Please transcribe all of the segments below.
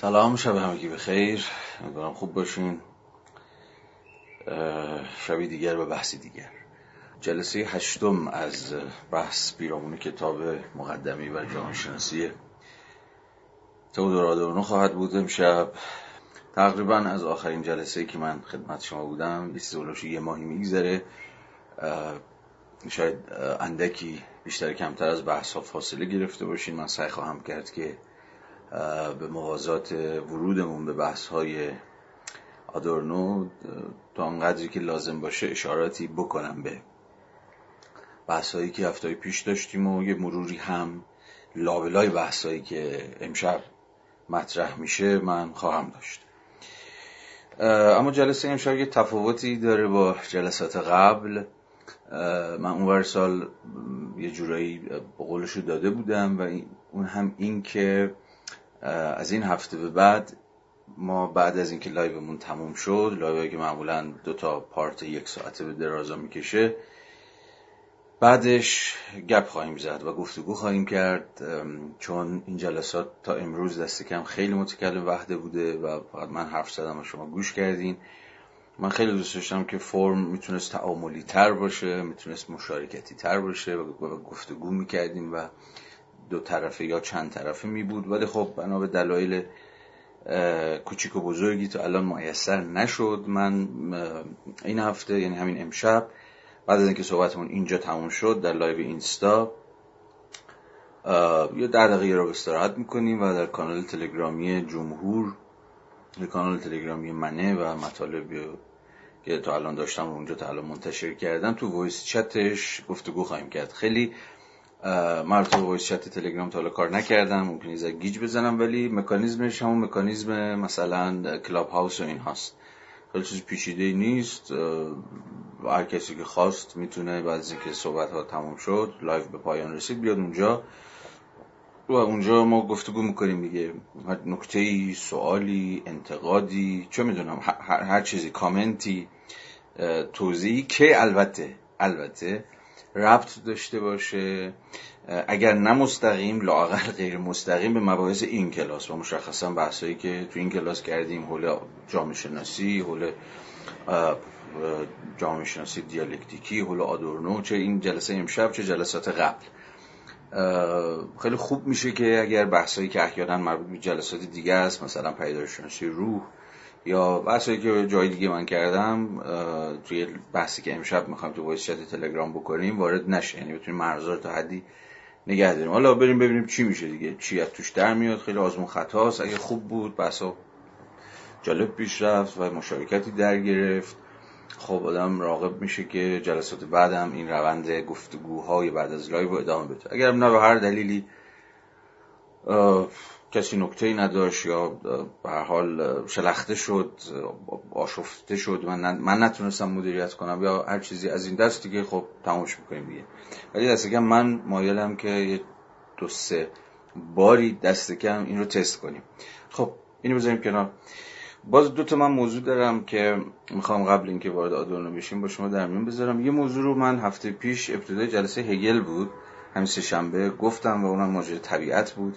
سلام شب همگی بخیر امیدوارم خوب باشین. شبی دیگر و بحثی دیگر. جلسه هشتم از بحث بیرامون کتاب مقدمی و جامعه تودور آدورنو خواهد بود امشب. تقریبا از آخرین جلسه که من خدمت شما بودم یه یه ماهی میگذره. شاید اندکی بیشتر کمتر از بحث ها فاصله گرفته باشین. من سعی خواهم کرد که به موازات ورودمون به بحث های آدورنو تا آنقدری که لازم باشه اشاراتی بکنم به بحث هایی که هفته پیش داشتیم و یه مروری هم لابلای بحث هایی که امشب مطرح میشه من خواهم داشت. اما جلسه امشب یه تفاوتی داره با جلسات قبل. من اونور سال یه جورایی قولشو داده بودم و اون هم این که از این هفته به بعد ما بعد از اینکه لایومون تموم شد لایوی که معمولا دو تا پارت یک ساعته به درازا می‌کشه بعدش گپ خواهیم زد و گفتگو خواهیم کرد. چون این جلسات تا امروز دست کم خیلی متکلم وحده بوده و فقط من حرف زدم و شما گوش کردین. من خیلی دوست داشتم که فرم می‌تونست تعاملی تر باشه می‌تونست مشارکتی تر باشه و گفتگو می‌کردیم و دو طرفه یا چند طرفه می بود. ولی خب بنا به دلایل کوچیک و بزرگی تا الان میسر نشد. من این هفته یعنی همین امشب بعد از اینکه صحبتمون اینجا تموم شد در لایو اینستا یه ده دقیقه رو استراحت می‌کنیم و در کانال تلگرامی جمهور کانال تلگرامی منه و مطالب که تا الان داشتم اونجا تا الان منتشر کردم تو voice chatش گفتگو خواهیم کرد. خیلی من تو voice chat تلگرام تا حالا کار نکردم ممکنه یه گیج بزنم ولی مکانیزمش همون مکانیزم مثلا کلاب هاوس و این هاست. خیلی چیز پیچیده نیست هر کسی که خواست می‌تونه بعد از اینکه صحبت ها تموم شد لایو به پایان رسید بیاد اونجا. و اونجا ما گفتگو می‌کنیم دیگه. نکته ای سوالی انتقادی چه می‌دونم هر چیزی کامنتی توضیحی که البته البته ربط داشته باشه اگر نه مستقیم لاقل غیر مستقیم به مباحث این کلاس. و مشخصا بحثایی که تو این کلاس کردیم حول جامعه شناسی حول جامعه شناسی دیالکتیکی حول آدورنو چه این جلسه امشب چه جلسات قبل. خیلی خوب میشه که اگر بحثایی که احیانا مربوط به جلسات دیگه است مثلا پیدارشناسی روح یا بحثی که جای دیگه من کردم توی بحثی که امشب می‌خوایم تو voice chat تلگرام بکنیم وارد نشه. یعنی بتونیم مرزا رو تا حدی نگه داریم. حالا بریم ببینیم چی میشه دیگه. چی از توش در میاد. خیلی آزمون خطاست. اگه خوب بود بحثا جالب پیش رفت و مشارکتی در گرفت. خب آدم راغب میشه که جلسات بعدم این روند گفتگوهای بعد از لایو ادامه بده. اگر نه به هر دلیلی کسی نکته ای نداشت یا به حال شلخته شد آشفته شد من, من نتونستم مدیریت کنم یا هر چیزی از این دست دیگه خب تماش می‌کنیم دیگه. ولی دست کم من مایلم که یه دو سه باری دست کم این رو تست کنیم. خب اینو بذاریم کنار. باز دو تا من موضوع دارم که می‌خوام قبل اینکه وارد آدورنو بشیم با شما در میون بذارم. یه موضوع رو من هفته پیش ابتدای جلسه هگل بود همین شنبه گفتم و اونم ماجرای طبیعت بود.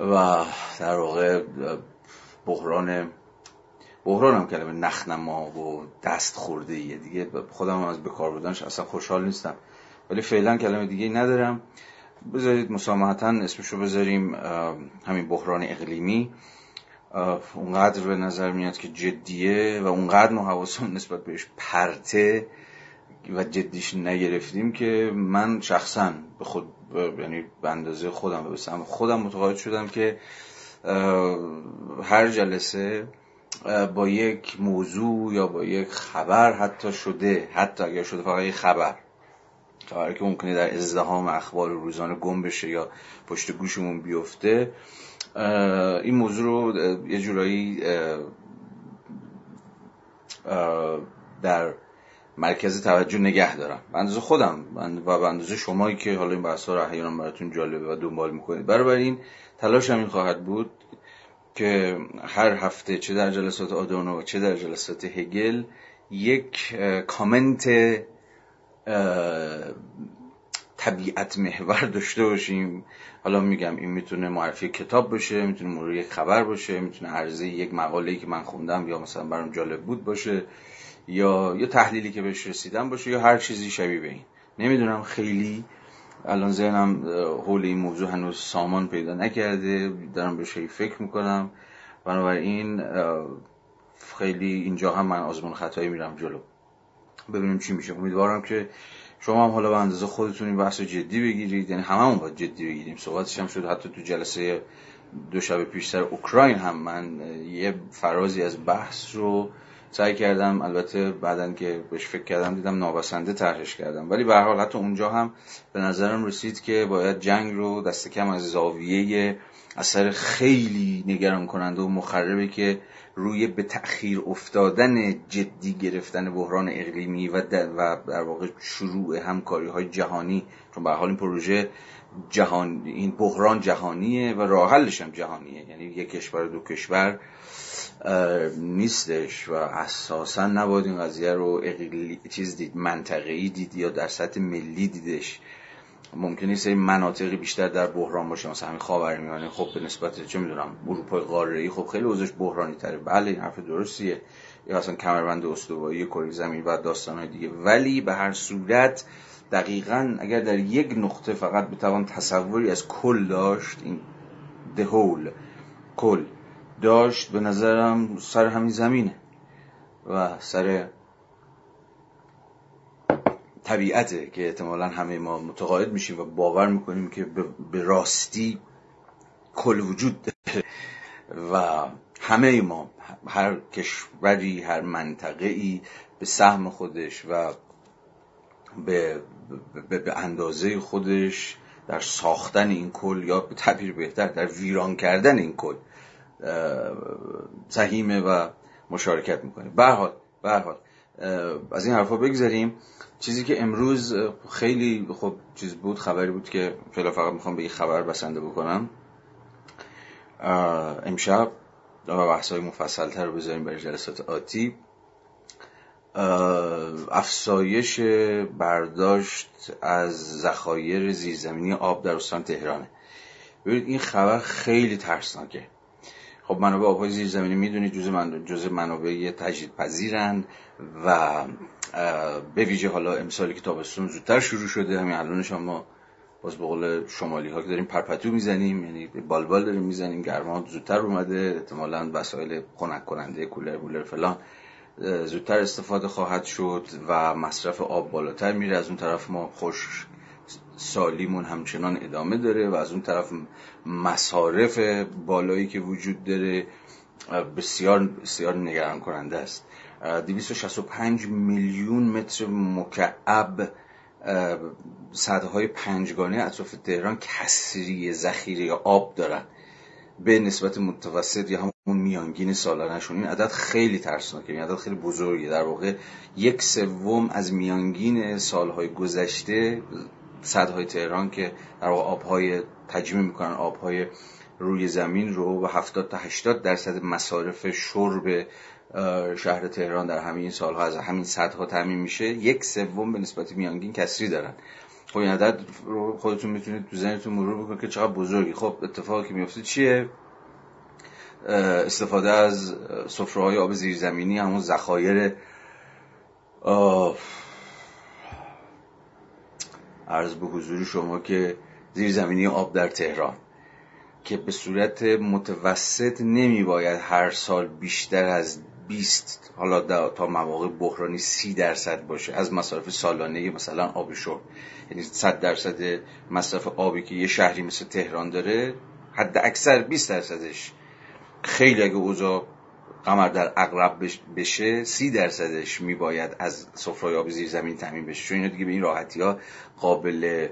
و در واقع بحران بحران هم کلمه نخنما و دست خورده ایه. دیگه خودم از بکار بودنش اصلا خوشحال نیستم. ولی فعلا کلمه دیگه ندارم. بذارید مسامحتا اسمشو بذاریم همین بحران اقلیمی. اونقدر به نظر میاد که جدیه و اونقدر ما حواسمون نسبت بهش پرته و جدیش نگرفتیم که من شخصا به خود یعنی به اندازه خودم بسم خودم متقاعد شدم که هر جلسه با یک موضوع یا با یک خبر حتی شده حتی اگر شده فقط یک خبر. خبری که ممکنه در ازدهام اخبار روزانه گم بشه یا پشت گوشمون بیفته این موضوع رو یه جورایی در مرکز توجه نگه دارم. به اندازه خودم و به اندازه شمایی که حالا این بحثا رو احیانا براتون جالبه و دنبال می‌کنید. برای این تلاش این خواهد بود که هر هفته چه در جلسات آدورنو و چه در جلسات هگل یک کامنت طبیعت محور داشته باشیم. حالا میگم این می‌تونه معرفی کتاب باشه می‌تونه مرور یک خبر باشه می‌تونه عرضه یک مقاله که من خوندم یا مثلا برام جالب بود باشه. یا یا تحلیلی که بهش رسیدم باشه یا هر چیزی شبیه به این. نمی‌دونم خیلی الان ذهنم حول این موضوع هنوز سامان پیدا نکرده دارم بهش فکر می‌کنم. بنابراین خیلی اینجا هم من آزمون خطایی میرم جلو. ببینیم چی میشه. امیدوارم که شما هم حالا به اندازه خودتون این بحث جدی بگیرید. یعنی هممون باید جدی بگیریم. صحبتش هم شد حتی تو جلسه دو شب پیشتر اوکراین هم من یه فرازی از بحث رو سعی کردم البته بعدا که بهش فکر کردم دیدم نابسنده طرحش کردم. ولی به حال حتی اونجا هم به نظرم رسید که باید جنگ رو دست کم از زاویه اثر خیلی نگران کننده و مخربه که روی به تأخیر افتادن جدی گرفتن بحران اقلیمی و در, و در واقع شروع همکاری های جهانی چون به حال این پروژه جهان این بحران جهانیه و راه حلش هم جهانیه. یعنی یک کشور دو کشور نیستش و اساسا نباید این قضیه رو چیز دید منطقه‌ای دید یا در سطح ملی دیدش. ممکنه سری مناطقی بیشتر در بحران باشه مثلا همین خاورمیانه. خب به نسبت چه می‌دونم اروپای قاره‌ای خب خیلی اوضاعش بحرانی تره. بله این حرف درستیه. یا اصلا کمربند استوایی کره زمین و داستانهای دیگه. ولی به هر صورت دقیقا اگر در یک نقطه فقط بتوان تصوری از کل داشت این دهول کل. داشت به نظرم سر همین زمینه و سر طبیعته که احتمالا همه ما متقاعد میشیم و باور می‌کنیم که به راستی کل وجود داره و همه ما هر کشوری هر منطقه ای به سهم خودش و به, به, به اندازه خودش در ساختن این کل یا به تعبیر بهتر در ویران کردن این کل سهیمه و مشارکت می‌کنه به حال از این حرفا بگذاریم چیزی که امروز خیلی خب چیز بود خبری بود که فعلا فقط می‌خوام به خبر بسنده بکنم. امشب بحث های مفصل تر رو بذاریم برای جلسات آتی. افسایش برداشت از ذخایر زیرزمینی آب در استان تهرانه. ببینید این خبر خیلی ترسناکه. خب منابع آبهای زیرزمینی می‌دونید جزء من جزء منابع تجدید پذیرن و به ویژه حالا امسالی که تابستون زودتر شروع شده. همین الانش ما باز به قول شمالی ها که داریم پرپتو می‌زنیم یعنی بالبال داریم می‌زنیم گرما زودتر اومده احتمالا وسایل خنک کننده کولر بولر فلان زودتر استفاده خواهد شد و مصرف آب بالاتر میره. از اون طرف ما خوش سالیمون همچنان ادامه داره و از اون طرف مصارف بالایی که وجود داره بسیار بسیار نگران کننده است 265 میلیون متر مکعب صدهای پنجگانه اطراف تهران کسری ذخیره آب دارن. به نسبت متوسط یا همون میانگین سالانهشون این عدد خیلی ترسناکه این عدد خیلی بزرگه در واقع یک سوم از میانگین سالهای گذشته صدهای تهران که در آبهای تجمیع می‌کنن آبهای روی زمین رو و 70 تا 80 درصد مصارف شرب شهر تهران در همین سالها از همین صدها تعمین میشه. یک سوم به نسبت میانگین کسری دارن. خب این عدد رو خودتون می‌تونید تو ذهنتون مرور بکنید که چقدر بزرگی خب اتفاقی که میفته چیه؟ استفاده از سفره های آب زیرزمینی همون ذخایر عرض به حضور شما که زیرزمینی آب در تهران که به صورت متوسط نمی باید هر سال بیشتر از 20 حالا تا مواقع بحرانی 30 درصد باشه از مصارف سالانه مثلا آب شرب. یعنی 100 درصد مصرف آبی که یه شهری مثل تهران داره حد اکثر 20 درصدش. خیلی اگه اوضاع قمر در اقرب بشه سی درصدش میباید از سفره آب زیر زمین تامین بشه. چون اینا دیگه به این راحتی ها قابل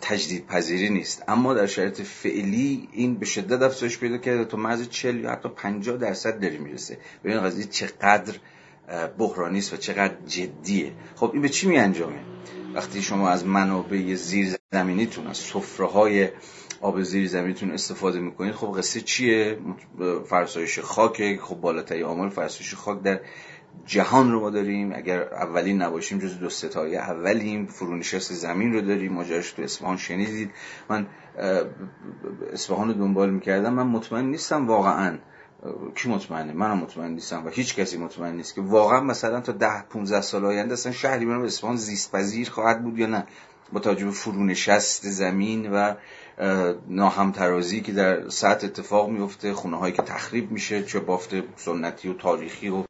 تجدید پذیری نیست. اما در شرایط فعلی این به شدت افزایش پیدا کرده تا مرز 40 یا حتی 50 درصد داره می‌رسه. ببین قضیه چقدر بحرانی است و چقدر جدیه. خب این به چی می انجامه وقتی شما از منابع زیر زمینیتون از سفره های آب زیر زمینتون استفاده می‌کنید. خب قصه چیه؟ فرسایش خاک. خب بالاتری آمار فرسایش خاک در جهان رو ما داریم. اگر اولین نباشیم جز دو ستای اولیم. فرونشست زمین رو داریم. ماجراش تو اصفهان شنیدید. من اصفهان رو دنبال می‌کردم. من مطمئن نیستم واقعا کی مطمئنه؟ منم مطمئن نیستم و هیچ کسی مطمئن نیست که واقعا مثلا تا ده 15 سال آینده اصلا شهری به اصفهان زیست پذیر خواهد بود یا نه. با توجه به فرونشست زمین و ناهمترازی که در سطح اتفاق میفته خونه هایی که تخریب میشه چه بافت سنتی و تاریخی و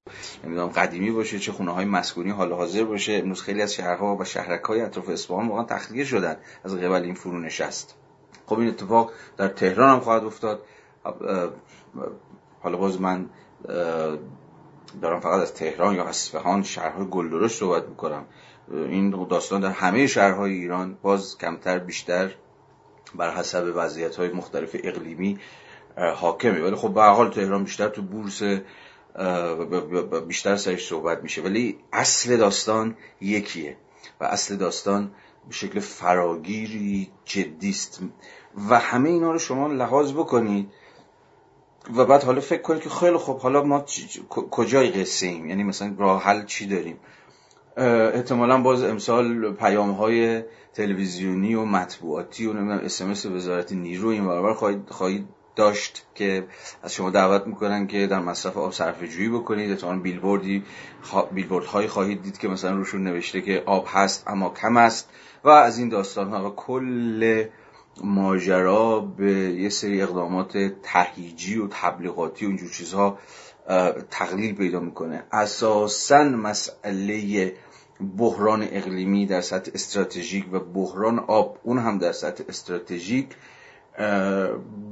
نمی‌دونم قدیمی باشه چه خونه های مسکونی حال حاضر باشه. امروز خیلی از شهرها و شهرک های اطراف اصفهان واقعا تخلیه شدن از قبل این فرونشست. خب این اتفاق در تهران هم خواهد افتاد. حالا باز من دارم فقط از تهران یا اصفهان شهرهای گلدرشت صحبت می‌کنم. این داستان در همه شهرهای ایران باز کمتر بیشتر بر حسب وضعیت های مختلف اقلیمی حاکمه. ولی خب به حال تهران بیشتر تو بورس بیشتر سرش صحبت میشه. ولی اصل داستان یکیه و اصل داستان به شکل فراگیری جدیست. و همه اینا رو شما لحاظ بکنید و بعد حالا فکر کنید که خیلی خب حالا ما کجای قصه ایم؟ یعنی مثلا راه حل چی داریم؟ احتمالا باز امسال پیام های تلویزیونی و مطبوعاتی و نمی‌دونم اسمس وزارت نیرو این برابر خواهید, خواهید داشت که از شما دعوت می‌کنن که در مصرف آب صرفه جویی بکنید. احتمالا بیلبوردی بیلبورد هایی خواهید دید که مثلا روشون نوشته که آب هست اما کم است و از این داستان ها و کل ماجرا به یه سری اقدامات تهیجی و تبلیغاتی و اینجور چیزها تقلیل پیدا می‌کنه. اساسا مسئله بحران اقلیمی در سطح استراتژیک و بحران آب اون هم در سطح استراتژیک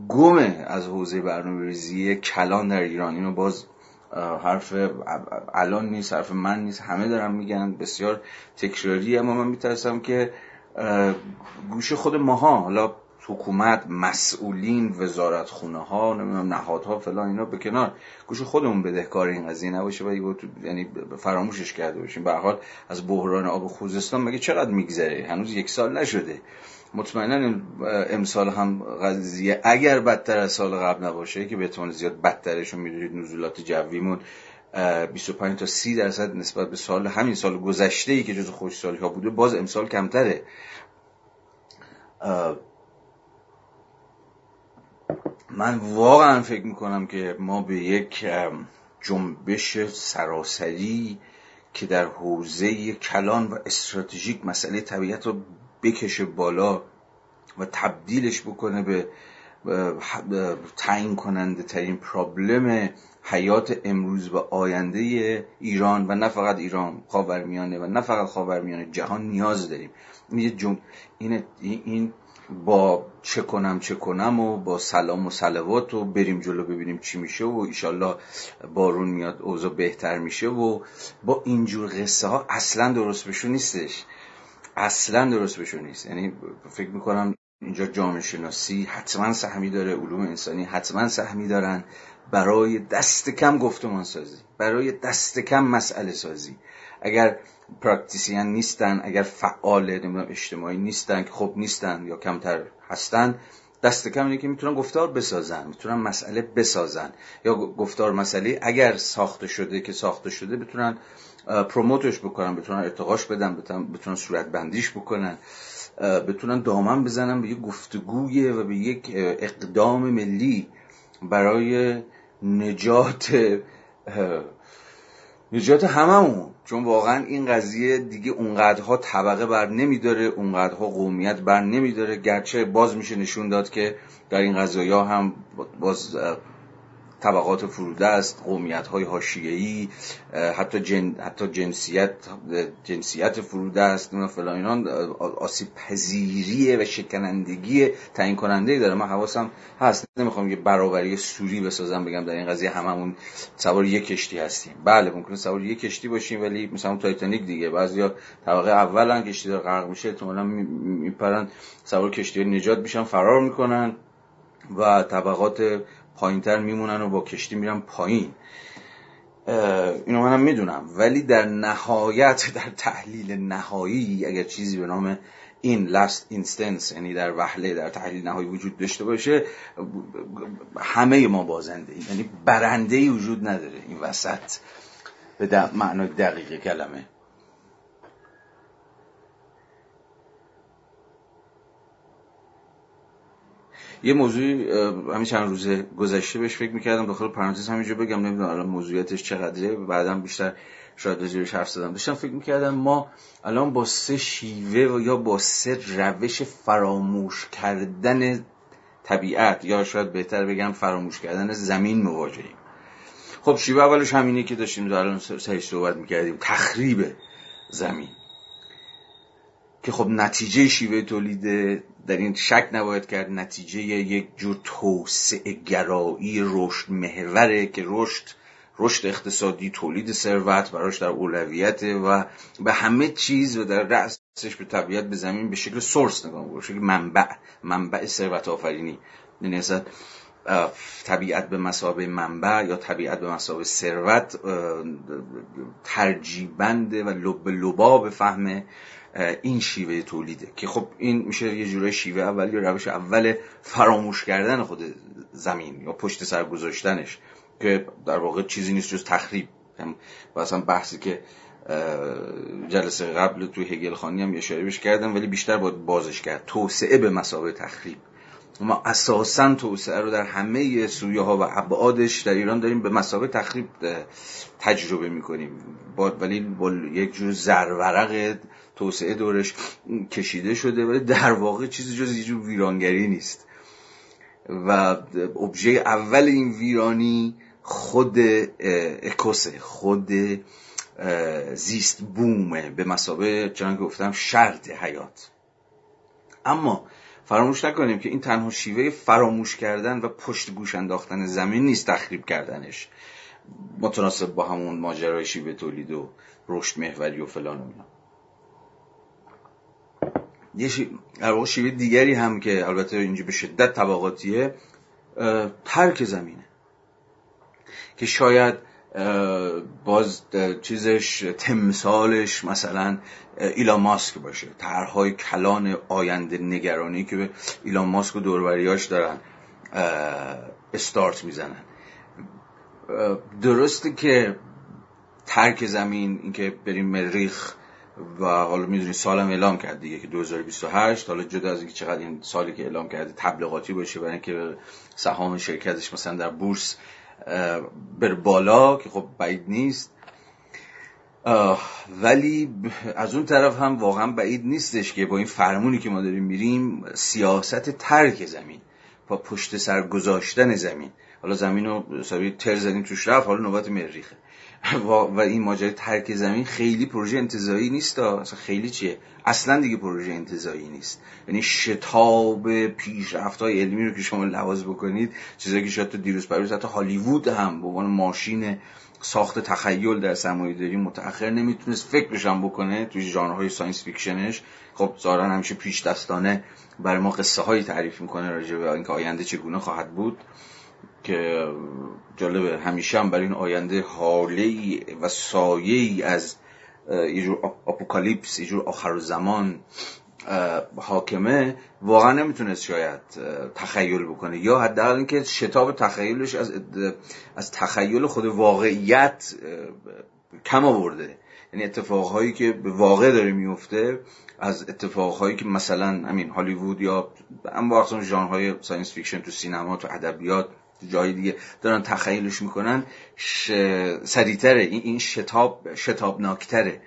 گمه از حوزه برنامه ریزی کلان در ایران. اینو باز حرف الان نیست حرف من نیست همه دارن میگن بسیار تکراری. اما من میترسم که گوش خود ماها حالا حکومت مسئولین وزارت خونه ها نمی‌دونم نهادها فلان اینا به کنار. گوش خودمون بدهکار این قضیه نباشه و یعنی فراموشش کرده باشیم. به حال از بحران آب خوزستان مگه چقدر میگذره؟ هنوز یک سال نشده. مطمئنا امسال هم قضیه اگر بدتر از سال قبل نباشه که به احتمال زیاد بدترشون می‌دونید نزولات جویمون 25 تا 30 درصد نسبت به سال همین سال گذشته ای که جز خوش سالی ها بوده باز امسال کمتره. من واقعا فکر می‌کنم که ما به یک جنبش سراسری که در حوزه کلان و استراتژیک مسئله طبیعت رو بکشه بالا و تبدیلش بکنه به تعیین کننده ترین پرابلم حیات امروز و آینده ایران و نه فقط ایران خاورمیانه و نه فقط خاورمیانه جهان نیاز داریم. این این این با چه کنم چه کنم و با سلام و سلوات و بریم جلو ببینیم چی میشه و ایشالله بارون میاد اوضاع بهتر میشه و با اینجور قصه ها اصلا درست بشون نیستش. اصلا درست بشون نیست. یعنی فکر می‌کنم اینجا جامعه شناسی حتما سهمی داره علوم انسانی حتما سهمی دارن برای دست کم گفتمان سازی برای دست کم مسئله سازی. اگر پراکتیسیان نیستن اگر فعال نمی‌دونم اجتماعی نیستن که خب نیستن یا کمتر هستن دست کم اینه که می‌تونن گفتار بسازن می‌تونن مسئله بسازن. یا گفتار مسئله اگر ساخته شده که ساخته شده بتونن پروموتش بکنن بتونن ارتقاش بدن بتونن صورت بندیش بکنن بتونن دامن بزنن به یک گفتگوی و به یک اقدام ملی برای نجات نجات هممون. چون واقعا این قضیه دیگه اونقدرها طبقه بر نمیداره اونقدرها قومیت بر نمیداره. گرچه باز میشه نشون داد که در این قضایی هم باز طبقات فروده است قومیت های حاشیه‌ای حتی جن، حتی جنسیت جنسیت فروده است نه فلان اینا آسیب پذیری و شکنندگی تعیین کننده داره. من حواسم هست. نمی‌خوام یه برابری سوری بسازم بگم در این قضیه هممون سوار یک کشتی هستیم. بله ممکنه سوار یک کشتی باشیم ولی مثلا تایتانیک دیگه. بعضیا طبقه اول کشتی داره غرق میشه احتمالاً میپرن سوار کشتی نجات میشن فرار می‌کنن و طبقات پایینتر میمونن و با کشتی میرن پایین. اینو منم می‌دونم. ولی در نهایت در تحلیل نهایی اگر چیزی به نام این last instance یعنی در وحله در تحلیل نهایی وجود داشته باشه همه ما بازنده یعنی برنده ای وجود نداره این وسط. به معنای دقیق کلمه. یه موضوع همین چند روز گذشته بهش فکر می‌کردم داخل پرانتز همینجا بگم نمی‌دونم الان موضوعیتش چقدره بعدا بیشتر شاید راجبش حرف زدم. داشتم فکر می‌کردم ما الان با سه شیوه و یا با سه روش فراموش کردن طبیعت یا شاید بهتر بگم فراموش کردن زمین مواجهیم. خب شیوه اولش همینه که داشتیم الان سهش صحبت می‌کردیم تخریب زمین. که خب نتیجه شیوه تولید در این شک نباید کرد نتیجه یک جور توسعه گرایی رشد محوره که رشد رشد اقتصادی تولید ثروت براش در اولویت و به همه چیز و در رأسش به طبیعت به زمین به شکل سورس نگاه به شکل منبع منبع ثروت آفرینی. یعنی طبیعت به مسابه منبع یا طبیعت به مسابه ثروت ترجیبنده و لب لباب فهم این شیوه تولیده که خب این میشه یه جورای شیوه اول یا روش اول فراموش کردن خود زمین یا پشت سر گذاشتنش که در واقع چیزی نیست جز تخریب. و اصلا بحثی که جلسه قبل توی هگل خانی هم اشاره بهش کردم ولی بیشتر باید بازش کرد. توسعه به مسابقه تخریب. ما اساسا توسعه رو در همه سویه ها و ابعادش در ایران داریم به مسابقه تخریب تجربه می‌کنیم. ولی با یک جور زرورق توسعه دورش کشیده شده ولی در واقع چیزی جز یه جور ویرانگری نیست. و ابژه اول این ویرانی خود اکوسه خود زیست بومه. به مسابه چنان گفتم شرط حیات. اما فراموش نکنیم که این تنها شیوه فراموش کردن و پشت گوش انداختن زمین نیست تخریب کردنش. متناسب با همون ماجرای شیوه تولید و رشد محوری و فلان و اینا. یه شیوه دیگری هم که البته اینجا به شدت طبقاتیه ترک زمینه. که شاید باز چیزش تمثالش مثلا ایلان ماسک باشه. طرحهای کلان آینده نگرانی که به ایلان ماسک و دوروریاش دارن استارت می‌زنن. درسته که ترک زمین اینکه بریم مریخ و حالا می‌دونی سالم اعلام کرد دیگه که 2028 حالا جدا از اینکه چقدر این سالی که اعلام کرده تبلیغاتی باشه برای اینکه سهام شرکتش مثلا در بورس بر بالا که خب بعید نیست. ولی از اون طرف هم واقعا بعید نیستش که با این فرمونی که ما داریم میریم سیاست ترک زمین با پشت سر گذاشتن زمین. حالا زمین رو تر زدیم توش رفت حالا نوبت مریخه. و این ماجرای ترک زمین خیلی پروژه انتزاعی نیست اصلا خیلی چیه؟ اصلا دیگه پروژه انتزاعی نیست. یعنی شتاب پیشرفت های علمی رو که شما لحاظ بکنید چیزایی که شاید تو دیروز پریروز حتی هالیوود هم به عنوان ماشین ساخت تخیل در سرمایه داری متأخر نمی‌تونست فکرش هم بکنه توی ژانرهای science fictionش. خب ظاهرا همیشه پیش دستانه برای ما قصه هایی تعریف می‌کنه راجع به اینکه آینده چگونه خواهد بود. که جالبه همیشه هم برای این آینده حاله و سایه ای از یه جور اپوکالیپس یه جور آخر زمان حاکمه واقعا نمی‌تونست شاید تخیل بکنه. یا حداقل اینکه شتاب تخیلش از از تخیل خود واقعیت کم آورده. یعنی اتفاقهایی که به واقع داره میفته از اتفاقهایی که مثلا همین هالیوود یا اما وقتا ژانرهای science fiction تو سینما تو ادبیات جای دیگه دارن تخیلش می‌کنن ش... سریعتره. این این شتاب شتابناکتره.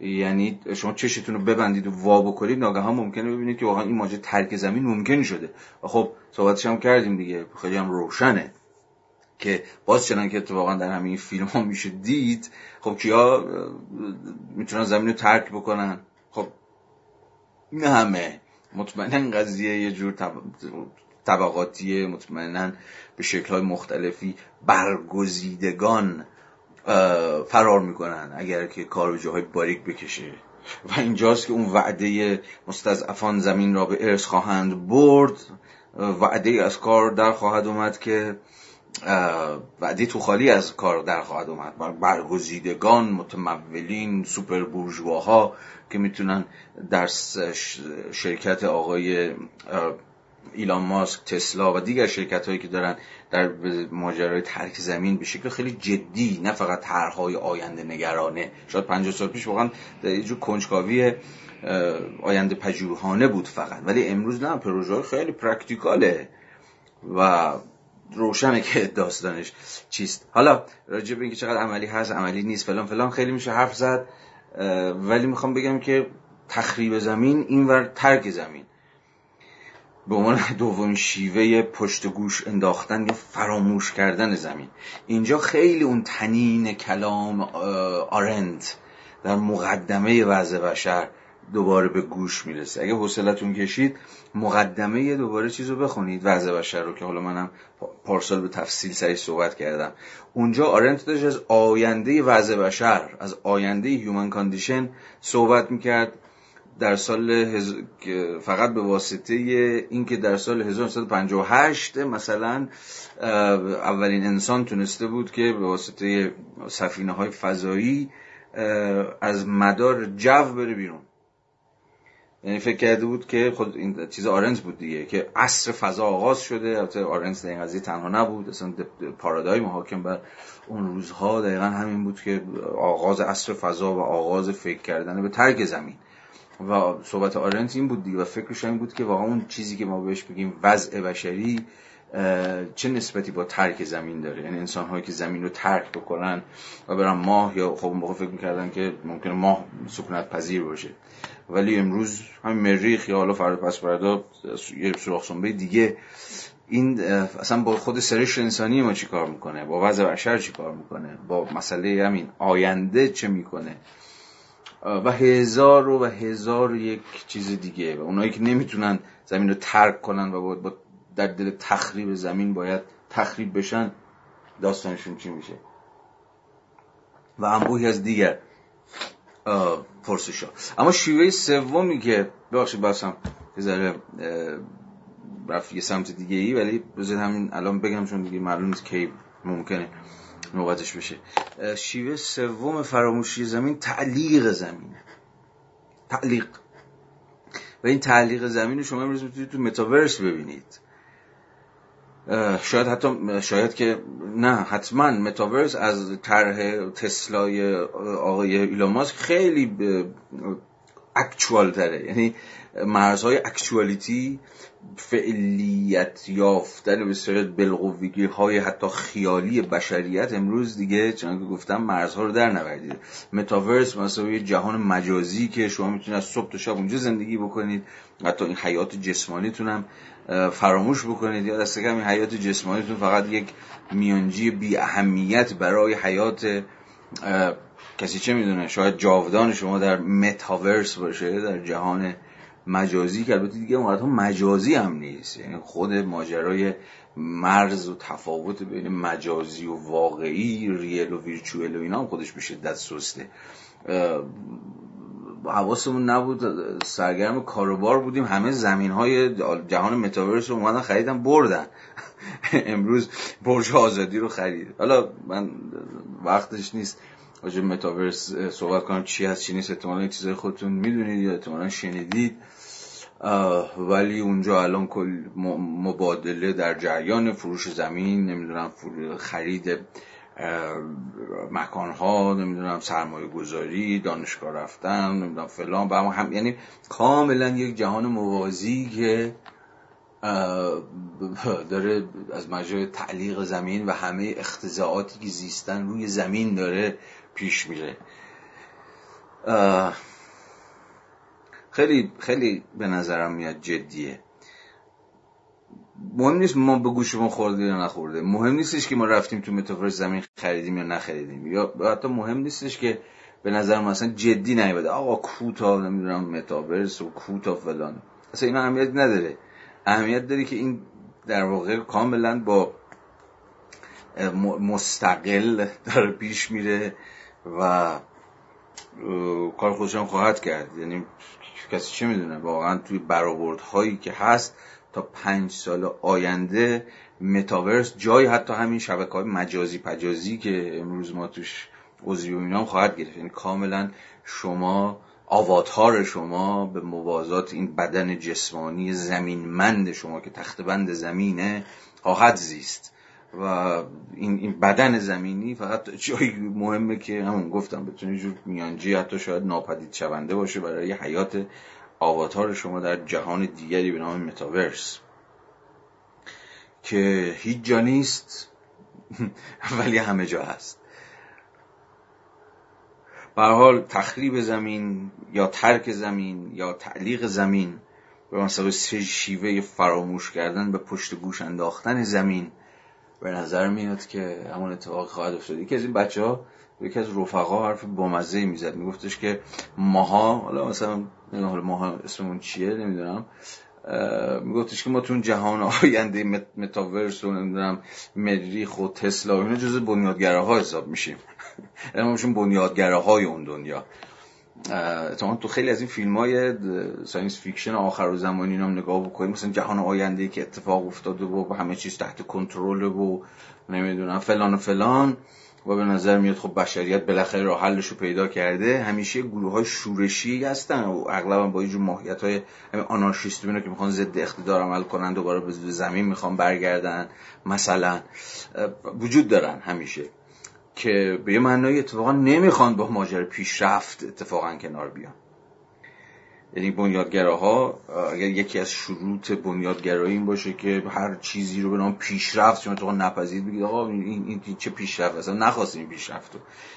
یعنی شما چشمتون رو ببندید و وا بکنید ناگهان ممکنه ببینید که واقعا این ماجرا ترک زمین ممکن شده. و خب صحبتش هم کردیم دیگه. خیلی هم روشنه که باز چنان که اتفاقا در همین فیلم ها میشه دید. خب کیا می‌تونن زمین رو ترک بکنن؟ خب نه همه. مطمئنا قضیه یه جور طبقاتی مطمئنا به شکلهای مختلفی برگزیدگان فرار می‌کنن اگر که کار به جاهای باریک بکشه. و اینجاست که اون وعده مستضعفان زمین را به ارث خواهند برد. وعده از کار در خواهد اومد که وعده تو خالی از کار در خواهد اومد. برگزیدگان متمولین سوپر بورژواها که می‌تونن در شرکت آقای ایلان ماسک تسلا و دیگر شرکت هایی که دارن در ماجرای ترک زمین به شکل خیلی جدی نه فقط طرحهای آینده نگرانه. شاید 50 سال پیش واقعا یه جور کنجکاوی آینده پژوهانه بود فقط. ولی امروز نه پروژه خیلی پرکتیکاله و روشنه که داستانش چیست. حالا راجع به اینکه چقدر عملی هست عملی نیست فلان فلان خیلی میشه حرف زد ولی می‌خوام بگم که تخریب زمین اینور ترک زمین. به عنوان دومین شیوه پشت گوش انداختن یا فراموش کردن زمین. اینجا خیلی اون تنین کلام آرند در مقدمه وضع بشر دوباره به گوش می‌رسه. اگه حوصلتون کشید مقدمه دوباره چیز رو بخونید وضع بشر رو که حالا منم پارسال به تفصیل سری صحبت کردم. اونجا آرنت داشت از آینده وضع بشر از آینده human condition صحبت می‌کرد. در سال هز... فقط به واسطه اینکه در سال 1958 مثلا اولین انسان تونسته بود که به واسطه سفینه های فضایی از مدار جو بره بیرون. یعنی فکر کرده بود که خود این چیز آرنت بود دیگه که عصر فضا آغاز شده. البته آرنت در این قضیه تنها نبود اصلا پارادایم حاکم بر اون روزها دقیقا همین بود که آغاز عصر فضا و آغاز فکر کردن به ترک زمین. و صحبت آرنت این بود دیگه و فکرش این بود که واقعا اون چیزی که ما بهش بگیم وضع بشری چه نسبتی با ترک زمین داره؟ یعنی انسان هایی که زمین رو ترک بکنن و برن ماه یا خب موقع فکر می‌کردن که ممکنه ماه سکونت پذیر باشه. ولی امروز همین مریخ یا حالا فردا پس فردا یه سوراخ سنبه دیگه این اصلا با خود سرش انسانی ما چی کار می‌کنه؟ با وضع بشر چی کار می‌کنه؟ با مسئله همین آینده چه می‌کنه؟ و هزار و هزار و یک چیز دیگه و اونایی که نمی‌تونن زمین رو ترک کنن و با در دل تخریب زمین باید تخریب بشن داستانشون چی میشه؟ و انبوهی از دیگر پرسش ها اما شیوه سومی که ببخشید باسم یه ذره رفت یه سمت دیگه ای ولی بذارید همین الان بگم چون دیگه معلوم نیست کی ممکنه. نوبتش بشه. شیوه سوم فراموشی زمین تعلیق زمینه. تعلیق. و این تعلیق زمین رو شما امروز می‌تونید تو متاورس ببینید. شاید حتی شاید که نه حتما متاورس از طرح تسلای آقای ایلان ماسک خیلی اکچوال تره یعنی مرزهای اکچوالیتی فعلیت یافتن به صورت های حتی خیالی بشریت امروز دیگه چون که گفتم مرزها رو در نوردید متاورس مثلا یه جهان مجازی که شما می‌تونید از صبح تا شب اونجا زندگی بکنید. حتی این حیات جسمانیتون هم فراموش بکنید. یا دست کم این حیات جسمانیتون فقط یک میانجی بی اهمیت برای حیات کسی چه می‌دونه؟ شاید جاودان شما در متاورس باشه در جهان مجازی که البته دیگه اون مجازی هم نیست. یعنی خود ماجرای مرز و تفاوت بین مجازی و واقعی ریل و ویرچوئل و اینا هم خودش به شدت سسته. حواسمون نبود. سرگرم کاروبار بودیم. همه زمین های جهان متاورس رو اومدن خریدن بردن. امروز برج آزادی رو خرید. حالا من وقتش نیست. راجع متاورس صحبت کنم چی هست چی نیست احتمالا چیزای خودتون می‌دونید یا احتمالا شنیدید. ولی اونجا الان کل مبادله در جریان فروش زمین نمی‌دونم خرید مکان ها نمی‌دونم سرمایه گذاری دانشگاه رفتن نمی‌دونم فلان و هم یعنی کاملا یک جهان موازی که داره از مجرای تعلیق زمین و همه اختزاعاتی که زیستن روی زمین داره پیش میره. خیلی خیلی به نظرم میاد جدیه. مهم نیست ما به گوشمون خورده یا نخورده. مهم نیستش که ما رفتیم تو متاورس زمین خریدیم یا نخریدیم. یا حتی مهم نیستش که به نظر ما اصلا جدی نیومده. آقا کوتا نمی‌دونم متاورس و کوتا فلان. اصلا این اهمیت نداره. اهمیت داره که این در واقع کاملا با مستقل داره پیش میره. و کار خودشان خواهد کرد. یعنی کسی چه می‌دونه؟ واقعا توی برآوردهایی که هست تا پنج سال آینده متاورس جای حتی همین شبکه های مجازی پجازی که امروز ما توش عضوی و اینا خواهد گرفت. یعنی کاملا شما آواتار شما به موازات این بدن جسمانی زمینمند شما که تخت بند زمینه خواهد زیست. و این, این بدن زمینی فقط جایی مهمه که همون گفتم بتونی جور میانجی حتی شاید ناپدید شونده باشه برای حیات آواتار شما در جهان دیگری به نام متاورس. که هیچ جا نیست ولی همه جا هست. به حال تخریب زمین یا ترک زمین یا تعلیق زمین به مثلا شیوه فراموش کردن به پشت گوش انداختن زمین به نظر میاد که همون اتفاق خواهد افتاد. یکی از این بچه ها یکی از رفقا حرف بامزه می‌زد. میگفتش که ماها حالا مثلا ماها اسممون چیه نمی‌دونم میگفتش که ما تو جهان آینده متاورس و نمی‌دونم مریخ و تسلا و اینا جز بنیادگراها حساب میشیم. ما میشیم بنیادگراهای اون دنیا. اتفاقا تو خیلی از این فیلم های science fiction آخرالزمانی هم نگاه بکنیم مثلا جهان آینده که اتفاق افتاده و همه چیز تحت کنترل و نمی‌دونم فلان و فلان و به نظر میاد خب بشریت بالاخره راه حلش رو پیدا کرده. همیشه گروه های شورشی هستن و اغلب با اینجور ماهیت های آنارشیست که می‌خوان ضد اقتدار عمل کنن دوباره به زمین می‌خوان برگردن مثلا وجود دارن همیشه. که به یه اتفاقا نمی‌خوان با ماجر پیشرفت اتفاقا کنار بیان. یعنی بنیادگراها اگر یکی از شروط بنیادگرایی این باشه که هر چیزی رو به نام پیشرفت شما تو نپذیرید بگید آقا این, این, چه پیشرفت؟ اصلا نخواستیم پیشرفت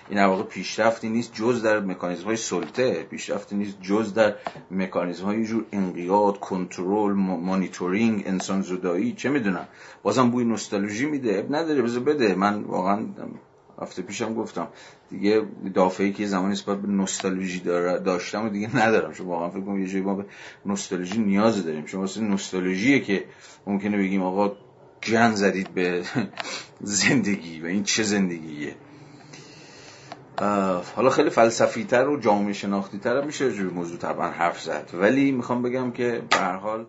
این واقع پیشرفتی نیست جز در مکانیزم های سلطه. پیشرفتی نیست جز در مکانیزم های جور انقیاد کنترل مانیتورینگ انسان زدایی چه می‌دونم. بازم بوی نوستالژی میده اب نداره بذار بده. من واقعا هفته پیشم گفتم. دیگه دافعی که زمانی نسبت به نوستالژی داشتم و دیگه ندارم. چون واقعا فکر کنم یه جایی ما به نوستالژی نیاز داریم. چون واسه نوستالژیه که ممکنه بگیم آقا گن زدید به زندگی و این چه زندگیه. حالا خیلی فلسفی تر و جامعه شناختی تر میشه جو موضوع طبعا حرف زد. ولی می‌خوام بگم که به حال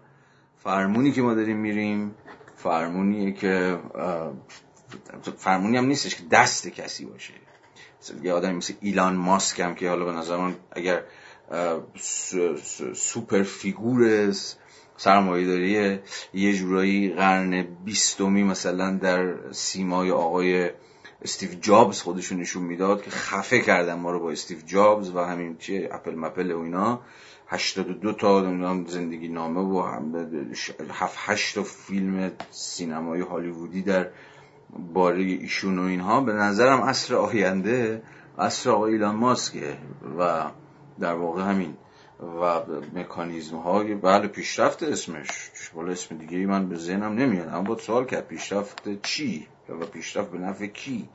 فرمونی که ما داریم میریم فرمونیه که فرمونی هم نیستش که دست کسی باشه. یه آدمی مثل ایلان ماسک هم که حالا به نظر من اگر سوپر فیگور سرمایه داری یه جورایی قرن بیستمی مثلا در سیمای آقای استیو جابز خودشون نشون می‌داد که خفه کردن ما رو با استیو جابز و همین چیه اپل مپل و اینا. 82 تا زندگی نامه و 7 8 تا فیلم سینمایی هالیوودی در باره ایشون و اینها به نظرم اصر آینده اصر آقای ایلان ماسکه و در واقع همین و مکانیزم های بله پیشرفت اسمش. ولی اسم دیگه من به ذهنم نمیاد اما با سوال کرد پیشرفت چی؟ و پیشرفت به نفع کی؟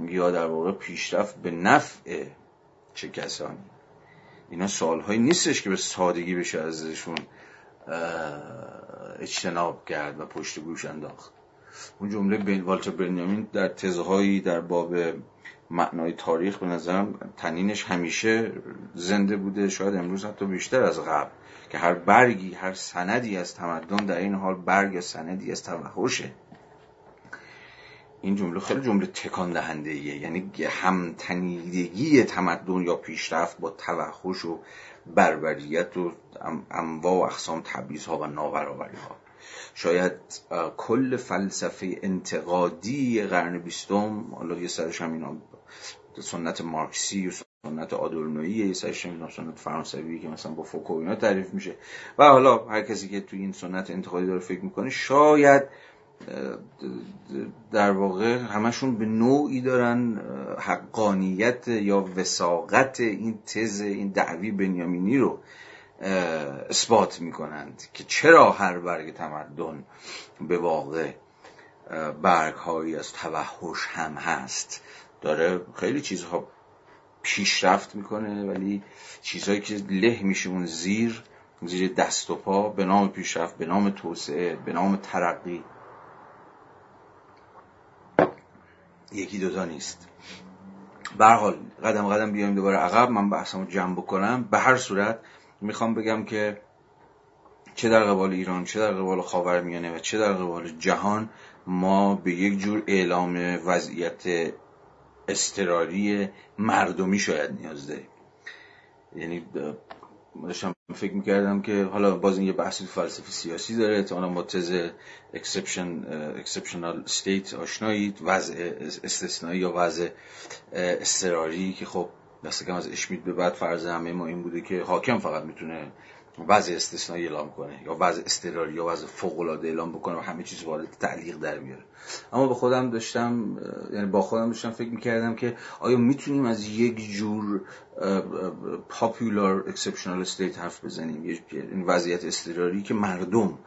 یا در واقع پیشرفت به نفع چه کسانی؟ اینا سوال نیستش که به سادگی بشه ازشون اجتناب کرد و پشت گوش انداخت. اون جمله بین والتر بنیامین در تزهایی در باب معنای تاریخ به نظرم تنینش همیشه زنده بوده شاید امروز حتی بیشتر از قبل که هر برگی هر سندی از تمدن در این حال برگ سندی از توحشه این جمله خیلی جمله تکان دهنده ایه. یعنی همتنیدگی تمدن یا پیشرفت با توحش و بربریت و انواع و اقسام تبعیض و نابرابری ها شاید کل فلسفه انتقادی قرن بیستم حالا یه سرش هم اینا سنت مارکسی و سنت آدورنویی یه سرش هم سنت فرانسوی که مثلا با فوکو اینا تعریف میشه. و حالا هر کسی که توی این سنت انتقادی داره فکر می‌کنه شاید در واقع همشون به نوعی دارن حقانیت یا وساقت این تز این دعوی بنیامینی رو اثبات می‌کنند که چرا هر برگ تمدن به واقع برگ هایی از توحش هم هست. داره خیلی چیزها پیشرفت می‌کنه ولی چیزهایی که له میشه اون زیر زیر دست و پا به نام پیشرفت به نام توسعه به نام ترقی. یکی دوتا نیست. حال قدم قدم بیایم دوباره عقب. من بحثمو جمع بکنم. به هر صورت می‌خوام بگم که چه در قبال ایران چه در قبال خاورمیانه و چه در قبال جهان ما به یک جور اعلام وضعیت استراری مردمی شاید نیاز داریم. یعنی داشتم فکر می‌کردم که حالا باز این یه بحثی فلسفی سیاسی داره احتمالا با تز exception exceptional state آشنایید وضع استثنایی یا وضع اضطراری که خب دست کم از اشمیت به بعد فرض همه ما این بوده که حاکم فقط می‌تونه وضع استثنایی اعلام کنه یا وضع اضطراری یا وضع فوق العاده اعلام بکنه و همه چیز وارد تعلیق در بیاره. اما به خودم داشتم یعنی با خودم داشتم فکر می‌کردم که آیا می‌تونیم از یک جور popular exceptional state حرف بزنیم؟ این وضعیت اضطراری که مردم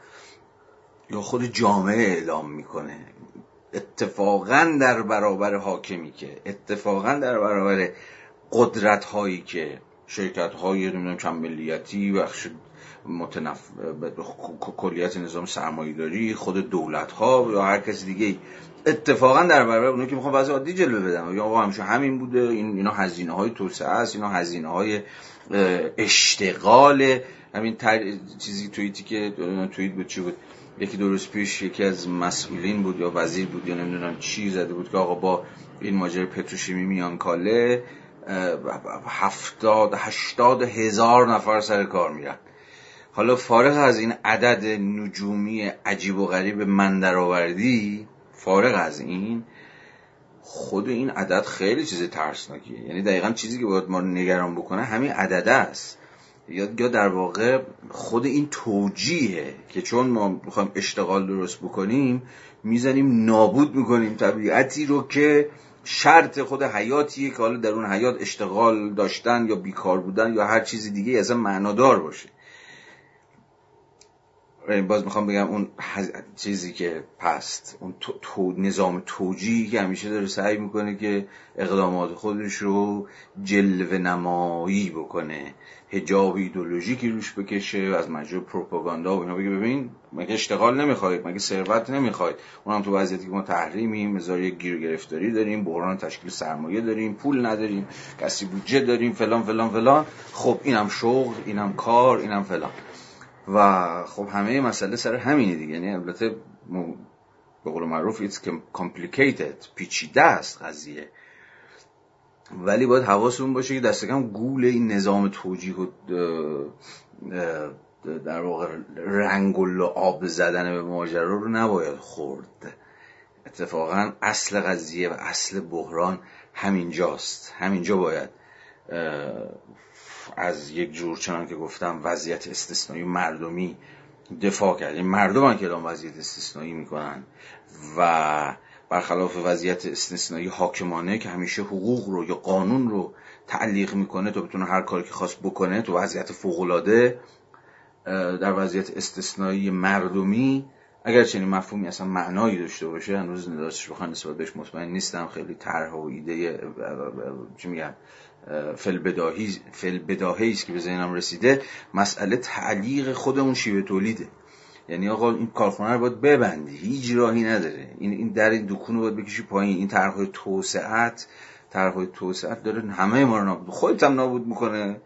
یا خود جامعه اعلام می‌کنه. اتفاقا در برابر حاکمی که اتفاقا در برابر قدرت هایی که شرکت های نمی‌دونم چند ملیتی بخش متنف... کلیت نظام سرمایه‌داری خود دولت ها یا هر کسی دیگه اتفاقا در برابر اونایی که می‌خوان وضع عادی جلوه بدن. یا آقا همیشه همین بوده این اینا هزینه های توسعه است اینا هزینه های اشتغال. همین تر... چیزی توییتی که توییت بود چی بود؟ یکی درست پیش یکی از مسئولین بود یا وزیر بود یا نمی‌دونم چی زده بود که آقا با این ماجر پتروشیمی میان کاله هفتاد هشتاد هزار نفر سر کار میرن. حالا فارغ از این عدد نجومی عجیب و غریب من درآوردی فارغ از این خود این عدد خیلی چیز ترسناکیه. یعنی دقیقا چیزی که باید ما نگران بکنه همین عدد است. یا در واقع خود این توجیهه که چون ما می‌خوایم اشتغال درست بکنیم می‌زنیم نابود می‌کنیم طبیعتی رو که شرط خود حیاتیه که حالا در اون حیات اشتغال داشتن یا بیکار بودن یا هر چیزی دیگه از معنادار باشه. باز می‌خوام بگم اون چیزی که پست اون تو... نظام توجیهی که همیشه داره سعی می‌کنه که اقدامات خودش رو جلوه نمایی بکنه. هجاب ایدولوژیکی روش بکشه از مجرد پروپاگاندا و اینا بگه ببین مگه اشتغال نمی‌خواید مگه ثروت نمی‌خواید. اونم تو وضعیتی که ما تحریمیم مزار یک گیر گرفتاری داریم بحران تشکیل سرمایه داریم پول نداریم کسی بودجه داریم فلان فلان فلان. خب اینم شغل اینم کار اینم فلان. و خب همه مسئله سر همینه دیگه. یعنی البته به قول معروف it's complicated پیچیده است قضیه. ولی باید حواسمون باشه که دست کم گول این نظام توجیه و در واقع رنگ و آب زدن به ماجرا رو نباید خورد. اتفاقا اصل قضیه و اصل بحران همینجاست. همینجا باید از یک جور چنان که گفتم وضعیت استثنایی مردمی دفاع کرد. این مردم که اعلام وضعیت استثنایی می‌کنن و برخلاف وضعیت استثنایی حاکمانه که همیشه حقوق رو یا قانون رو تعلیق می‌کنه تا بتونه هر کاری که خواست بکنه تو وضعیت فوقالعاده در وضعیت استثنایی مردمی اگر چنین مفهومی اصلا معنایی داشته باشه هنوز نداشتش بخوان نسبت بهش مطمئن نیستم. خیلی طرح و ایده چی میگم فلبداهی فلبداهی است که به ذهنم رسیده. مسئله تعلیق خود اون شیوه تولیده. یعنی آقا این کارخونه رو باید ببندی. هیچ راهی نداره. این این در این دکون رو باید بکشی پایین. این طرحهای توسعت طرحهای توسعت داره همه ما رو نابود خودت هم نابود می‌کنه.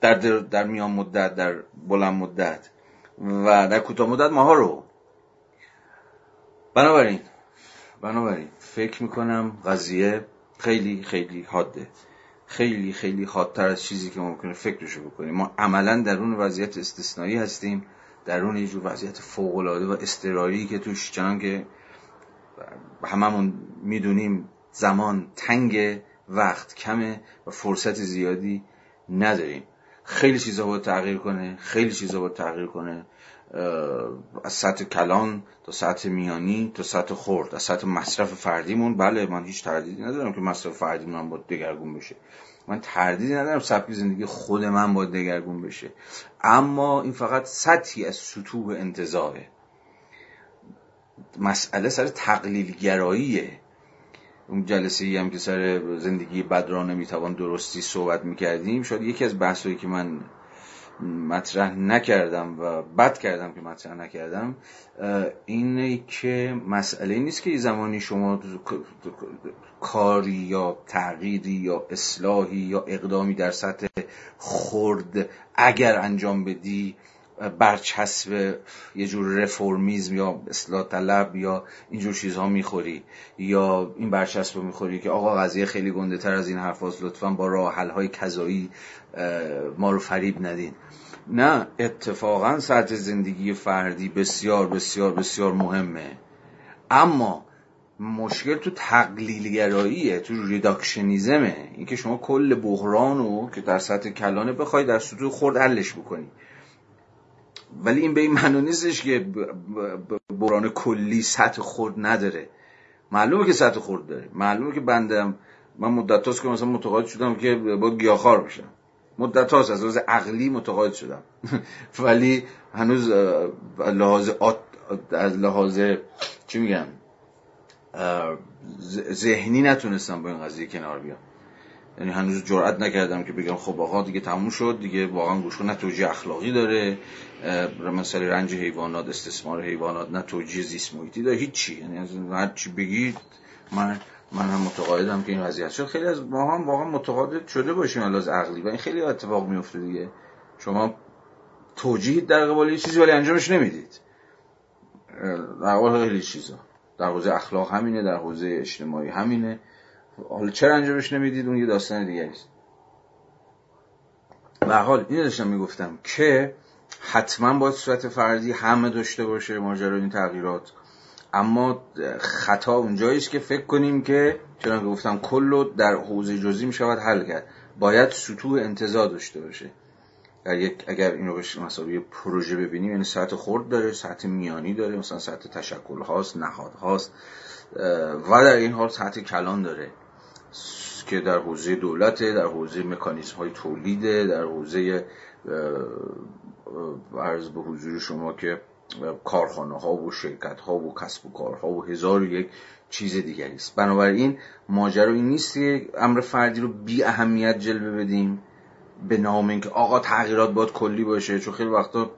در, در, در میان مدت در بلند مدت. و در کوتاه مدت ماها رو. بنابراین بنابراین فکر می‌کنم قضیه خیلی خیلی حاده. خیلی خیلی حادتر از چیزی که ممکنه فکرشو بکنیم. ما عملا در اون وضعیت استثنایی هستیم در اون یه جور وضعیت فوقالعاده و استراری که توش چنان که هممون می‌دونیم زمان تنگ وقت کمه و فرصت زیادی نداریم. خیلی چیزا باید تغییر کنه خیلی چیزا باید تغییر کنه از سطح کلان تا سطح میانی تا سطح خورد از سطح مصرف فردیمون. بله من هیچ تردیدی ندارم که مصرف فردیمون هم باید دگرگون بشه. من تردیدی ندارم سبک زندگی خود من باید دگرگون بشه. اما این فقط سطحی از سطوح انتظاره مسئله سر تقلیل گراییه اون جلسه ای هم که سر زندگی بد را نمی‌توان درستی صحبت می‌کردیم شاید یکی از بحثایی که من مطرح نکردم و بد کردم که مطرح نکردم اینه که مسئله نیست که زمانی شما کاری یا تغییری یا اصلاحی یا اقدامی در سطح خرد اگر انجام بدی برچسب یه جور رفرمیزم یا اصلاح طلب یا اینجور چیزها می‌خوری یا این برچسب رو می‌خوری که آقا قضیه خیلی گنده تر از این حرف لطفا با راه های کذایی ما رو فریب ندین. نه اتفاقا سطح زندگی فردی بسیار بسیار بسیار مهمه. اما مشکل تو تقلیلگراییه تو ریداکشنیزمه. اینکه شما کل بحرانو که در سطح کلانه بخوای در سطوح خورد حلش بکنی. ولی این به این معنی نیستش که بحران کلی سطح خورد نداره. معلومه که سطح خورد داره. معلومه که بندم من مدت هاست که مثلا متقاعد شدم که با گیاهخوار بشم. مدت هاست از لحاظ عقلی متقاعد شدم. ولی هنوز لحاظ از لحاظ چی میگم ذهنی نتونستم با این قضیه کنار بیام. یعنی هنوز جرئت نکردم که بگم خب آقا دیگه تموم شد دیگه واقعا گوشو نه توجیه اخلاقی داره مثلا رنج حیوانات استثمار حیوانات نه توجیه زیست محیطی داره هیچی. یعنی از هر چی بگید من من هم متقاعدم که این وضعیت شد. خیلی از ما هم واقعا متقاعد شده باشیم از عقلی و این خیلی اتفاق میفته دیگه. شما توجیه در قبال چیزی ولی انجامش نمی‌دید. در قبال خیلی چیزا. در حوزه اخلاق همینه در حوزه اجتماعی همینه. حالا چرا انجامش نمی‌دید؟ اون یه داستان دیگه است. و حال اینو داشتم می‌گفتم که حتما باید صورت فردی همه داشته باشه ماجرا این تغییرات. اما خطا اونجایی است که فکر کنیم که چون گفتم کلو در حوزه جزئی می‌شود حل کرد. باید سطوح انتظار داشته باشه. اگر, اگر این رو به یه پروژه ببینیم یعنی سطح خورد داره سطح میانی داره مثلا سطح تشکل هاست نهاد هاست و در این حال سطح کلان داره. که در حوزه دولته در حوزه مکانیزم های تولیده در حوزه عرض به حضور شما که کارخانه ها و شرکت ها و کسب و کارها و هزار و یک چیز دیگری است. بنابراین ماجرا این نیست که امر فردی رو بی اهمیت جلوه بدیم به نام اینکه آقا تغییرات باید کلی باشه چون خیلی وقتا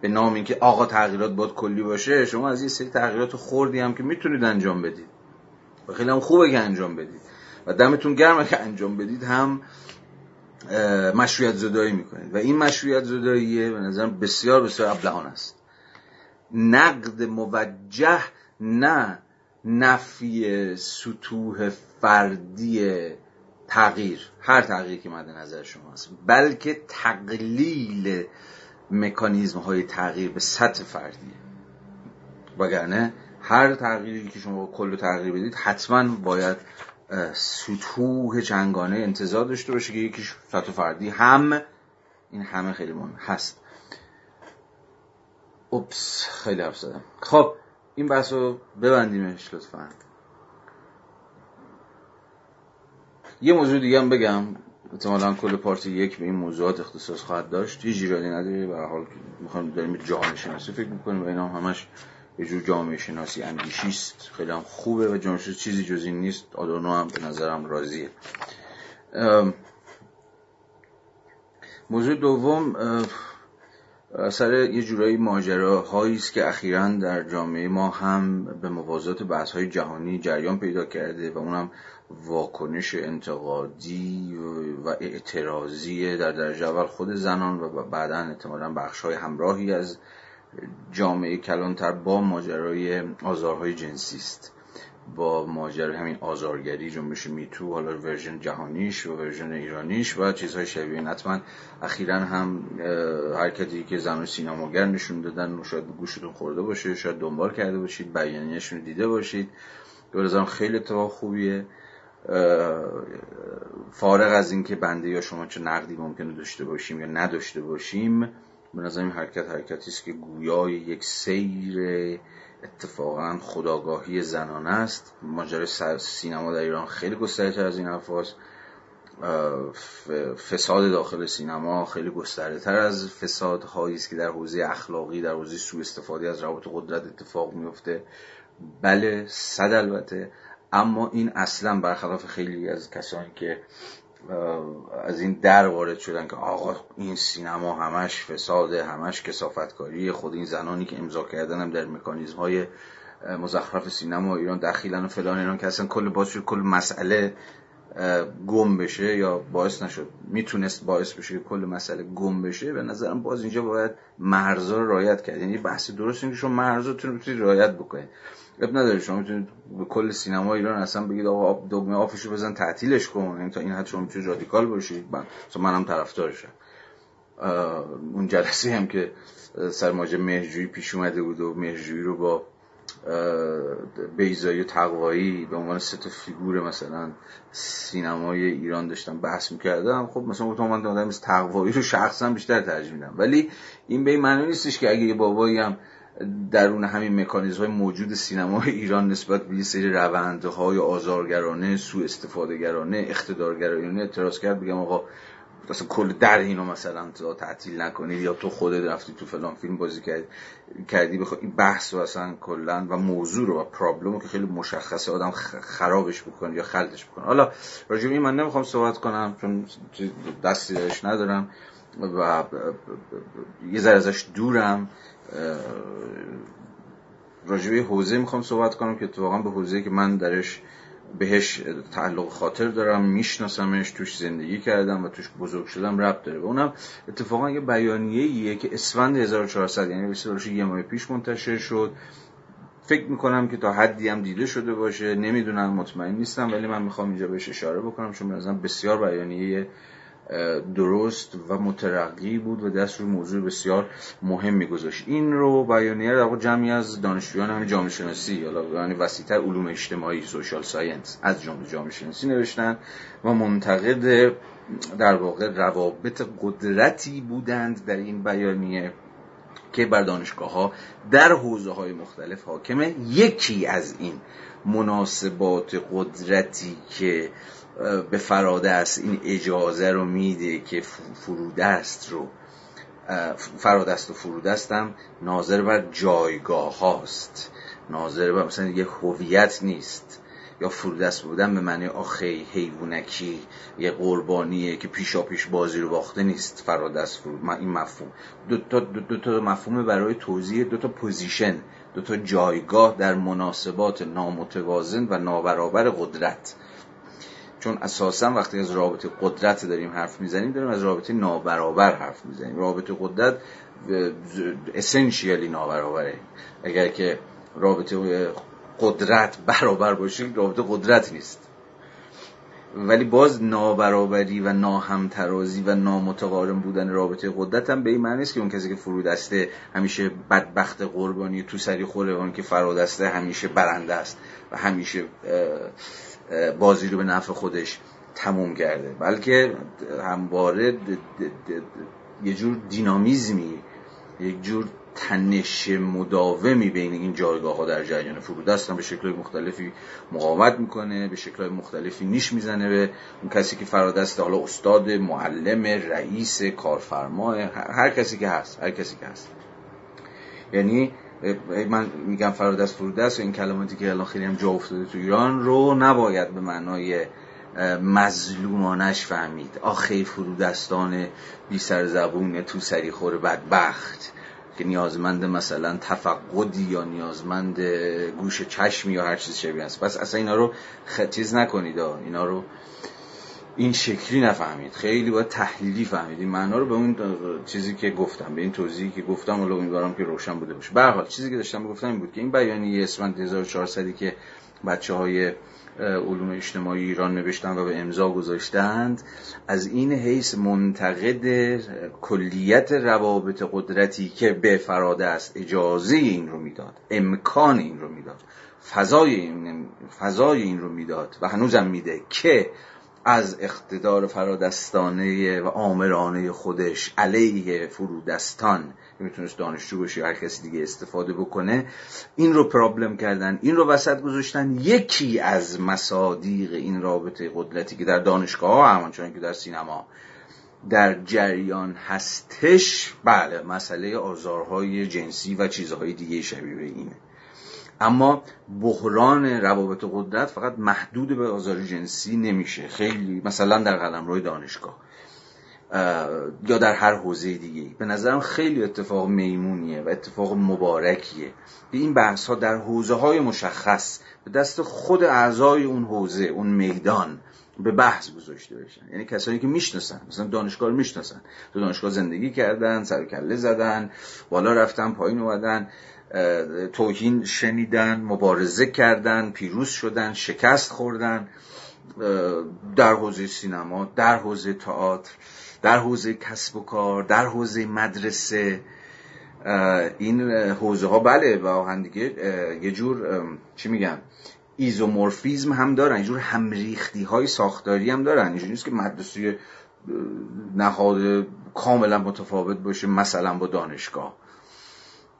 به نام اینکه آقا تغییرات باید کلی باشه شما از این سری تغییرات خوردی هم که می‌تونید انجام بدید. و خیلی هم خوبه که انجام بدید. و دمتون گرمه که انجام بدید هم مشروعیت زدایی می‌کنید. و این مشروعیت زداییه به نظرم بسیار بسیار ابلهان است. نقد موجه نه نفی سطوح فردی تغییر هر تغییری که مد نظر شما هست بلکه تقلیل مکانیزم های تغییر به سطح فردیه. وگرنه هر تغییری که شما کل تغییر بدید حتما باید سطوح چنگانه انتظار داشته باشه که یکیش سطح فردی هم این همه خیلی مهم هست. اوپس خیلی حرف زدم. خب این بحث رو ببندیمش لطفا. یه موضوع دیگه هم بگم. احتمالا کل پارتی یک به این موضوعات اختصاص خواهد داشت. یه جیرانی نداره و حال می‌خوام داریم جامعه شناسی فکر می‌کنیم و اینا همش یه جور جامعه شناسی اندیشی است. خیلی هم خوبه و جامعه شناسی چیزی جز این نیست. آدورنو هم به نظرم راضیه. موضوع دوم سر یه جورایی ماجراهایی است که اخیرا در جامعه ما هم به موازات بحث های جهانی جریان پیدا کرده و اونم واکنش انتقادی و اعتراضی در درجه اول خود زنان و بعدا احتمالا بخش های همراهی از جامعه کلانتر با ماجرای آزارهای جنسی است. با ماجرای همین آزارگری جنبش Me Too حالا ورژن جهانیش و ورژن ایرانیش و چیزهای شبیه حتما اخیرا هم حرکتی که زن سینماگر نشون دادن شاید گوشتون خورده باشه شاید دنبال کرده باشید بیانیهشون دیده باشید. به خیلی اتفاق خوبیه. فارغ از اینکه بنده یا شما چه نقدی ممکنه داشته باشیم یا نداشته باشیم به نظر این حرکت حرکتی است که گویای یک سیر اتفاقا خداگاهی زنان است. ماجرای سینما در ایران خیلی گسترده از این حرف فساد داخل سینما خیلی گسترده تر از فساد هایی است که در حوزه اخلاقی در حوزه سوء استفاده از روابط قدرت اتفاق میفته بله صد البته. اما این اصلا برخلاف خیلی از کسانی که از این در وارد شدن که آقا این سینما همش فساده همش کسافتکاری خود این زنانی که امضا کردن هم در مکانیزم های مزخرف سینما ایران دخیلن و فلان ایران که اصلا کل باز کل مسئله گم بشه یا باعث نشد. می‌تونست باعث بشه که کل مسئله گم بشه. به نظرم باز اینجا باید مرزا رو رعایت کرد. یعنی بحث درست اینه که شما مرزاتون رو می‌تونید رعایت بکنید. اب نداره شما می‌تونید به کل سینما ایران اصلا بگید آقا دگمه آفشو بزن تعطیلش کن یعنی تا این حد شما می‌تونید رادیکال باشید. من منم طرفدارشم. اون جلسه هم که سرماجه مهرجویی پیش اومده بود و مهرجویی رو با بیزایی تقوایی به عنوان سه تا فیگور مثلا سینمای ایران داشتم بحث می‌کردم. خب مثلا گفتم من آدم تقوایی رو شخصا بیشتر ترجیح میدم. ولی این به این معنی نیستش که اگه یه بابایی هم درون همین مکانیزم های موجود سینمای ایران نسبت به یه سری روندهای آزارگرانه سوء استفادهگرانه اقتدارگرانه اعتراض کرد بگم آقا اصلا کل در اینو مثلا تعطیل نکنید یا تو خودت رفتی تو فلان فیلم بازی کردی کردی بخواد این بحث رو اصلا کلا و موضوع رو و پرابلم که خیلی مشخصه آدم خرابش بکنه یا خلطش بکنه. حالا راجع من نمی‌خوام صحبت کنم چون دستی ندارم و یه ذره ازش دورم. راجع حوزه می‌خوام صحبت کنم که اتفاقا به حوزه که من درش بهش تعلق خاطر دارم میشناسمش توش زندگی کردم و توش بزرگ شدم رب داره. و اونم اتفاقا یه بیانیه ایه که اسفند 1400 یعنی به یه ماه پیش منتشر شد. فکر می‌کنم که تا حدی هم دیده شده باشه. نمی‌دونم مطمئن نیستم ولی من می‌خوام اینجا بهش اشاره بکنم چون مثلا بسیار بیانیه درست و مترقی بود و دست روی موضوع بسیار مهم گذاشت این رو بیانیه در جمعی از دانشجویان همین جامعه شناسی یعنی وسیتر علوم اجتماعی سوشال ساینس از جمله جامعه شناسی نوشتن و منتقد در واقع روابط قدرتی بودند در این بیانیه که بر دانشگاه ها در حوزه های مختلف حاکمه. یکی از این مناسبات قدرتی که به فرادست این اجازه رو میده که فرودست رو. فرادست و فرودست هم ناظر بر جایگاه هاست. ناظر بر مثلا یه هویت نیست. یا فرودست بودن به معنی آخی حیوانکی یه قربانیه که پیشا پیش بازی رو باخته نیست. فرادست فرود این مفهوم. دو تا, دو تا مفهوم برای توضیح دو تا پوزیشن. دو تا جایگاه در مناسبات نامتوازن و نابرابر قدرت. چون اساسا وقتی از رابطه قدرت داریم حرف می‌زنیم داریم از رابطه نابرابر حرف می‌زنیم. رابطه قدرت essentially نابرابره. اگر که رابطه قدرت برابر باشیم رابطه قدرت نیست. ولی باز نابرابری و ناهمترازی و نامتقارن بودن رابطه قدرت هم به این معنی است که اون کسی که فرودسته همیشه بدبخت قربانی تو سری خوره اون که فرادسته همیشه برنده است و همیشه بازی رو به نفع خودش تموم کرده. بلکه همواره یه جور دینامیزمی یک جور تنش مداومی بین این جایگاه ها در جریان فرود هستن به شکل مختلفی مقاومت می‌کنه به شکل مختلفی نیش می‌زنه به اون کسی که فرادست حالا استاد معلم رئیس کارفرما هر کسی که هست هر کسی که هست. یعنی من میگم فرادست فرودست این کلماتی که الان خیلی هم جا افتاده تو ایران رو نباید به معنای مظلومانش فهمید. آخه فرودستان بی سر زبون تو سری خور بدبخت. که نیازمند مثلا تفقدی یا نیازمند گوش چشمی یا هر چیز شبیه است. پس اصلا اینا رو چیز نکنید اینا رو این شکلی نفهمید. خیلی باید تحلیلی فهمید. این معنا رو به اون چیزی که گفتم به این توضیحی که گفتم ولی امیدوارم که روشن بوده باشه. به حال چیزی که داشتم گفتم این بود که این بیانیه اسفند 1400 که بچه های علوم اجتماعی ایران نوشتن و به امضا گذاشتند از این حیث منتقد کلیت روابط قدرتی که به فراده است اجازه این رو می‌داد امکان این رو می‌داد فضای این, فضای این رو می‌داد و هنوزم میده که از اقتدار فرادستانه و آمرانه خودش علیه فرودستان که می‌تونست دانشجو باشه هر کسی دیگه استفاده بکنه این رو پرابلم کردن این رو وسط گذاشتن. یکی از مصادیق این رابطه قدرتی که در دانشگاه ها همانچنان که در سینما در جریان هستش بله مسئله آزارهای جنسی و چیزهای دیگه شبیه اینه. اما بحران روابط قدرت فقط محدود به آزار جنسی نمیشه. خیلی مثلا در قلم روی دانشگاه یا در هر حوزه دیگه به نظرم خیلی اتفاق میمونیه و اتفاق مبارکیه. این بحث ها در حوزه های مشخص به دست خود اعضای اون حوزه اون میدان به بحث گذاشته بشن. یعنی کسانی که می‌شناسن مثلا دانشگاه می‌شناسن. تو دانشگاه زندگی کردن سر کله زدن بالا رفتن پایین اومدن. توهین شنیدن مبارزه کردن پیروز شدن شکست خوردن در حوزه سینما در حوزه تئاتر در حوزه کسب و کار در حوزه مدرسه این حوزه ها بله واقعا دیگه یه جور چی میگن؟ ایزومورفیزم هم دارن یه جور همریختی های ساختاری هم دارن. اینجوری نیست که مدرسه نهاد کاملا متفاوت باشه مثلا با دانشگاه.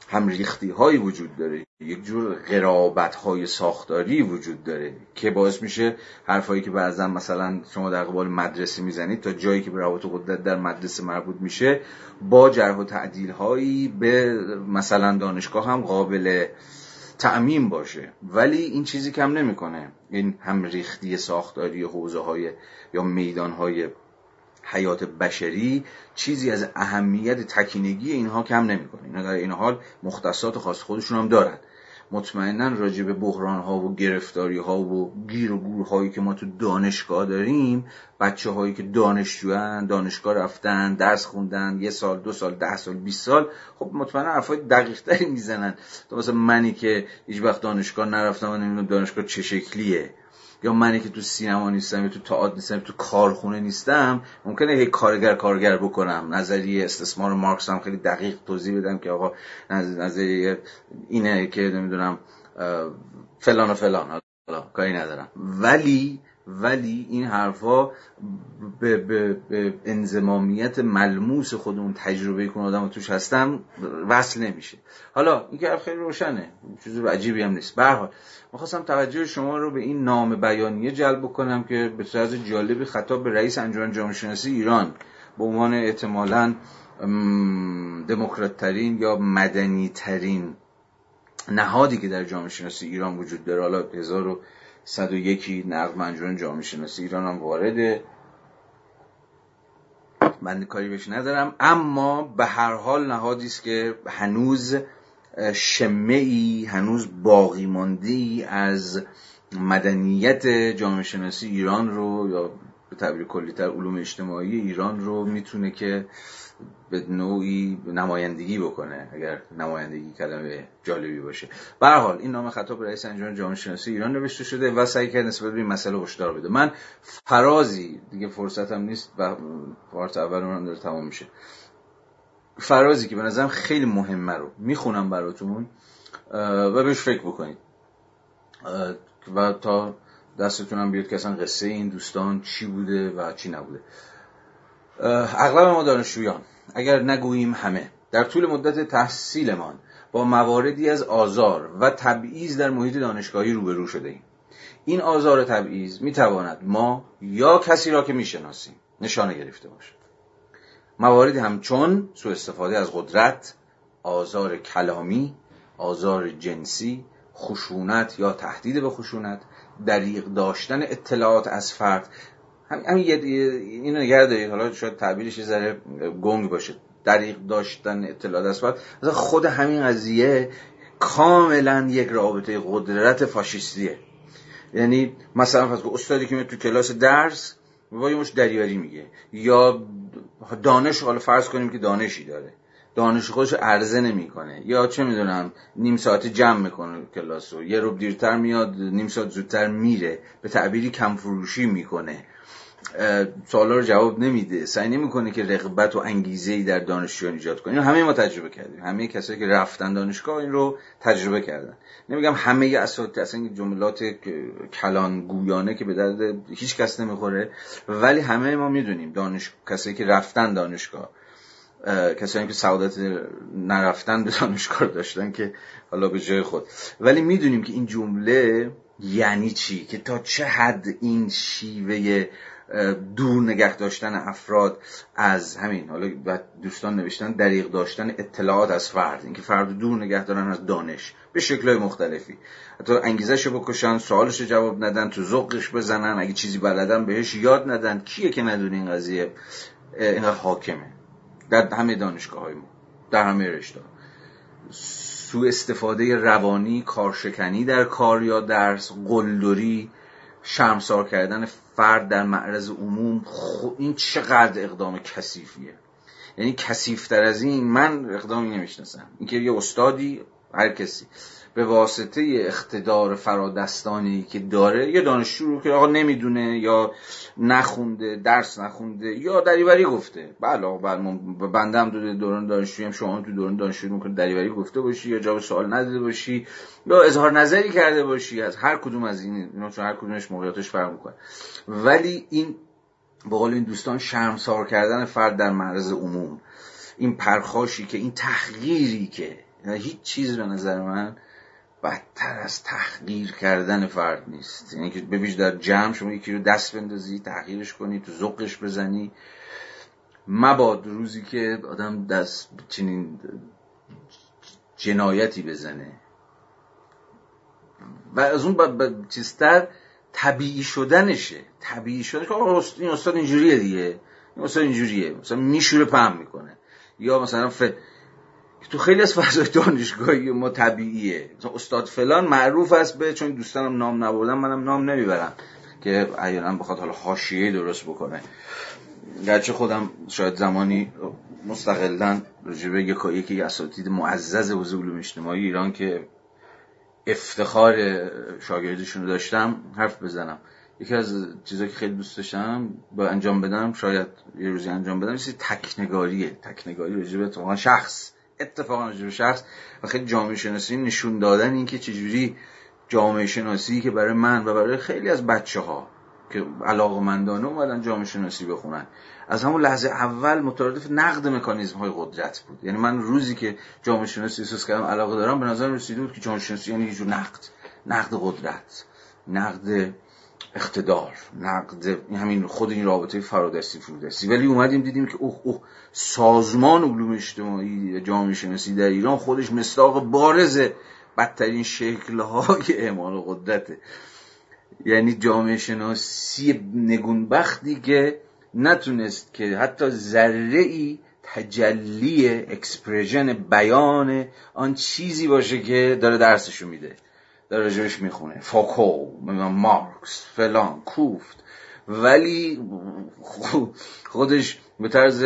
هم ریختی هایی وجود داره یک جور قرابت های ساختاری وجود داره که باعث میشه حرفایی که بعضا مثلا شما در قبال مدرسه می‌زنید تا جایی که به روابط قدرت در مدرسه مربوط میشه با جرح و تعدیل هایی به مثلا دانشگاه هم قابل تعمیم باشه. ولی این چیزی کم نمی‌کنه. این هم ریختی ساختاری حوزه های یا میدان های حیات بشری چیزی از اهمیت تکینگی اینها کم نمی‌کنه. اینا در این حال مختصات خاص خودشون هم دارن. مطمئنا راجع به بحران ها و گرفتاری ها و گیر و گور هایی که ما تو دانشگاه داریم بچه هایی که دانشجوان دانشگاه رفتن درس خوندن یه سال دو سال ده سال 20 سال خب مطمئنا حرفای دقیق تری می‌زنن. تو مثلا منی که هیچ وقت دانشگاه نرفتم و نمی‌دونم دانشگاه چه شکلیه. یا منی که تو سینما نیستم یا تو تئاتر نیستم تو کارخونه نیستم ممکنه هی کارگر کارگر بکنم. نظریه استثمار مارکس هم خیلی دقیق توضیح بدم که آقا نظریه اینه که نمی‌دونم فلان و فلان. حالا کاری ندارم. ولی ولی این حرفا به, به, به انزمامیت ملموس خود اون تجربه کن آدم توش هستم وصل نمیشه. حالا این که خیلی روشنه چیز عجیبی هم نیست. به حال می‌خواستم توجه شما رو به این نام بیانیه جلب کنم که به طرز جالبی خطاب به رئیس انجمن جامعه شناسی ایران به عنوان احتمالاً دموکرات ترین یا مدنی ترین نهادی که در جامعه شناسی ایران وجود داره حالا 1101 نقد انجمن جامعه شناسی ایران هم وارده. من کاری بهش ندارم اما به هر حال نهادی است که هنوز شمه ای هنوز باقی مانده ای از مدنیت جامعه شناسی ایران رو یا به تعبیر کلیتر علوم اجتماعی ایران رو می‌تونه که به نوعی نمایندگی بکنه اگر نمایندگی کلمه جالبی باشه. به حال این نام خطاب رئیس انجمن جامعه شناسی ایران نوشته شده و سعی کرد نسبت به این مسئله هشدار بده. من فرازی دیگه فرصتم نیست و پارت اول اونم داره تمام میشه. فرازی که به نظرم خیلی مهمه رو می‌خونم براتون و بهش فکر بکنید. و تا دستتونم بیاد که اصلا قصه این دوستان چی بوده و چی نبوده. اغلب ما دانشجویان اگر نگوییم همه در طول مدت تحصیلمان با مواردی از آزار و تبعیض در محیط دانشگاهی روبرو شده ایم. این آزار و تبعیض می‌تواند ما یا کسی را که می‌شناسیم نشانه گرفته باشد. مواردی همچون سوء استفاده از قدرت آزار کلامی آزار جنسی خشونت یا تهدید به خشونت دریغ داشتن اطلاعات از فرد. همین اینو نگه دارید حالا شاید تعبیرش یه ذره گنگ باشه. دریغ داشتن اطلاعات از فرد. خود همین قضیه کاملا یک رابطه قدرت فاشیستیه. یعنی مثلا فرض استادی که تو کلاس درس وای مش دریوری میگه. یا دانش حالا فرض کنیم که دانشی داره. دانش خودش عرضه نمی‌کنه. یا چه می‌دونم نیم ساعت جمع می‌کنه کلاس رو. یه رو دیرتر میاد نیم ساعت زودتر میره. به تعبیری کم فروشی می‌کنه سوالا رو جواب نمیده. سعی نمی‌کنه که رغبت و انگیزه ای در دانشجویان ایجاد کنه. همه ما تجربه کردیم. همه کسایی که رفتن دانشگاه این رو تجربه کردن. نمیگم همه اساتید اصلا جملات کلان گویانه که به درد هیچ کس نمی‌خوره. ولی همه ما می‌دونیم دانش کسایی که رفتن دانشگاه کسایی که سعادت نرفتن به دانشگاه داشتن که حالا به جای خود. ولی می‌دونیم که این جمله یعنی چی؟ که تا چه حد این شیوه دور نگه داشتن افراد از همین حالا دوستان نوشتن دریغ داشتن اطلاعات از فرد اینکه فرد دور نگه دارن از دانش به شکلهای مختلفی. حتی انگیزش رو بکشن سوالش جواب ندن تو ذوقش بزنن اگه چیزی بلدن بهش یاد ندن. کیه که ندونه این قضیه؟ اینقدر حاکمه. در همه دانشگاه های ما در همه رشته سو استفاده روانی کارشکنی در کار یا درس قلدری شرمسار کردن فرد در معرض عموم این چقدر اقدام کثیفیه. یعنی کثیفتر از این من اقدامی نمی‌شناسم. اینکه یه استادی هر کسی. به واسطه اقتدار فرادستانی که داره یه دانشجو رو که آقا نمی‌دونه یا نخونده درس نخونده یا دریوری گفته. بله بله بنده هم دو دوران دانشجویی هم شما تو دوران دانشجویی ممکن دریوری گفته باشی یا جواب سوال نداده باشی یا اظهار نظری کرده باشی از هر کدوم از این اینا چون هر کدومش موقعیتش فرق می‌کنه. ولی این به قول این دوستان شرمسار کردن فرد در معرض عموم. این پرخاشی که این تحقیری که هیچ چیز به نظر من بدتر از تحقیر کردن فرد نیست. یعنی که ببیش در جمع شما یکی رو دست بندازی تحقیرش کنی تو زقش بزنی. مباد روزی که آدم دست چنین جنایتی بزنه. و از اون با چیزتر طبیعی شدنشه. طبیعی شدنش این استاد اینجوریه دیگه. این استاد اینجوریه. مثلا میشوره پهم می‌کنه. یا مثلا ف... تو خیلی از فضای دانشگاهی ما طبیعیه. استاد فلان معروف است به چون دوستانم نام نبردم منم نام نمی‌برم که احیانا بخواد حالا حاشیه درست بکنه. گرچه خودم شاید زمانی مستقلا رجبه یکی اساتید معزز حوزه علوم اجتماعی ایران که افتخار شاگردشون رو داشتم حرف بزنم. یکی از چیزایی که خیلی دوست داشتم با انجام بدم شاید یه روزی انجام بدم چیزی تکنگاریه. تکنگاری راجع به شخص. اتفاقا راجع شخص و خیلی جامعه شناسی نشون دادن اینکه چجوری جامعه شناسی که برای من و برای خیلی از بچه ها که علاقمندانه اومدن جامعه شناسی بخونن. از همون لحظه اول مترادف نقد مکانیزم های قدرت بود. یعنی من روزی که جامعه شناسی احساس کردم علاقه دارم به نظر رسیده بود که جامعه شناسی یعنی یه نقد. نقد قدرت. نقد اقتدار نقد همین خود این رابطه فرادستی فرودستی. ولی اومدیم دیدیم که اوه اوه سازمان علوم اجتماعی جامعه شناسی در ایران خودش مصداق بارز بدترین شکلهای اعمال قدرته. یعنی جامعه شناسی نگونبختی که نتونست که حتی ذره ای تجلی expression بیان آن چیزی باشه که داره درسشو میده. در راجبش می‌خونه. فاکو مارکس فلان کوفت. ولی خودش به طرز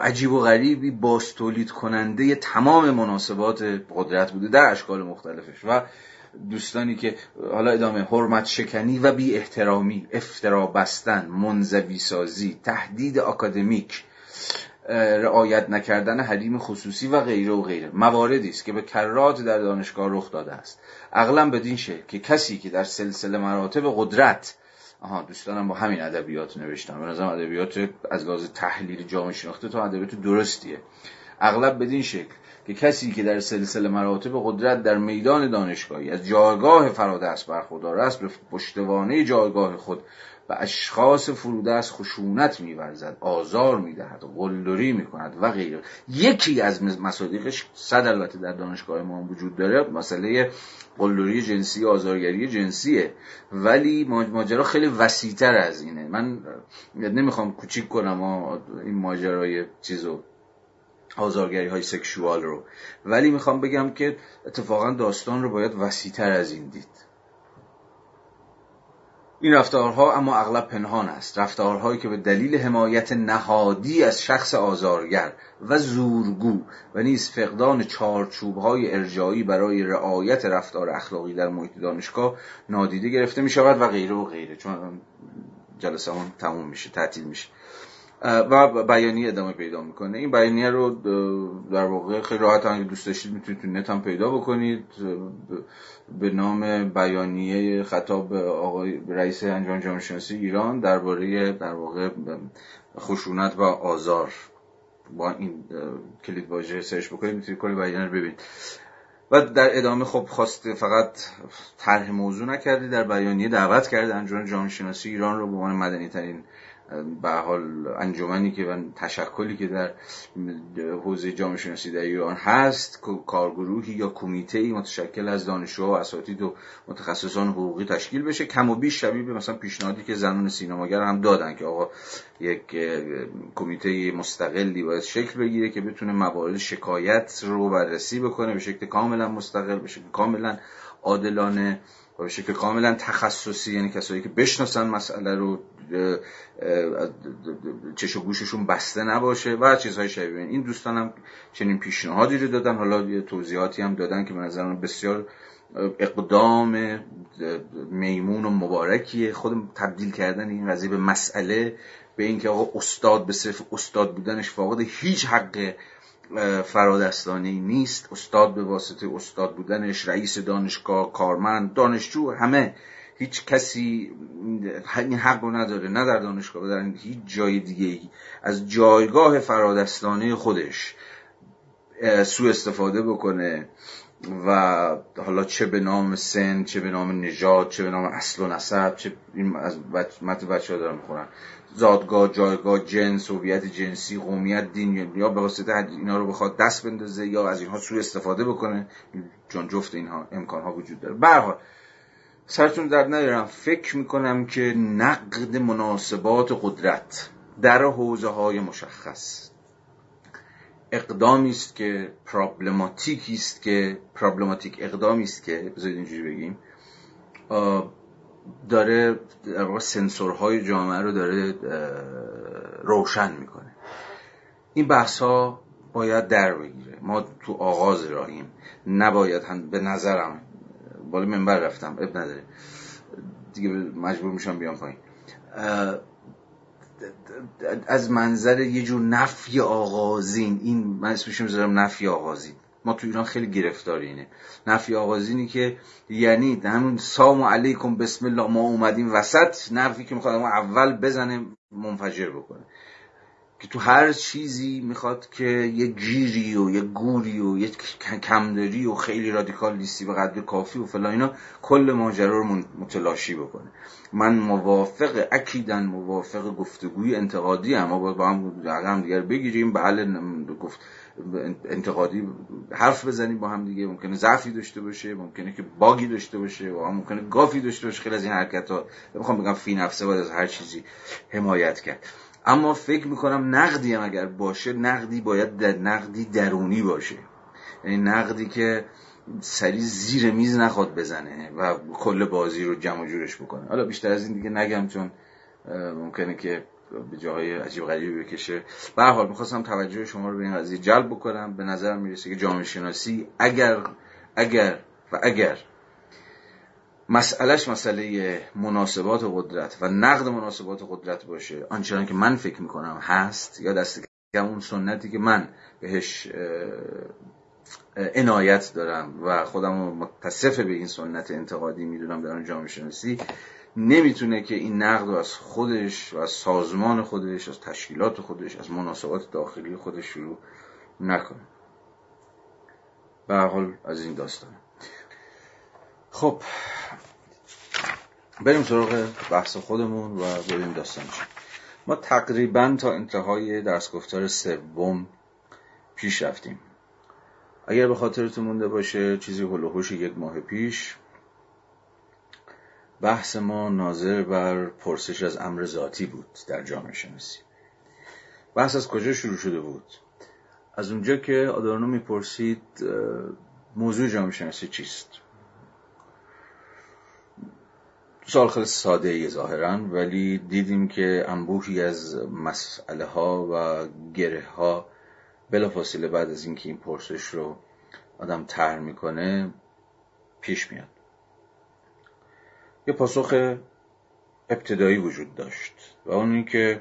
عجیب و غریبی باستولید کننده تمام مناسبات قدرت بوده در اشکال مختلفش. و دوستانی که حالا ادامه حرمت شکنی و بی احترامی افترا بستن منزوی سازی تهدید اکادمیک رعایت نکردن حریم خصوصی و غیره و غیره. مواردی است که به کرات در دانشگاه رخ داده است. اغلب بدین شکل که کسی که در سلسله مراتب قدرت آها دوستانم با همین ادبیات نوشتم. به نظرم ادبیات از لحاظ تحلیل جامعه شناخته تو ادبیات درستیه. اغلب بدین شکل که کسی که در سلسله مراتب قدرت در میدان دانشگاهی از جایگاه فرادست برخوردار است به پشتوانه جایگاه خود و اشخاص فروده از خشونت میورزد آزار می‌دهد قلدری می‌کند و غیره. یکی از مصادیقش صد البته در دانشگاه ما وجود داره مسئله قلدری جنسی آزارگری جنسیه. ولی ماجرا خیلی وسیعتر از اینه. من نمی‌خوام کوچیک کنم این ماجرای چیزو آزارگری های سکشوال رو. ولی می‌خوام بگم که اتفاقا داستان رو باید وسیعتر از این دید. این رفتارها اما اغلب پنهان است. رفتارهایی که به دلیل حمایت نهادی از شخص آزارگر و زورگو و نیز فقدان چارچوبهای ارجایی برای رعایت رفتار اخلاقی در محیط دانشگاه نادیده گرفته می شود و غیره و غیره. چون جلسه تموم میشه تعطیل میشه. و بیانیه ادامه پیدا می‌کنه. این بیانیه رو در واقع خیلی راحت هم دوست داشتید می‌تونید تو نت هم پیدا بکنید. به نام بیانیه خطاب آقای رئیس انجام جامعه شناسی ایران درباره در واقع خشونت و آزار. با این کلید واژه سرچ بکنید می‌تونید کلی بیانیه رو ببینید. و در ادامه خب خواسته فقط طرح موضوع نکردی در بیانیه دعوت کرده انجام جامعه شناسی ایران رو به عنوان مدنی ترین به حال انجمنی که و تشکلی که در حوزه جامعه شناسی در ایران هست کارگروهی یا کمیته ای متشکل از دانشجوها و اساتید و متخصصان حقوقی تشکیل بشه. کم و بیش شبیه به مثلا پیشنهادی که زنان سینماگر هم دادن که آقا یک کمیته مستقلی باید شکل بگیره که بتونه موارد شکایت رو بررسی بکنه به شکل کاملا مستقل به شکل کاملا عادلانه. به شکل کاملا تخصصی یعنی کسایی که بشناسن مسئله رو چش و گوششون بسته نباشه و چیزهای شبیه این. دوستانم چنین پیشنهادی رو دادن. حالا یه توضیحاتی هم دادن که به نظر بسیار اقدام میمون و مبارکیه. خود تبدیل کردن این قضیه به مسئله به اینکه آقا استاد به صرف استاد بودنش فاقد هیچ حق فرادستانه نیست. استاد به واسطه استاد بودنش رئیس دانشگاه کارمند دانشجو همه. هیچ کسی این حق رو نداره نه در دانشگاه در هیچ جای دیگه از جایگاه فرادستانه خودش سو استفاده بکنه و حالا چه به نام سن چه به نام نژاد چه به نام اصل و نسب چه این از مت بچه ها دارن می‌خونن زادگاه جایگاه جنس هویت جنسی قومیت دین یا به واسطه اینا رو بخواد دست بندازه یا از اینها سوء استفاده بکنه چون جفت اینها امکان ها وجود داره. به سرتون در ندارم فکر می‌کنم که نقد مناسبات قدرت در حوزه های مشخص. اقدامی است که پرابلماتیکی است که پرابلماتیک اقدامی است که بذارید اینجوری بگیم داره سنسورهای جامعه رو داره روشن می‌کنه. این بحث ها باید در بگیره. ما تو آغاز راهیم. نباید هم به نظرم بالا منبر رفتم اب نداره. دیگه مجبور میشم بیام پایین. از منظر یه جور نفی آغازین. این من اسمش می‌ذارم نفی آغازین. ما تو ایران خیلی گرفتار اینه نفی آغازینی که یعنی همون سام علیکم بسم الله ما اومدیم وسط نفی که می‌خواد اول بزنه منفجر بکنه. که تو هر چیزی می‌خواد که یه گیری و یه گوری و یه کمداری و خیلی رادیکال لیستی به قدر کافی و فلان اینا کل ماجرا رو متلاشی بکنه. من موافق اکیدن موافق گفتگوی انتقادی اما با هم دیگر بگیریم. بله گفت انتقادی حرف بزنیم با هم دیگه. ممکنه ضعفی داشته باشه ممکنه که باگی داشته باشه و ممکنه گافی داشته باشه. خیلی از این حرکت ها می‌خوام بگم فی نفسه باید از هر چیزی حمایت کرد. اما فکر می‌کنم نقدی هم اگر باشه نقدی باید در نقدی درونی باشه. یعنی نقدی که سری زیر میز نخواد بزنه و کل بازی رو جمع جورش بکنه. حالا بیشتر از این دیگه نگم چون ممکنه که به جاهای عجیب غریبی بکشه. به حال می‌خواستم توجه شما رو به این قضیه جلب بکنم. به نظرم می‌رسه که جامعه شناسی اگر اگر و اگر مسئلهش مسئله مناسبات قدرت و نقد مناسبات قدرت باشه آنچنان که من فکر می‌کنم هست یا دست اون سنتی که من بهش عنایت دارم و خودم متصف به این سنت انتقادی می‌دونم در آن جامعه شناسی نمی‌تونه که این نقد از خودش و از سازمان خودش از تشکیلات خودش از مناسبات داخلی خودش شروع نکنه. به حال از این داستان. خب بریم سراغ بحث خودمون و بریم داستانش ما تقریبا تا انتهای درس گفتار سوم پیش رفتیم. اگر به خاطرتون مونده باشه چیزی هلوهوش یک ماه پیش بحث ما ناظر بر پرسش از امر ذاتی بود در جامعه شناسی. بحث از کجا شروع شده بود؟ از اونجا که آدورنو می‌پرسید موضوع جامعه شناسی چیست؟ سوال خیلی ساده ای ظاهرا ولی دیدیم که انبوهی از مسئله ها و گره ها فاصله بعد از اینکه این پرسش رو آدم طرح می‌کنه پیش میاد. یه پاسخ ابتدایی وجود داشت و اون این که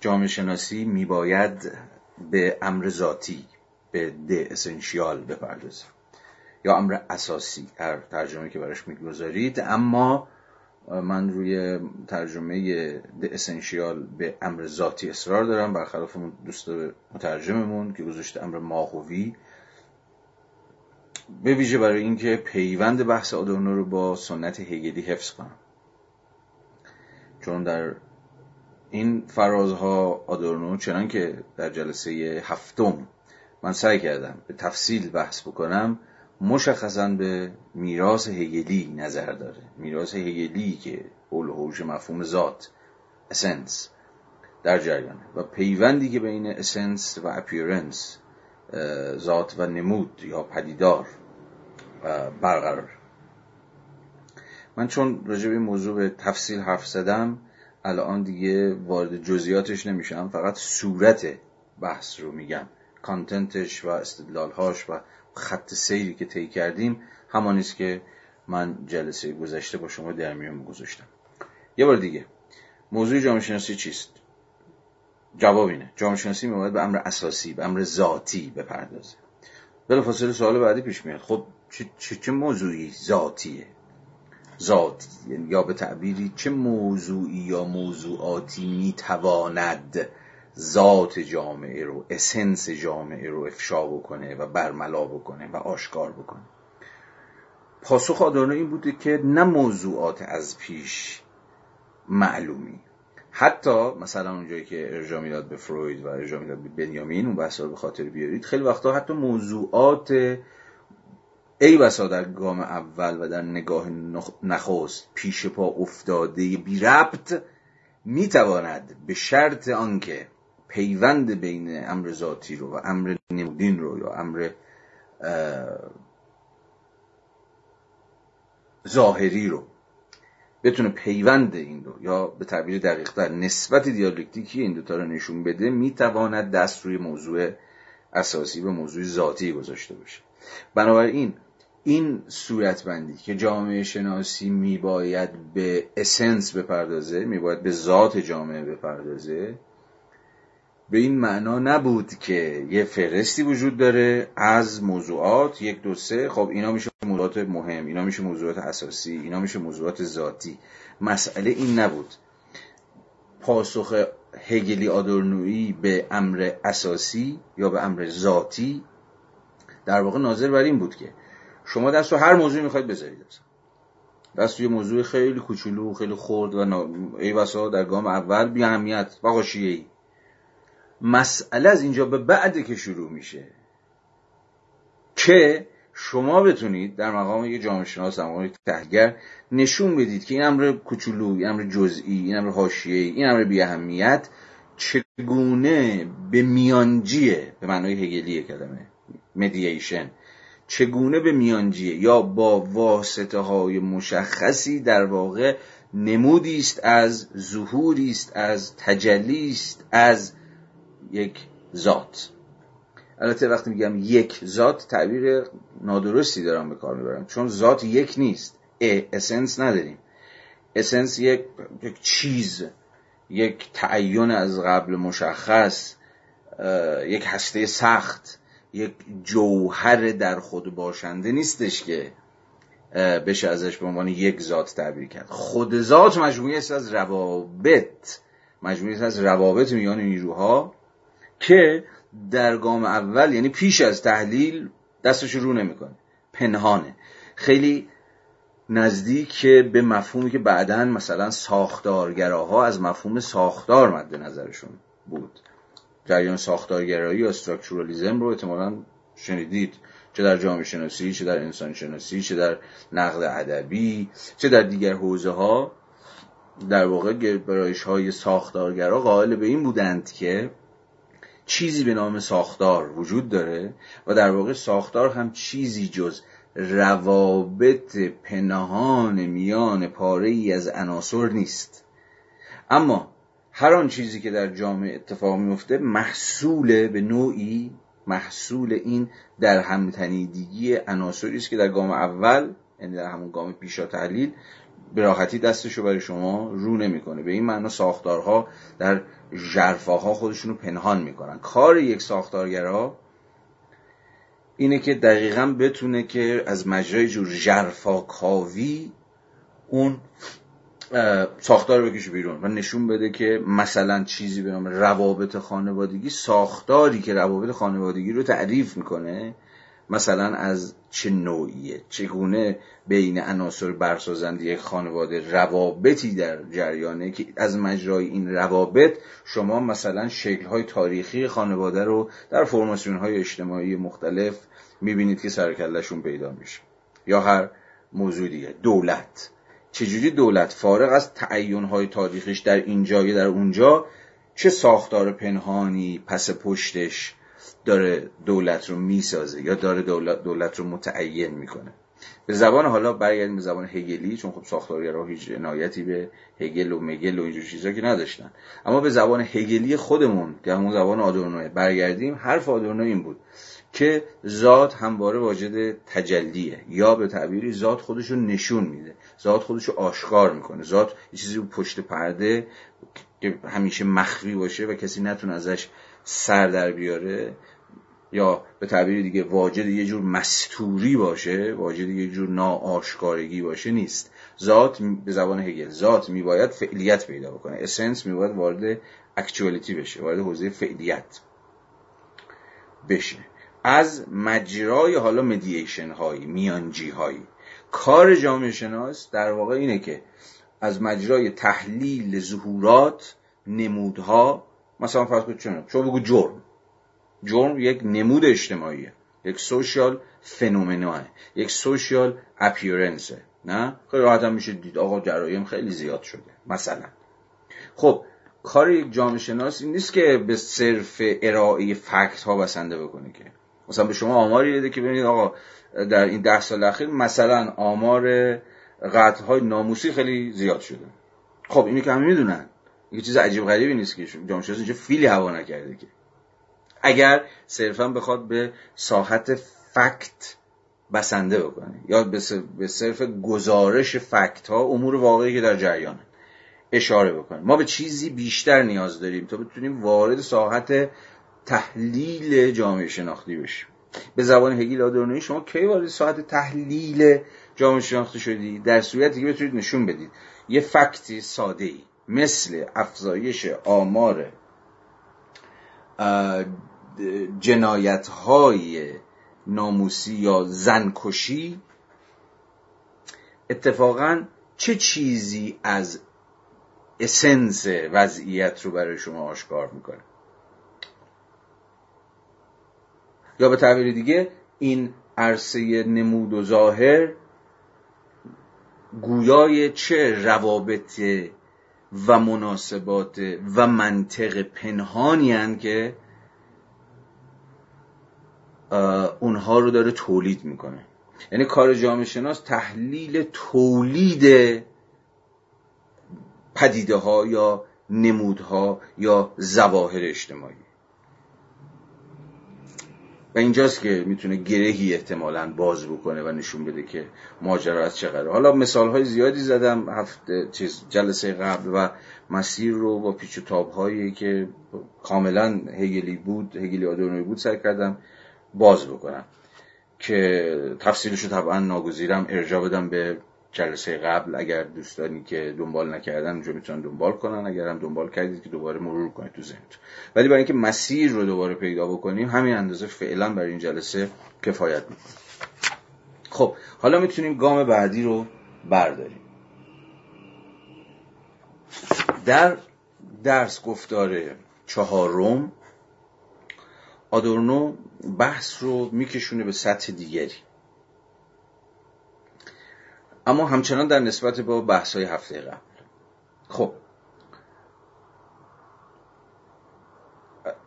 جامعه شناسی میباید به امر ذاتی به ده اسنشیال بپردازه یا امر اساسی هر ترجمه که براش می‌گذارید. اما من روی ترجمه د اسنشیال به امر ذاتی اصرار دارم برخلاف دوست مترجممون که گذاشته امر ماهوی. به ویژه برای اینکه پیوند بحث آدورنو رو با سنت هگلی حفظ کنم. چون در این فرازها آدورنو چنان که در جلسه هفتم من سعی کردم به تفصیل بحث بکنم مشخصا به میراث هگلی نظر داره. میراث هگلی که اولوهوش مفهوم ذات essence در جریانه. و پیوندی که بین essence و appearance ذات و نمود یا پدیدار برقرار. من چون راجع به موضوع به تفصیل حرف زدم الان دیگه وارد جزئیاتش نمیشم فقط صورت بحث رو میگم. content ش و استدلالهاش و خط سیری که طی کردیم همانی است که من جلسه گذشته با شما در میون گذاشتم. یه بار دیگه موضوع جامعه شناسی چیست؟ جواب اینه. جامعه شناسی میباید به امر اساسی به امر ذاتی بپردازه. فاصله سوال بعدی پیش میاد. خب چه, چه, چه موضوعی ذاتیه؟ ذاتی یعنی یا به تعبیری چه موضوعی یا موضوعاتی می‌تواند ذات جامعه رو اسنس جامعه رو افشا بکنه و برملا بکنه و آشکار بکنه؟ پاسخ آدورنو این بوده که نه موضوعات از پیش معلومی. حتی مثلا اونجایی که ارجاع می‌داد به فروید و ارجاع می‌داد به بنیامین اون بحثا رو به خاطر بیارید خیلی وقتا حتی موضوعات ای بسا در گام اول و در نگاه نخست پیش پا افتاده بی ربط می‌تواند به شرط آنکه پیوند بین امر ذاتی رو و امر نمودین رو یا امر ظاهری رو بتونه پیوند این رو یا به تعبیر دقیق در نسبت دیالکتیکی این دوتا رو نشون بده می‌تواند دست روی موضوع اساسی و موضوع ذاتی گذاشته باشه. بنابراین این صورتبندی که جامعه شناسی میباید به اسنس بپردازه میباید به ذات جامعه بپردازه به این معنا نبود که یه فرستی وجود داره از موضوعات یک دو سه. خب اینا میشه موضوعات مهم اینا میشه موضوعات اساسی اینا میشه موضوعات ذاتی. مسئله این نبود. پاسخ هگلی آدورنویی به امر اساسی یا به امر ذاتی در واقع ناظر بر این بود که شما دست رو هر موضوعی می‌خواید بذارید دست روی موضوع خیلی کوچولو خیلی خرد و نا... ای بسا در گام اول بی اهمیت و مسئله از اینجا به بعد که شروع میشه. که شما بتونید در مقام یک جامعه شناس مقام تحلیلگر نشون بدید که این امر کوچولو این امر جزئی این امر حاشیه‌ای این امر بی اهمیت چگونه به میانجیه به معنای هگلی کلمه مدییشن چگونه به میانجیه یا با واسطه های مشخصی در واقع نمودی است از ظهوری است از تجلی است از یک ذات. البته وقتی میگم یک ذات تعبیر نادرستی دارم به کار می‌برم. چون ذات یک نیست. ا اسنس نداریم. اسنس یک, یک چیز یک تعین از قبل مشخص یک هسته سخت یک جوهر در خود باشنده نیستش که بشه ازش به عنوان یک ذات تعبیر کرد. خود ذات مجموعی است از روابط. مجموعی است از روابط میان نیروها. که در گام اول یعنی پیش از تحلیل دستش رو نمی‌کنه. پنهانه. خیلی نزدیک به مفهومی که بعدا مثلا ساختارگراها از مفهوم ساختار مد نظرشون بود. جریان ساختارگرایی یا استراکچورالیزم رو احتمالا شنیدید. چه در جامعه شناسی چه در انسان شناسی چه در نقد ادبی چه در دیگر حوزه ها در واقع گرایش های ساختارگرا قائل به این بودند که چیزی به نام ساختار وجود داره و در واقع ساختار هم چیزی جز روابط پنهان میان پاره ای از عناصر نیست. اما هر آن چیزی که در جامعه اتفاق میفته محصول به نوعی محصول این در همتنیدگی عناصری است که در گام اول یعنی در همون گام پیشا تحلیل به راحتی دستشو برای شما رو نمی‌کنه. به این معنا ساختارها در ژرفاها خودشونو پنهان می‌کنن. کار یک ساختارگرا اینه که دقیقا بتونه که از مجرای جور ژرفا کاوی اون ساختار بکشه بیرون و نشون بده که مثلا چیزی به نام روابط خانوادگی ساختاری که روابط خانوادگی رو تعریف می‌کنه مثلا از چه نوعیه؟ چگونه بین عناصر برسازنده خانواده روابطی در جریانه که از مجرای این روابط شما مثلا شکلهای تاریخی خانواده رو در فرماسیون های اجتماعی مختلف می‌بینید که سرکلشون پیدا میشه. یا هر موضوع دیگه. دولت. چجوری دولت فارغ از تعین های تاریخیش در اینجا یا در اونجا؟ چه ساختار پنهانی پس پشتش داره دولت رو می‌سازه یا داره دولت, دولت رو متعین می‌کنه. به زبان حالا برگردیم به زبان هگلی چون خب ساختارگرا هیچ عنایتی به هگل و مگل و اینجور چیزا که نداشتن. اما به زبان هگلی خودمون که همون زبان آدورنو برگردیم. حرف آدورنو این بود که ذات همواره واجد تجلیه. یا به تعبیری ذات خودش رو نشون میده. ذات خودش رو آشکار می‌کنه. ذات یه چیزی پشت پرده که همیشه مخفی باشه و کسی نتونه ازش سر در بیاره یا به تعبیر دیگه واجد یه جور مستوری باشه واجد یه جور ناآشکارگی باشه نیست. ذات به زبان هگل ذات میباید فعلیت پیدا بکنه. اسنس میباید وارد اکچوالیتی بشه وارد حوزه فعلیت بشه. از مجرای حالا مدییشن هایی میانجی هایی کار جامعه شناس در واقع اینه که از مجرای تحلیل ظهورات نمودها مثلا فرض کنید چون شما بگو جرم. جرم یک نمود اجتماعیه. یک سوشیال فنومناه یک سوشیال اپیرنسه نه؟ خیلی راحت میشه دید. آقا جرایم خیلی زیاد شده مثلا. خب کار یک جامعه شناس نیست که به صرف ارائه فکت ها بسنده بکنه که. مثلا به شما آماری بده که ببینید آقا در این ده سال اخیر مثلا آمار قتل های ناموسی خیلی زیاد شده. خب اینو که همه می‌دونن. یه چیز عجیب غریبی نیست که شناس اینجا فیلی هوا نکرده که. اگر صرفا بخواد به ساحت فکت بسنده بکنه یا به صرف گزارش فکت ها امور واقعی که در جریانه اشاره بکنه. ما به چیزی بیشتر نیاز داریم تا بتونیم وارد ساحت تحلیل جامعه شناختی بشیم. به زبان هگیل آدورنوی شما کی وارد ساحت تحلیل جامعه شناختی شدی؟ در صورتی که بتونید نشون بدید. یه فکتی ساده ای مثل افزایش آمار جنایت های ناموسی یا زنکشی اتفاقا چه چیزی از اسنس وضعیت رو برای شما آشکار می‌کنه؟ یا به تعبیر دیگه این عرصه نمود و ظاهر گویای چه روابط و مناسبات و منطق پنهانی هن که اونها رو داره تولید می‌کنه. یعنی کار جامعه شناس تحلیل تولید پدیده ها یا نمودها یا زواهر اجتماعی. و اینجاست که می‌تونه گرهی احتمالا باز بکنه و نشون بده که ماجرا از چه قراره. حالا مثال های زیادی زدم هفته چیز جلسه قبل و مسیر رو با پیچ و تاب هایی که کاملا هگلی بود هگلی آدورنوی بود سر کردم باز بکنم. که تفصیلش رو طبعا ناگزیرم ارجا بدم به جلسه قبل اگر دوستانی که دنبال نکردن اونجا می‌تونن دنبال کنن اگر هم دنبال کردید که دوباره مرور کنید تو ذهنتون. ولی برای اینکه مسیر رو دوباره پیدا بکنیم همین اندازه فعلا برای این جلسه کفایت می‌کنه خب حالا می‌تونیم گام بعدی رو برداریم. در درس گفتار چهارم آدورنو بحث رو میکشونه به سطح دیگری. اما همچنان در نسبت با بحث های هفته قبل. خب.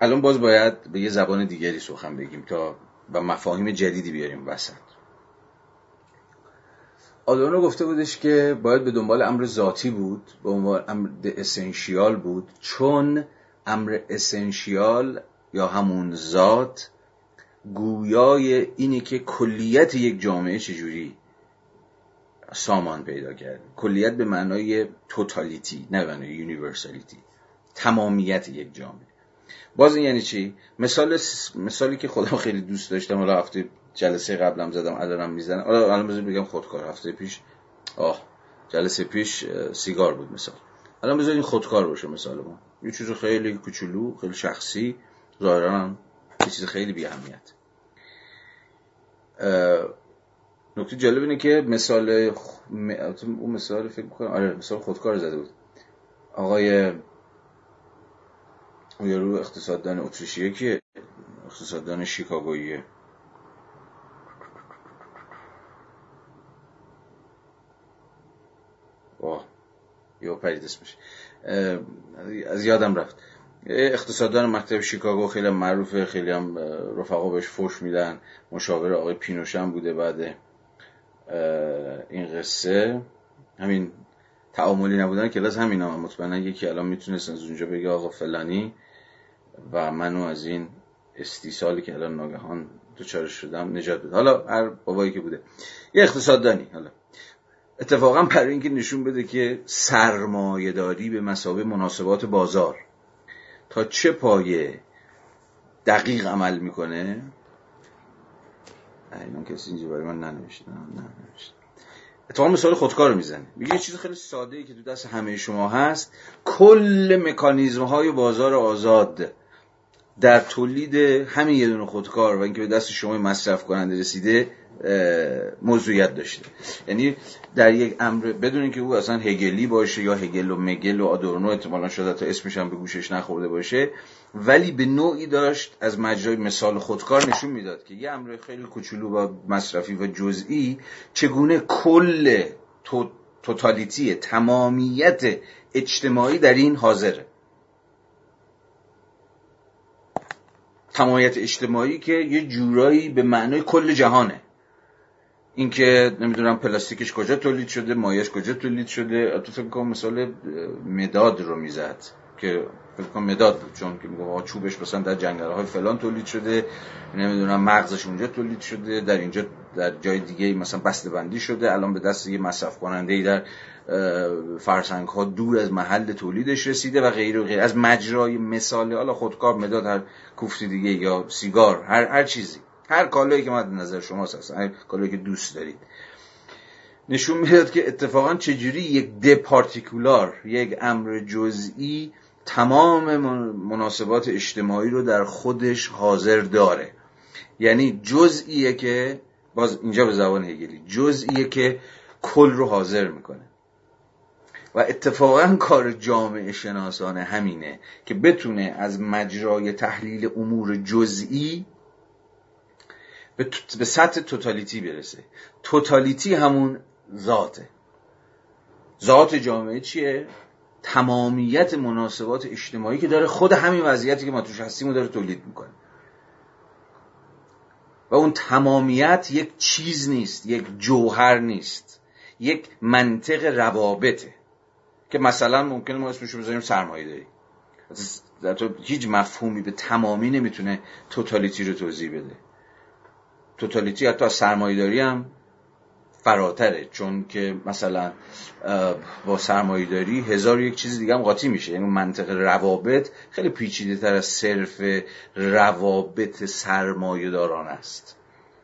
الان باز باید به یه زبان دیگری سخن بگیم تا و مفاهیم جدیدی بیاریم وسط. آدورنو گفته بودش که باید به دنبال امر ذاتی بود به عنوان امر اسنشیال بود چون امر اسنشیال یا همون ذات گویای اینه که کلیت یک جامعه چجوری سامان پیدا کرده کلیت به معنای totality نه به معنای universality تمامیت یک جامعه. باز این یعنی چی؟ مثال مثالی که خودم خیلی دوست داشتم حالا هفته جلسه قبلم زدم الانم می‌زنم. حالا الان بذار بگم خودکار. هفته پیش آه جلسه پیش سیگار بود مثال. الان بذار این خودکار باشه مثال ما. یه چیز خیلی کوچولو خیلی شخصی ظاهرا یه چیز خیلی بی اهمیت نکته جالب اینه که مثال اون مثال فکر کنم آره مثال خودکار زده بود. آقای یارو اقتصاددان اتریشیه که اقتصاددان شیکاگوییه. واه یا پرید اسمش از یادم رفت. اقتصاددان مکتب شیکاگو خیلی معروفه خیلی هم رفقا بهش فوش میدن. مشاور آقای پینوشن بوده بعد این قصه همین تعاملی نبودن کلاس همین هم مطمئنا یکی الان می‌تونست از اونجا بگه آقا فلانی و منو از این استیصالی که الان ناگهان دوچارش شدم نجات بده. حالا هر بابایی که بوده. یه اقتصاددانی حالا. اتفاقا برای اینکه نشون بده که سرمایه داری به مسابه مناسبات بازار تا چه پایه دقیق عمل می‌کنه اینا کسی اینجا برای من ننوشته ننوشته اتفاقا مثال خودکار می‌زنه. میگه یه چیز خیلی ساده ای که تو دست همه شما هست کل مکانیزم های بازار آزاد. در تولید همین یه دونه خودکار و اینکه به دست شما مصرف کننده رسیده موضوعیت داشته. یعنی در یک امر بدون اینکه او اصلا هگلی باشه یا هگل و مگل و آدورنو احتمالا شده تا اسمش هم به گوشش نخورده باشه ولی به نوعی داشت از مجرای مثال خودکار نشون می‌داد که یه امر خیلی کوچولو و مصرفی و جزئی چگونه کل توتالیتی تمامیت اجتماعی در این حاضره. تمامیت اجتماعی که یه جورایی به معنای کل جهانه. اینکه نمی‌دونم پلاستیکش کجا تولید شده مایش کجا تولید شده. تو فکر کنم مثال مداد رو می‌زد که فکر کنم مداد بود چون که میگم چوبش مثلا در جنگل های فلان تولید شده. نمی‌دونم مغزش اونجا تولید شده. در اینجا در جای دیگه مثلا بسته بندی شده. الان به دست یه مصرف کننده ای در فرسنگ ها دور از محل تولیدش رسیده و غیر و غیر. از مجرای مثال حالا خودکار مداد هر کوفتی دیگه یا سیگار هر هر چیزی. هر کالایی که مد نظر شما هست هر کالایی که دوست دارید. نشون می‌داد که اتفاقا چجوری یک دپارتیکولار یک امر جزئی تمام مناسبات اجتماعی رو در خودش حاضر داره. یعنی جزئیه که باز اینجا به زبان هگلی جزئیه که کل رو حاضر می‌کنه. و اتفاقا کار جامعه شناسانه همینه که بتونه از مجرای تحلیل امور جزئی به سطح توتالیتی برسه. توتالیتی همون ذاته. ذات جامعه چیه؟ تمامیت مناسبات اجتماعی که داره خود همین وضعیتی که ما توش هستیم رو داره تولید می‌کنه. و اون تمامیت یک چیز نیست یک جوهر نیست یک منطق روابطه. که مثلا ممکنه ما اسمشو بذاریم سرمایه داری در تو هیچ مفهومی به تمامی نمی‌تونه توتالیتی رو توضیح بده. توتالیتی حتی از سرمایه‌داری هم فراتره چون که مثلا با سرمایهداری هزار یک چیز دیگه هم قاطی میشه. یعنی منطق روابط خیلی پیچیده تر از صرف روابط سرمایه داران است.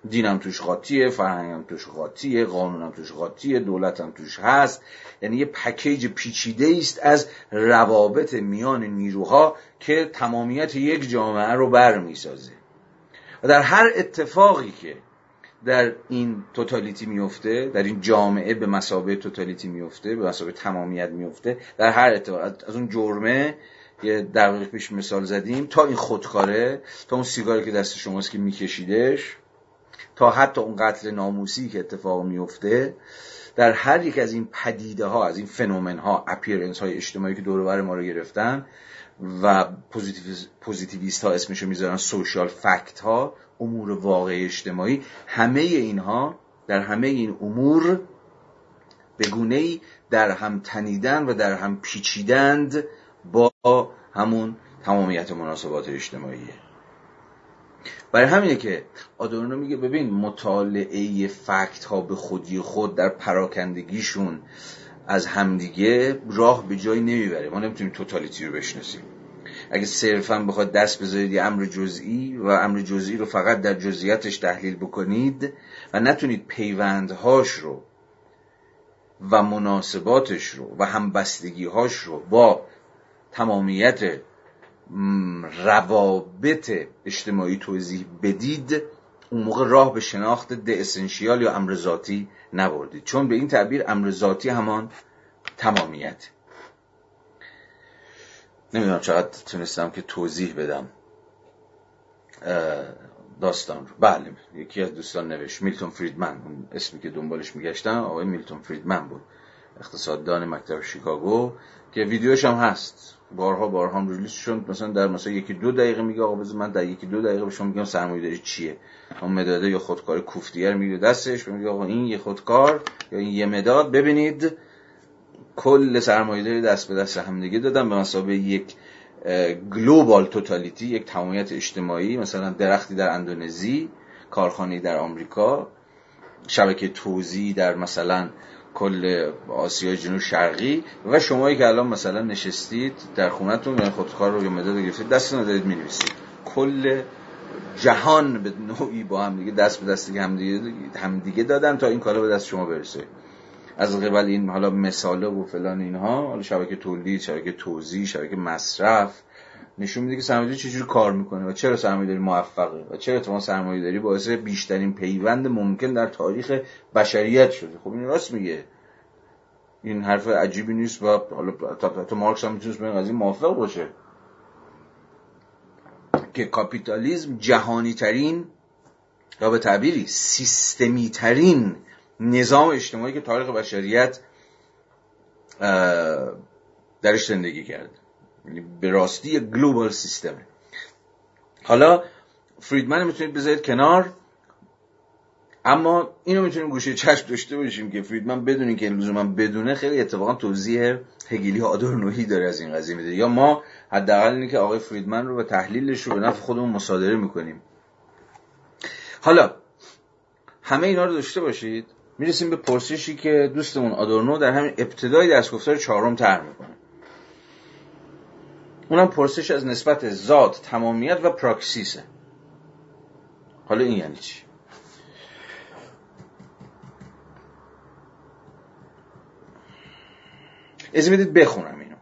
دینم توش قاطیه فرهنگم توش قاطیه قانونم توش قاطیه دولتم توش هست. یعنی یه پکیج پیچیده است از روابط میان نیروها که تمامیت یک جامعه رو برمیسازه. و در هر اتفاقی که در این توتالیتی میفته در این جامعه به مسابه توتالیتی میفته به مسابه تمامیت میفته در هر اتفاق از اون جرمه یه دقیق پیش مثال زدیم تا این خودکاره تا اون سیگاری که دست شماست که میکشیدش تا حتی اون قتل ناموسی که اتفاق میفته در هر یک از این پدیده ها از این phenomenon ها appearance های اجتماعی که دور ما رو گرفتن و پوزیتیویست ها اسمشو می‌ذارن social fact ها امور واقع اجتماعی همه اینها در همه این امور به گونه ای در هم تنیدن و در هم پیچیدند با همون تمامیت مناسبات اجتماعیه برای همینه که آدورنو میگه ببین مطالعه فکت ها به خودی خود در پراکندگیشون از همدیگه راه به جایی نمی‌بره. ما نمی‌تونیم توتالیتی رو بشناسیم. اگه صرفا بخواد دست بذارید یه امر جزئی و امر جزئی رو فقط در جزئیاتش تحلیل بکنید و نتونید پیوندهاش رو و مناسباتش رو و همبستگیهاش رو با تمامیت روابط اجتماعی توضیح بدید اون موقع راه به شناخت د اسنشیال یا امر ذاتی نبردید. چون به این تعبیر امر ذاتی همان تمامیت. نمی‌دونم چقدر تونستم که توضیح بدم. داستان رو. بله یکی از دوستان نوشت میلتون فریدمن. اون اسمی که دنبالش میگشتم آقای میلتون فریدمن بود. اقتصاددان مکتب شیکاگو که ویدیوش هم هست. بارها بارها هم ریلیز شد. مثلا در مثلا یکی دو دقیقه میگه آقا بذار من در یکی دو دقیقه به شما میگم سرمایه‌داری چیه؟ اون مداده یا خودکار کوفتیگر میگه دستش میگه آقا این یه خودکار یا این یه مداد. ببینید کل سرمایه‌داری دست به دست هم دیگه دادن به مسابقه یک گلوبال توتالیتی یک تمامیت اجتماعی مثلا درختی در اندونزی کارخانه در آمریکا شبکه توزیع در مثلا کل آسیای جنوب شرقی و شمایی که الان مثلا نشستید در خونتون یا خودکار رو یا مداد گرفتید دستتون رو دارید می‌نویسید. کل جهان به نوعی با هم دیگه دست به دست هم دیگه دادن تا این کارا به دست شما برسه. از قبل این حالا مثاله و فلان اینها حالا شبکه تولید شبکه توزیع شبکه مصرف نشون میده که سرمایه‌داری چجوری کار می‌کنه و چرا سرمایه‌داری موفقه و چرا اتفاقا سرمایه‌داری باعث بیشترین پیوند ممکن در تاریخ بشریت شده. خب این راست میگه. این حرف عجیبی نیست و حالا تا مارکس هم می‌تونست به این قضیه موافق باشه. که کاپیتالیزم جهانی ترین یا به تعبیری سیستمی ترین نظام اجتماعی که تاریخ بشریت درش زندگی کرده. به راستی global system ه حالا فریدمن می‌تونید بذارید کنار اما اینو می‌تونیم گوشه چشم داشته باشیم که فریدمن بدونی که لزوما بدونه خیلی اتفاقا توضیح هگلی آدورنویی داره از این قضیه میده. یا ما حداقل اینه که آقای فریدمن رو به تحلیلش رو به نفع خودمون مصادره می‌کنیم. حالا همه اینا رو داشته باشید. می‌رسیم به پرسشی که دوستمون آدورنو در همین ابتدای دستگفتار چهارم طرح می‌کنه. اونم پرسش از نسبت ذات تمامیت و پراکسیسه. حالا این یعنی چی؟ از بدید بخونم اینو.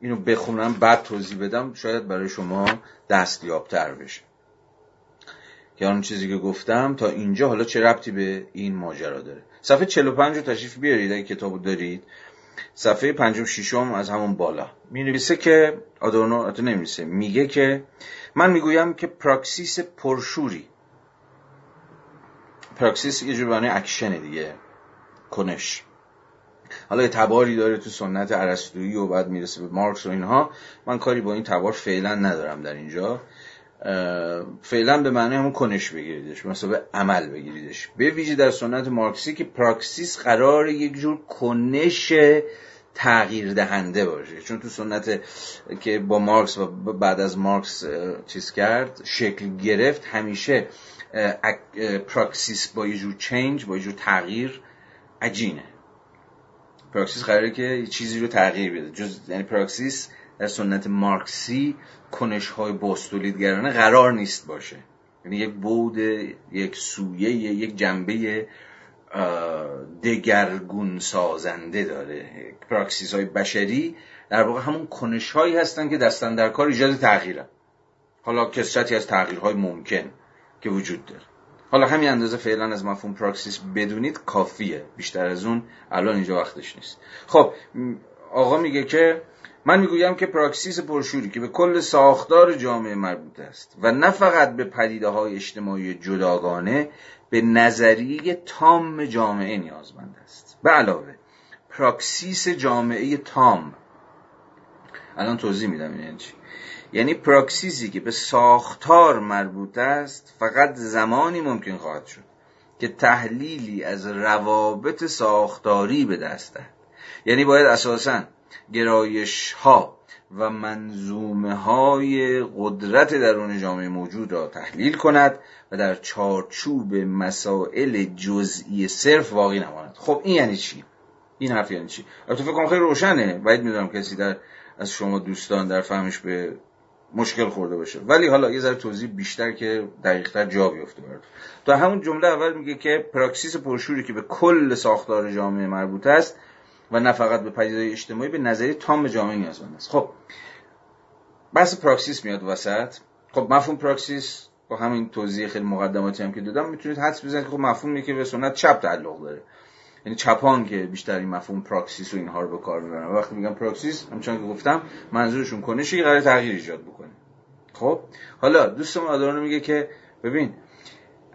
اینو بخونم بعد توضیح بدم شاید برای شما دستیابتر بشه. که آن چیزی که گفتم تا اینجا حالا چه ربطی به این ماجرا داره؟ صفحه 45 رو تشریف بیارید اگه کتابو دارید. صفحه 56 از همون بالا. می نویسه که آدورنو اتو نمیسه میگه که من می‌گویم که پراکسیس پرشوری. پراکسیس یه جور اکشن دیگه. کنش. حالا یه تباری داره تو سنت ارسطویی و بعد می‌رسه به مارکس و اینها. من کاری با این تبار فعلا ندارم در اینجا. فعلا به معنی همون کنش بگیریدش مثلا به عمل بگیریدش. به ویژه در سنت مارکسی که پراکسیس قرار یک جور کنش تغییر دهنده باشه. چون تو سنت که با مارکس و بعد از مارکس چیز کرد شکل گرفت همیشه پراکسیس با یه جور change با یه جور تغییر عجینه. پراکسیس قراره که چیزی رو تغییر بده. جز یعنی پراکسیس در سنت مارکسی کنش های بازتولیدگرانه قرار نیست باشه. یعنی یک بعد یک سویه یک جنبه دگرگون سازنده داره. پراکسیس های بشری در واقع همون کنش هایی هستن که دست اندر کار ایجاد تغییرن. حالا کثرتی از تغییرهای ممکن که وجود داره. حالا همین اندازه فعلا از مفهوم پراکسیس بدونید کافیه. بیشتر از اون الان اینجا وقتش نیست. خب آقا میگه که من می‌گویم که پراکسیس پرشوری که به کل ساختار جامعه مربوط است و نه فقط به پدیده های اجتماعی جداگانه به نظریه تام جامعه نیازمند است. به علاوه پراکسیس جامعه تام. الان توضیح میدم این یعنی چی. یعنی پراکسیسی که به ساختار مربوط است فقط زمانی ممکن خواهد شد که تحلیلی از روابط ساختاری به دست دهد. یعنی باید اساساً گرایش ها و منظومه های قدرت درون جامعه موجود را تحلیل کند و در چارچوب مسائل جزئی صرف واقعی نماند. خب این یعنی چی؟ این حرف یعنی چی؟ تو فکر کنم خیلی روشنه باید می‌دونم کسی در از شما دوستان در فهمش به مشکل خورده باشه. ولی حالا یه ذره توضیح بیشتر که دقیقتر جا بیفته برد تا همون جمله اول میگه که پراکسیس پرشوری که به کل ساختار جامعه مربوط است و نه فقط به پدیده اجتماعی به نظری تام جامعه نیازمند است خب بحث پراکسیس میاد وسط. خب مفهوم پراکسیس با همین توضیح خیلی مقدماتی هم که دادم می‌تونید حدس بزنید که خب مفهومی که به سنت چپ تعلق داره. یعنی چپان که بیشتر این مفهوم پراکسیس و اینها رو به کار می‌برن. وقتی میگم پراکسیس همچنان که گفتم منظورشون کنشی قرار تغییر ایجاد بکنه. خب حالا دوستم آدورنو میگه که ببین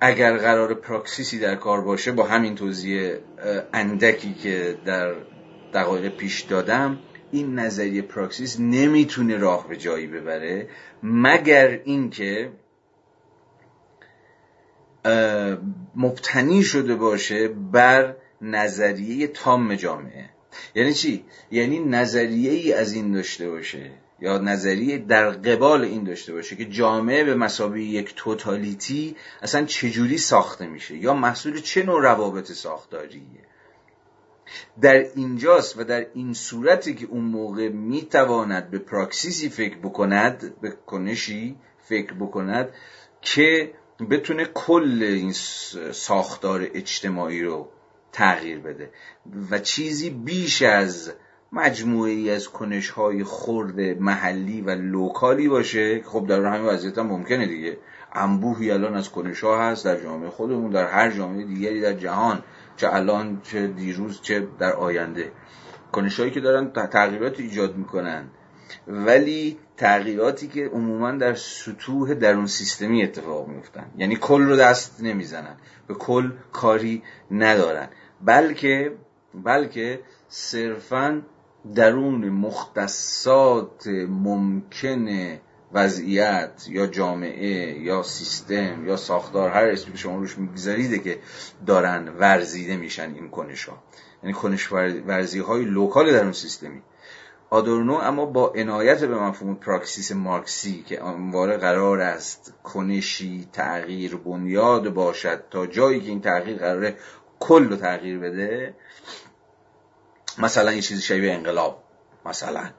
اگر قرار پراکسیسی در کار باشه با همین توضیح اندکی که در دقایق پیش دادم این نظریه پراکسیس نمی‌تونه راه به جایی ببره مگر اینکه مبتنی شده باشه بر نظریه تام جامعه یعنی چی؟ یعنی نظریه ای از این داشته باشه یا نظریه در قبال این داشته باشه که جامعه به مسابقه یک توتالیتی اصلا چجوری ساخته میشه یا محصول چه نوع روابط ساختاریه در اینجاست و در این صورتی که اون موقع می‌تواند به پراکسیسی فکر بکند به کنشی فکر بکند که بتونه کل این ساختار اجتماعی رو تغییر بده و چیزی بیش از مجموعه ای از کنش های خرد محلی و لوکالی باشه. خب در همین وضعیت هم ممکنه دیگه. انبوهی الان از کنش ها هست در جامعه خودمون در هر جامعه دیگری در جهان. چه الان چه دیروز چه در آینده. کنش هایی که دارن تغییرات ایجاد می‌کنن. ولی تغییراتی که عموما در سطوح درون سیستمی اتفاق میفتن یعنی کل رو دست نمی‌زنن. به کل کاری ندارن. بلکه بلکه صرفا درون مختصات ممکن وضعیت یا جامعه یا سیستم یا ساختار هر اسمی که شما روش میگذاریده که دارن ورزیده میشن این کنش ها یعنی کنش ورزی های local در اون سیستمی. آدورنو اما با عنایت به مفهوم پراکسیس مارکسی که همواره قرار است کنشی تغییر بنیاد باشد تا جایی که این تغییر قراره کل رو تغییر بده مثلا یه چیزی شبیه انقلاب مثلا.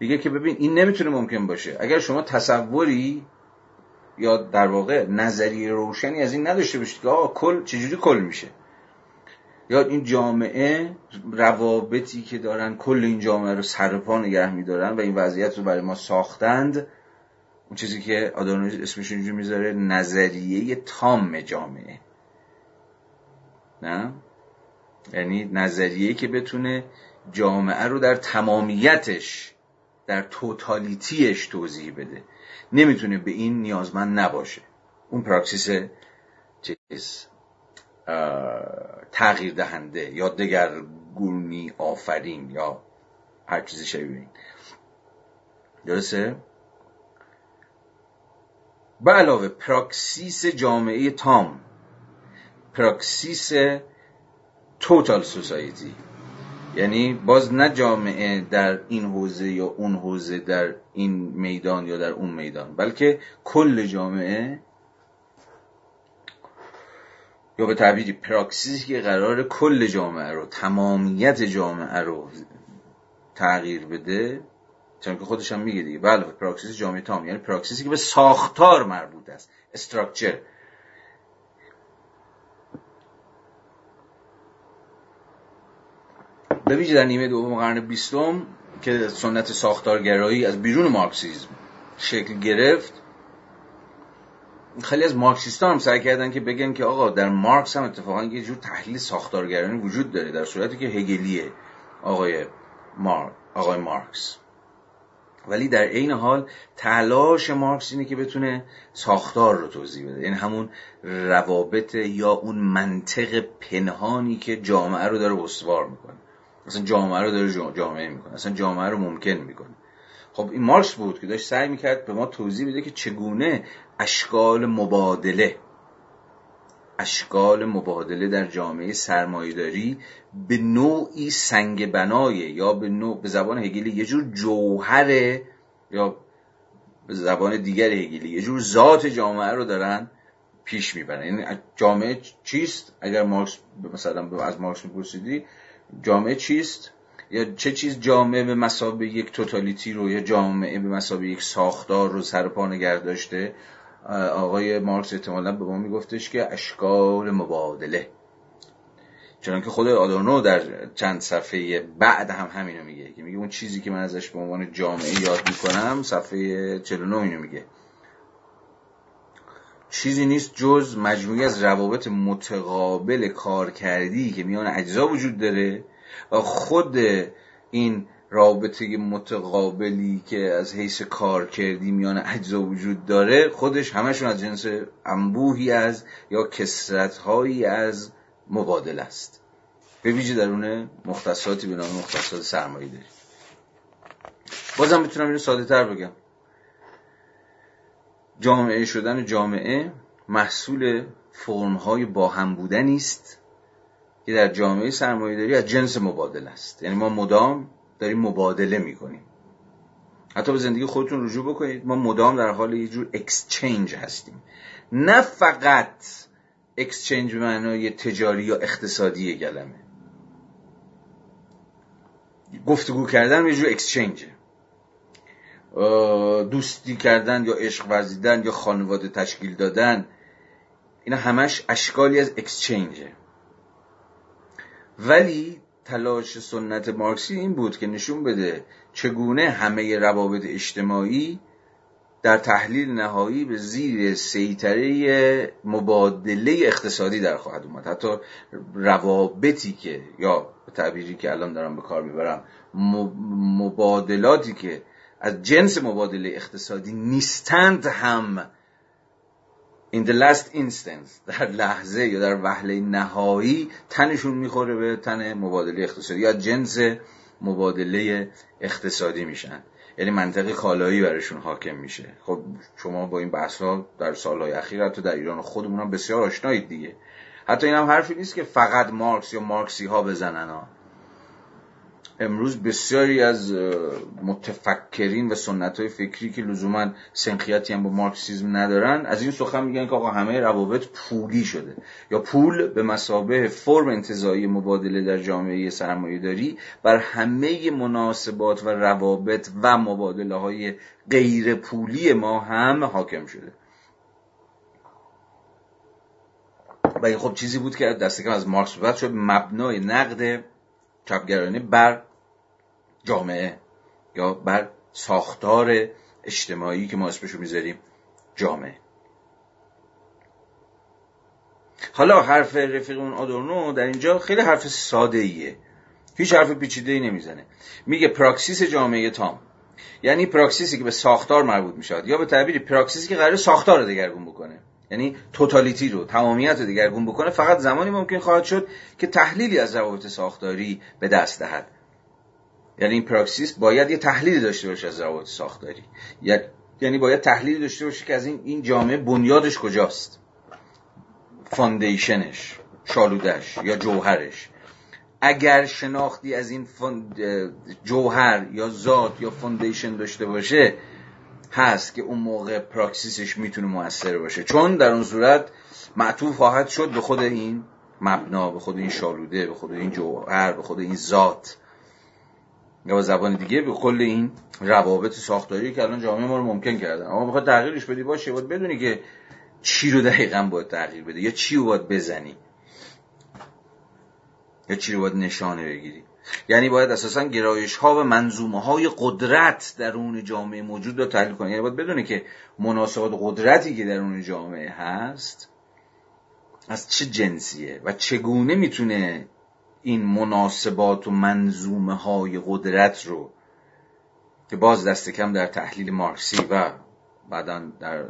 میگه که ببین این نمی‌تونه ممکن باشه. اگر شما تصوری یا در واقع نظریه روشنی از این نداشته باشید که آقا کل چجوری کل میشه. یا این جامعه روابطی که دارن کل این جامعه رو سرپا نگه میدارن و این وضعیت رو برای ما ساختند اون چیزی که آدانو اسمش اینجور می‌ذاره نظریه تام جامعه. نه؟ یعنی نظریه که بتونه جامعه رو در تمامیتش در totality ش توضیح بده. نمی‌تونه به این نیازمند نباشه. اون پراکسیس چیز تغییر دهنده یا دگرگونی آفرین یا هر چیزی شبیه این. درسته؟ به علاوه پراکسیس جامعه تام پراکسیس total society. یعنی باز نه جامعه در این حوزه یا اون حوزه در این میدان یا در اون میدان بلکه کل جامعه یا به تعبیری پراکسیسی که قرار کل جامعه رو تمامیت جامعه رو تغییر بده چون که خودش هم میگه دیگه. بله پراکسیس جامعه تام یعنی پراکسیسی که به ساختار مربوط است structure به ویژه در نیمه دوم قرن بیستم که سنت ساختارگرایی از بیرون مارکسیزم شکل گرفت خیلی از مارکسیستان هم سعی کردن که بگن که آقا در مارکس هم اتفاقا یه جور تحلیل ساختارگرانی وجود داره در صورتی که هگلیه آقای مار... آقای مارکس. ولی در عین حال تلاش مارکس اینه که بتونه ساختار رو توضیح بده. یعنی همون روابط یا اون منطق پنهانی که جامعه رو داره استوار می‌کنه. اصلا جامعه رو داره جامعه می‌کنه. اصلا جامعه رو ممکن می‌کنه. خب این مارکس بود که داشت سعی می‌کرد به ما توضیح بده که چگونه اشکال مبادله اشکال مبادله در جامعه سرمایهداری به نوعی سنگ بنای یا به نوع به زبان هگلی یه جور جوهر یا به زبان دیگر هگلی. یه جور ذات جامعه رو دارن پیش می‌برن. یعنی جامعه چیست؟ اگر مارکس مثلا از مارکس میپرسیدی جامعه چیست؟ یا چه چیز جامعه به مسابه یک توتالیتی رو یا جامعه به مسابه یک ساختار رو سر پا نگه داشته؟ آقای مارکس احتمالا به ما میگفتش که اشکال مبادله. چون که خود آدورنو در چند صفحه بعد هم همینو میگه. که میگه اون چیزی که من ازش به عنوان جامعه یاد می‌کنم صفحه 49 اینو میگه. چیزی نیست جز مجموعی از روابط متقابل کارکردی که میان اجزا وجود داره و خود این رابطه متقابلی که از حیث کار کردی میان اجزا وجود داره خودش همشون از جنس انبوهی از یا کسرتهایی از مبادل است. به ویژه درون مختصاتی به نام مختصات سرمایه داری بازم می‌تونم اینو ساده تر بگم. جامعه شدن جامعه محصول فرمهای با هم بودنی است که در جامعه سرمایه داری از جنس مبادل است. یعنی ما مدام داریم مبادله می‌کنیم. حتی به زندگی خودتون رجوع بکنید. ما مدام در حال یه جور اکسچنج هستیم. نه فقط اکسچنج معنای تجاری یا اقتصادی گلمه گفتگو کردن یه جور اکسچنجه دوستی کردن یا عشق ورزیدن یا خانواده تشکیل دادن اینا همش اشکالی از اکسچنجه ولی تلاش سنت مارکسی این بود که نشون بده چگونه همه روابط اجتماعی در تحلیل نهایی به زیر سیطره مبادله اقتصادی در خواهد اومد. حتی روابطی که یا به تعبیری که الان دارم به کار می‌برم مبادلاتی که از جنس مبادله اقتصادی نیستند هم in the last instance در لحظه یا در وهله نهایی تنشون می‌خوره به تن مبادله اقتصادی یا جنس مبادله اقتصادی میشن. یعنی منطق کالایی برشون حاکم میشه. خب شما با این بحث ها در سالهای اخیر حتی در ایران خودمون هم بسیار آشنایید دیگه. حتی این هم حرفی نیست که فقط مارکس یا مارکسی ها بزنن ها. امروز بسیاری از متفکرین و سنت های فکری که لزوما سنخیتی هم با مارکسیزم ندارن از این سخن میگن که آقا همه روابط پولی شده. یا پول به مسابه فرم انتظایی مبادله در جامعه سرمایه داری بر همه مناسبات و روابط و مبادله های غیر پولی ما هم حاکم شده. و این خب چیزی بود که دست کم از مارکس بعد شد مبنای نقد چپگرانه بر جامعه یا بر ساختار اجتماعی که ما اسمشو می‌ذاریم جامعه. حالا حرف رفیقمون آدورنو در اینجا خیلی حرف ساده ایه هیچ حرف پیچیده ای نمی‌زنه. میگه پراکسیس جامعه تام. یعنی پراکسیسی که به ساختار مربوط می‌شد یا به تعبیری پراکسیسی که قرار ساختار رو دگرگون بکنه. یعنی توتالیتی رو تمامیت رو دگرگون بکنه فقط زمانی ممکن خواهد شد که تحلیلی از روابط ساختاری به دست دهد. یعنی این پراکسیس باید یه تحلیلی داشته باشه از روابط ساختاری. یعنی باید تحلیلی داشته باشه که از این این جامعه بنیادش کجاست. foundation ش شالودش یا جوهرش. اگر شناختی از این جوهر یا ذات یا foundation داشته باشه هست که اون موقع پراکسیسش می‌تونه موثر باشه. چون در اون صورت معطوف خواهد شد به خود این مبنا به خود این شالوده به خود این جوهر به خود این ذات. یا با زبان دیگه به کل این روابط ساختاری که الان جامعه ما رو ممکن کردن. اما بخواد تغییرش بدی باشه. باید بدونی که چی رو دقیقا باید تغییر بده یا چی رو باید بزنی. یا چی رو باید نشانه بگیری. یعنی باید اساسا گرایش ها و منظومه های قدرت در اون جامعه موجود رو تحلیل کنی. یعنی باید بدونه که مناسبات قدرتی که در اون جامعه هست از چه جنسیه و چگونه می‌تونه این مناسبات و منظومه های قدرت رو که باز دست کم در تحلیل مارکسی و بعدا در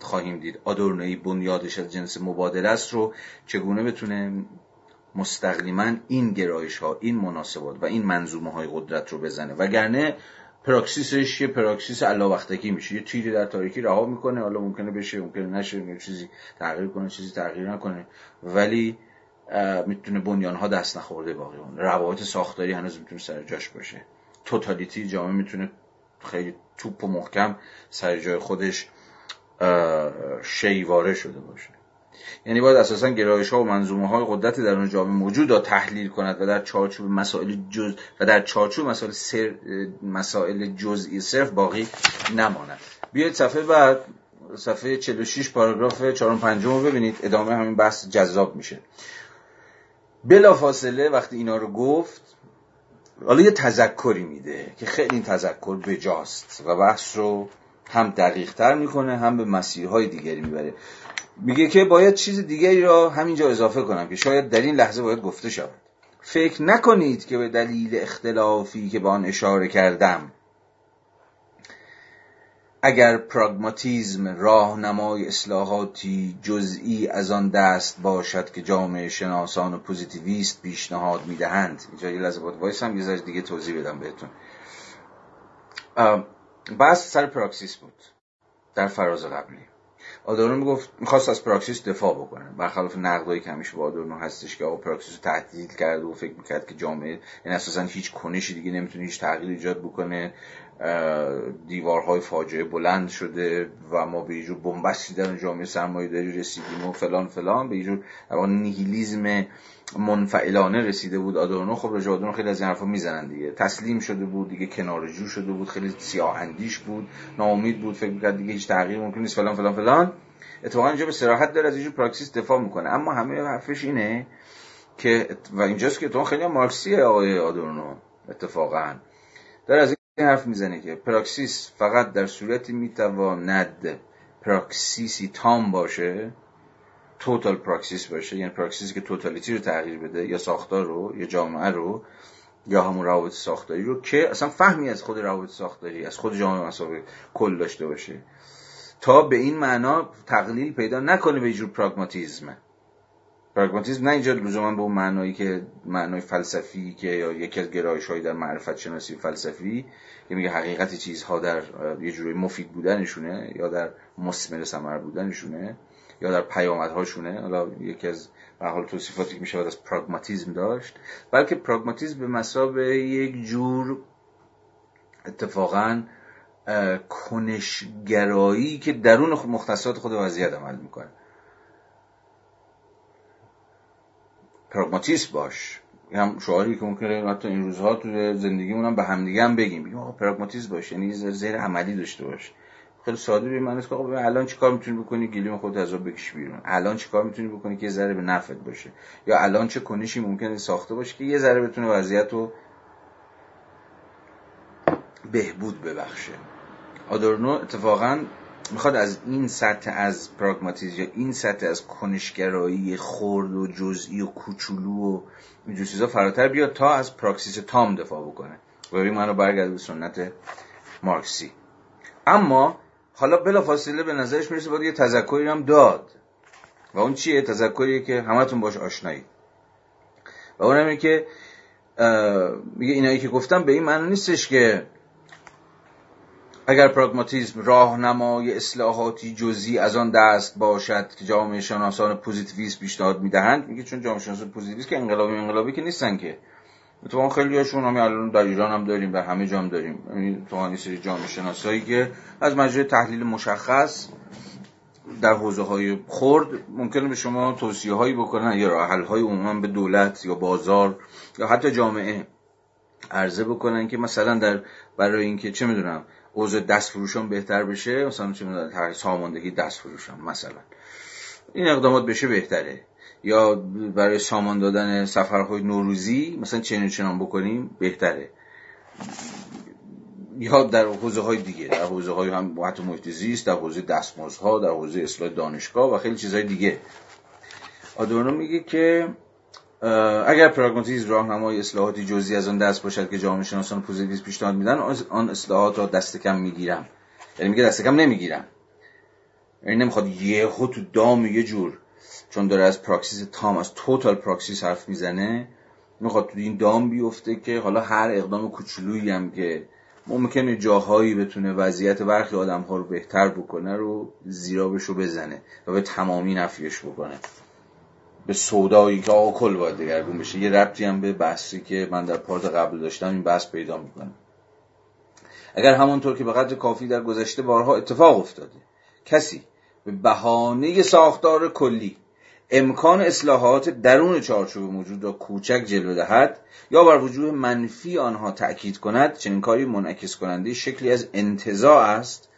خواهیم دید آدورنوی بنیادش از جنس مبادله است رو چگونه بتونه مستقیما این گرایش ها این مناسبات و این منظومه های قدرت رو بزنه؟ وگرنه پراکسیسش یه پراکسیس علا وقتکی میشه. یه تیری در تاریکی رها می‌کنه حالا ممکنه بشه ممکنه نشه یه چیزی تغییر کنه چیزی تغییر نکنه. ولی می‌تونه بنیان ها دست نخورده باقی اون روابط ساختاری هنوز می‌تونه سر جاش باشه. توتالیتی جامعه می‌تونه خیلی توپ و محکم سر جای خودش شیواره شده باشه. یعنی باید اساسا گرایش ها و منظومه های قدرتی در اون جامعه موجود را تحلیل کند و در چارچوب مسائل جز و در چارچوب مسائل سر مسائل جزئی صرف باقی نماند. بیاید صفحه بعد صفحه 46 پاراگراف 4 و 5 رو ببینید. ادامه همین بحث جذاب میشه. بلا فاصله وقتی اینا رو گفت حالا یه تذکری میده که خیلی این تذکر بجاست و بحث رو هم دقیق تر می‌کنه هم به مسیرهای دیگری می‌بره. میگه که باید چیز دیگری را همینجا اضافه کنم که شاید در این لحظه باید گفته شود. فکر نکنید که به دلیل اختلافی که به آن اشاره کردم اگر پراگماتیزم راهنمای اصلاحاتی جزئی از آن دست باشد که جامعه شناسان و پوزیتیویست پیشنهاد می‌دهند. اینجا یه لحظه باید وایسم یه دیگه توضیح بدم بهتون. بحث سر پراکسیس بود در فراز قبلی. آدورنو می‌گفت می‌خواست از پراکسیس دفاع بکنه. برخلاف نقدایی که همیشه با آدورنو هستش که آقا پراکسیس رو تهدید کرد و فکر می‌کرد که جامعه این یعنی اساسا هیچ کنشی دیگه نمی‌تونه هیچ تغییر ایجاد بکنه. دیوارهای فاجعه بلند شده و ما به جور بنبستی در جامعه سرمایه داری رسیدیم و فلان فلان. به جور نیهیلیزم منفعلانه رسیده بود آدورنو خب رجا آدورنو خیلی از این حرفا می‌زنن دیگه. تسلیم شده بود دیگه کنارجو شده بود خیلی سیاه اندیش بود ناامید بود فکر می‌کرد دیگه هیچ تغییر ممکن نیست فلان فلان فلان. اتفاقا اینجا به صراحت داره از اینجور پراکسیس دفاع می‌کنه. اما همه حرفش اینه که و اینجاست که تو خیلی مارکسیه آقای آدورنو اتفاقا. در از این حرف می‌زنه که پراکسیس فقط در صورتی می‌تواند پراکسیسی تام باشه. total praxis باشه یعنی پراکسیسی که totality رو تغییر بده؟ یا ساختار رو یا جامعه رو یا همون روابط ساختاری رو که اصلا فهمی از خود روابط ساختاری از خود جامعه به مثابه کل داشته باشه. تا به این معنا تقلیل پیدا نکنه یه جور پراگماتیزم پراگماتیزم نه اینجا لزوما به اون معنایی که معنای فلسفی که یا یکی از گرایش در معرفت شناسی فلسفی که میگه حقیقت چیزها در یه جوری مفید بودنشونه یا در مسمر ثمر بودنشونه. یا در پیامدهاشونه حالا یکی از به حال توصیفاتی که میشه از پراگماتیزم داشت بلکه پراگماتیزم به مسابه یک جور اتفاقا کنشگرایی که درون مختصات خود وضعیت عمل می‌کنه. پراگماتیست باش. هم شعاری که ممکنه حتی این روزها تو زندگیمون هم به همدیگه هم بگیم. بگیم آقا پراگماتیست باش یعنی زیر عملی داشته باش. خیلی ساده به معنی که آقا الان چیکار می‌تونی بکنی؟ گلیم خود از بکش بیرون. الان چیکار می‌تونی بکنی که یه ذره به نفعت باشه؟ یا الان چه کنشی ممکنه ساخته باشه که یه ذره بتونه وضعیت رو بهبود ببخشه. آدورنو اتفاقا می‌خواد از این سطح از پراگماتیزم یا این سطح از کنشگرایی خرد و جزئی و کوچولو و اینجور چیزا فراتر بیاد تا از پراکسیس تام دفاع بکنه. و این منو برگرد به سنت مارکسی. اما حالا بلا فاصله به نظرش می‌رسه باید یه تذکری هم داد. و اون چیه؟ تذکری که همتون باش آشنایی. و اون اینه که میگه اینایی که گفتم به این معنی نیستش که اگر پراگماتیزم راهنمای اصلاحاتی جزئی از آن دست باشد که جامعه شناسان پوزیتیویست پیشنهاد می‌دهند میگه چون جامعه شناسان پوزیتیویست که انقلابی انقلابی که نیستن که. تو خیلی هاشون هم الان در ایران هم داریم و همه جام داریم. یعنی این سری جامعه شناسایی که از مجرد تحلیل مشخص در حوزه های خرد ممکنه به شما توصیه هایی بکنن یا راه های عموما به دولت یا بازار یا حتی جامعه عرضه بکنن که مثلا در برای اینکه چه می‌دونم اوضاع دست فروشان بهتر بشه مثلا چه می‌دونم ساماندهی دست فروشان مثلا. این اقدامات بشه بهتره. یا برای سامان دادن سفرهای نوروزی مثلا چنین چنان بکنیم بهتره. یا در حوزه های دیگه در حوزه های هم حتی محیط زیست در حوزه دستمزدها در حوزه اصلاح دانشگاه و خیلی چیزهای دیگه. آدورنو میگه که اگر پراگماتیسم راهنمای اصلاحاتی جزئی از آن دست باشد که جامعه شناسان پوزیتیو پیشنهاد میدن آن اصلاحات را دست کم می‌گیرم یعنی میگه دست کم نمی‌گیرم یعنی نمی‌خواد یه تو دام یه جور چون داره از پراکسیس تام از توتال پراکسیس حرف می‌زنه می‌خواد تو این دام بیفته که حالا هر اقدام کوچولویی هم که ممکنه جاهایی بتونه وضعیت برخی آدم ها رو بهتر بکنه رو زیرابش رو بزنه و به تمامی نفیش بکنه. به سودایی که آقا کل باید دگرگون بشه. یه ربطی هم به بحثی که من در پارت قبل داشتم این بحث پیدا می‌کنه. اگر همونطور که به قدر کافی در گذشته بارها اتفاق افتاده کسی به بهانه ساختار کلی امکان اصلاحات درون چارچوب موجود را کوچک جلوه دهد یا بر وجود منفی آنها تأکید کند چنین کاری منعکس کننده شکلی از انتظاع است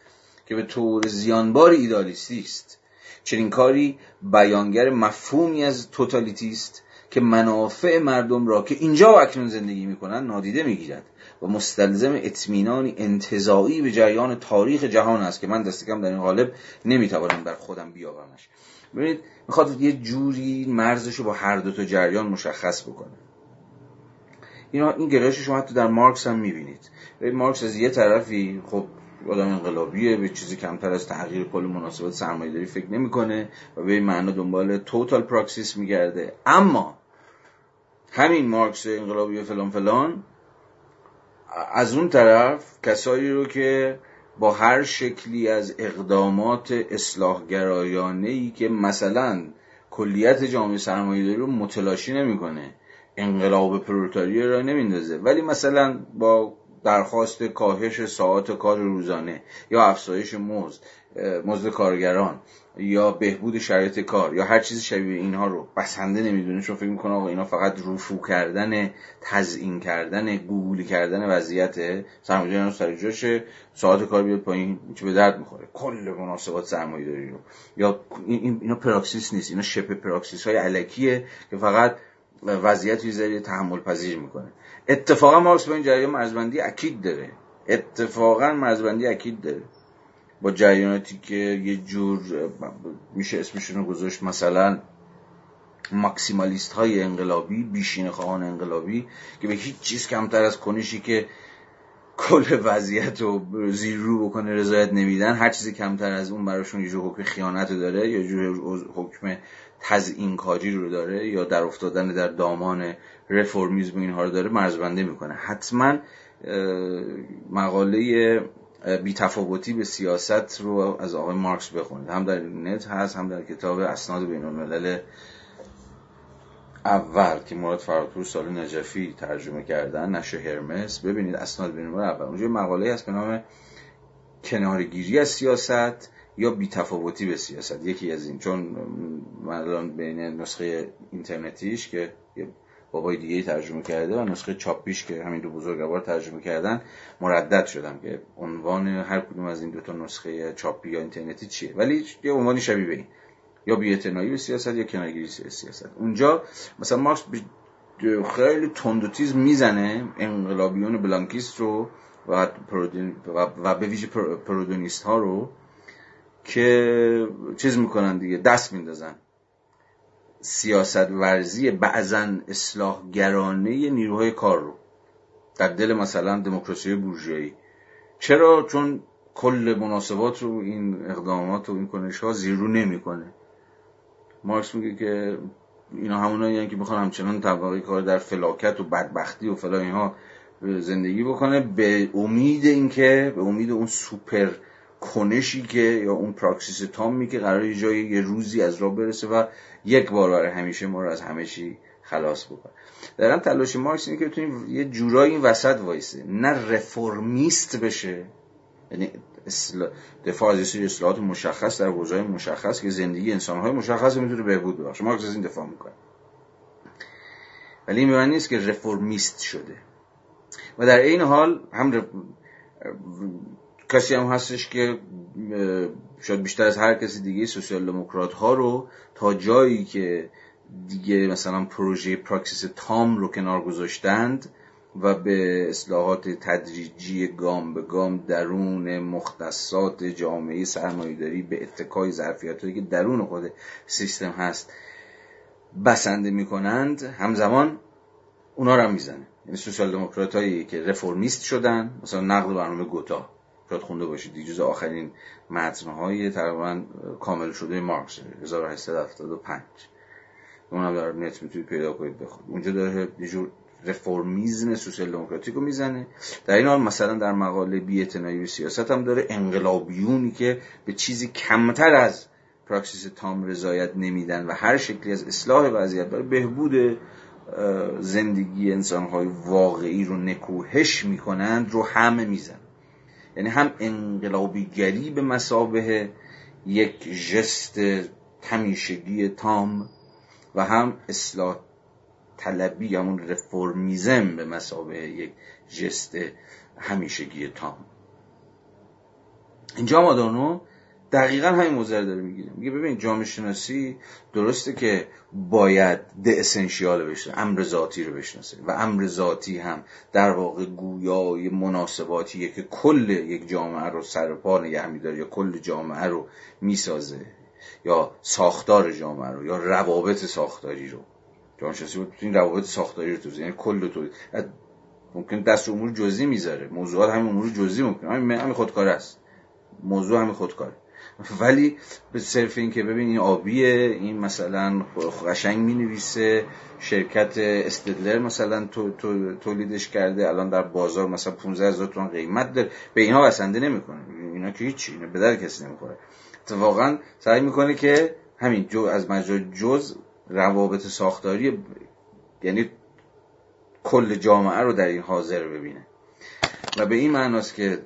که به طور زیانبار ایدالیستی است. چنین کاری بیانگر مفهومی از توتالیتی است که منافع مردم را که اینجا و اکنون زندگی می‌کنند نادیده می‌گیرد و مستلزم اطمینانی انتظایی به جریان تاریخ جهان است که من دست کم در این قالب نمی‌توانم در خودم بیاورمش. ببینید می‌خواد یه جوری مرزش رو با هر دو تا جریان مشخص بکنه. اینا این گرایش شما حتی در مارکس هم می‌بینید. مارکس از یه طرفی خب آدم انقلابیه به چیزی کمتر از تغییر کل مناسبات سرمایه‌داری فکر نمی‌کنه و به این معنا دنبال توتال پراکسیس میگرده. اما همین مارکس انقلابی فلان فلان از اون طرف کسایی رو که با هر شکلی از اقدامات اصلاح گرایانه ای که مثلا کلیت جامعه سرمایه‌داری رو متلاشی نمی‌کنه انقلاب پرولتاری را نمیندازه ولی مثلا با درخواست کاهش ساعات کار روزانه یا افزایش مزد مزد کارگران یا بهبود شرایط کار یا هر چیزی شبیه اینها رو بسنده نمی‌دونه چون فکر می‌کنه آقا اینا فقط رفو کردن تزیین کردن گوگولی کردن وضعیت سرمایه‌داری سر جاشه ساعت کار بیاد پایین چه به درد می‌خوره. کل مناسبات سرمایه‌داری رو. یا اینا پراکسیس نیست اینا شبه پراکسیس های الکیه که فقط وضعیتو یه تحمل پذیر می‌کنه. اتفاقا مارکس با این جریان مرزبندی اکید داره. اتفاقا مرزبندی اکید داره. با جریاناتی که یه جور میشه اسمشون رو گذاشت مثلا ماکسیمالیست های انقلابی بیشین خواهان انقلابی که به هیچ چیز کمتر از کنشی که کل وضعیت رو زیر رو بکنه رضایت نمیدن. هر چیزی کمتر از اون براشون یه جور حکم خیانت داره یا جور حکم تزئین کاری رو داره یا در افتادن در دامان رفرمیزم اینها رو داره مرزبنده می‌کنه. حتما مقاله بیتفاوتی به سیاست رو از آقای مارکس بخونید. هم در نت هست هم در کتاب اسناد بین الملل اول که مراد فراتور سال نجفی ترجمه کردن نشه هرمس. ببینید اسناد بین الملل اول. اونجا مقاله هست به نام کنارگیری از سیاست یا بیتفاوتی به سیاست. یکی از این چون الان بین نسخه اینترنتیش که بابای دیگه ترجمه کرده و نسخه چاپیش که همین دو بزرگوار ترجمه کردن مردد شدم که عنوان هر کدوم از این دو تا نسخه چاپی یا اینترنتی چیه. ولی یه عنوانی شبیه به این. یا بی‌اعتنایی به سیاست یا کنارگیری سیاست. اونجا مثلا مارکس خیلی تند و تیز می‌زنه انقلابیون بلانکیست رو و, و به ویژه پرودونیست ها رو که چیز می‌کنن دیگه دست میندازن. سیاست ورزی بعضا اصلاح گرانه نیروهای کار رو. در دل مثلا دموکراسی بورژوایی. چرا؟ چون کل مناسبات رو این اقدامات و این کنش ها زیر و رو نمی‌کنه. مارکس میگه که اینا همونایی که می‌خوان همچنان طبقه کارگر در فلاکت و بدبختی و فلا اینها زندگی بکنه. به امید اینکه به امید اون سوپر کنشی که یا اون پراکسیس تامی که قرار یه جایی یه روزی از راه برسه و یک بار برای همیشه ما رو از همه چی خلاص بکنه. دارم تلاش مارکس اینه که بتونیم یه جورایی این وسط وایسه. نه رفرمیست بشه یعنی دفاع از اصلاحات مشخص در حوزه‌های مشخص که زندگی انسان‌های مشخص می‌تونه بهبود ببخشه. مارکس از این دفاع می‌کنه. ولی این نیست که رفرمیست شده. و در این حال هم کسی هم هستش که شاید بیشتر از هر کسی دیگه سوسیال دموکرات ها رو تا جایی که دیگه مثلا پروژه پراکسیس تام رو کنار گذاشتند و به اصلاحات تدریجی گام به گام درون مختصات جامعه سرمایهداری به اتکای ظرفیت که درون خود سیستم هست بسنده می‌کنند همزمان اونا رو هم می‌زنه. یعنی سوسیال دموکرات هایی که رفرمیست شدن مثلا نقل برنامه گوتا. شاید خونده باشید. جز آخرین متنهای تقریبا کامل شده مارکس. 1875 اونم در نت می‌تونید پیدا کنید بخونید. اونجا داره یه جور رفرمیزم سوسیال دموکراتیک رو می‌زنه. در این حال مثلا در مقاله بی به سیاست هم داره انقلابیونی که به چیزی کمتر از پراکسیس تام رضایت نمیدن و هر شکلی از اصلاح وضعیت برای بهبود زندگی انسانهای واقعی رو نکوهش می‌کنند رو همه میزن یعنی هم انقلابیگری به مسابه یک جست تمیشگی تام و هم اصلاح طلبی همون رفرمیزم به مسابه یک جست همیشگی تام. اینجا مادانو دقیقا همین موضوع داره می‌گیره میگه ببین جامعه شناسی درسته که باید د اسنشیال بشناسه امر ذاتی رو بشناسه و امر ذاتی هم در واقع گویای مناسباتیه که کل یک جامعه رو سر پا نگه میداره یا کل جامعه رو می‌سازه یا ساختار جامعه رو یا روابط ساختاری رو. جامعه شناسی این روابط ساختاری رو توضیح یعنی کل تو. ممکن دست امور جزئی می‌ذاره. موضوعات همین امور جزئی ممکن همین خودکار است. موضوع همین خودکاره. ولی به صرف این که ببین این آبیه این مثلا قشنگ می نویسه شرکت استدلر مثلا تو، تو، تولیدش کرده الان در بازار مثلا 15 هزار تومان قیمت داره. به اینها بسنده نمی‌کنه. اینا که هیچ اینا به در کسی نمی‌خوره. واقعا سعی می‌کنه که همین جو از مجرای جز روابط ساختاری یعنی کل جامعه رو در این حاضر ببینه. و به این معناست که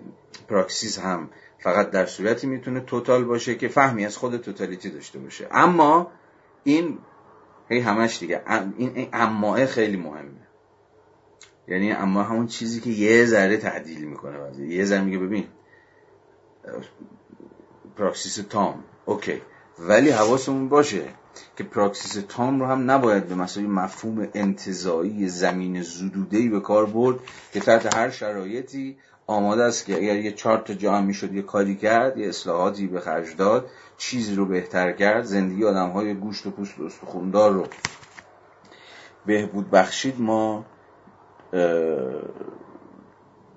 پراکسیس هم فقط در صورتی می‌تونه توتال باشه که فهمی از خود توتالیتی داشته باشه. اما این هی همش دیگه این اماه خیلی مهمه. یعنی اما همون چیزی که یه ذره تعدیل می‌کنه وزید. یه ذره میگه ببین پراکسیس تام OK. ولی حواسمون باشه که پراکسیس تام رو هم نباید به مثابه مفهوم انتزاعی زمینه زدوده‌ای به کار برد که تحت هر شرایطی آماده است که اگر یه چار تا جا هم می‌شد یه کاری کرد یه اصلاحاتی به خرج داد چیزی رو بهتر کرد زندگی آدم های گوشت و پوست و استخوندار رو بهبود بخشید ما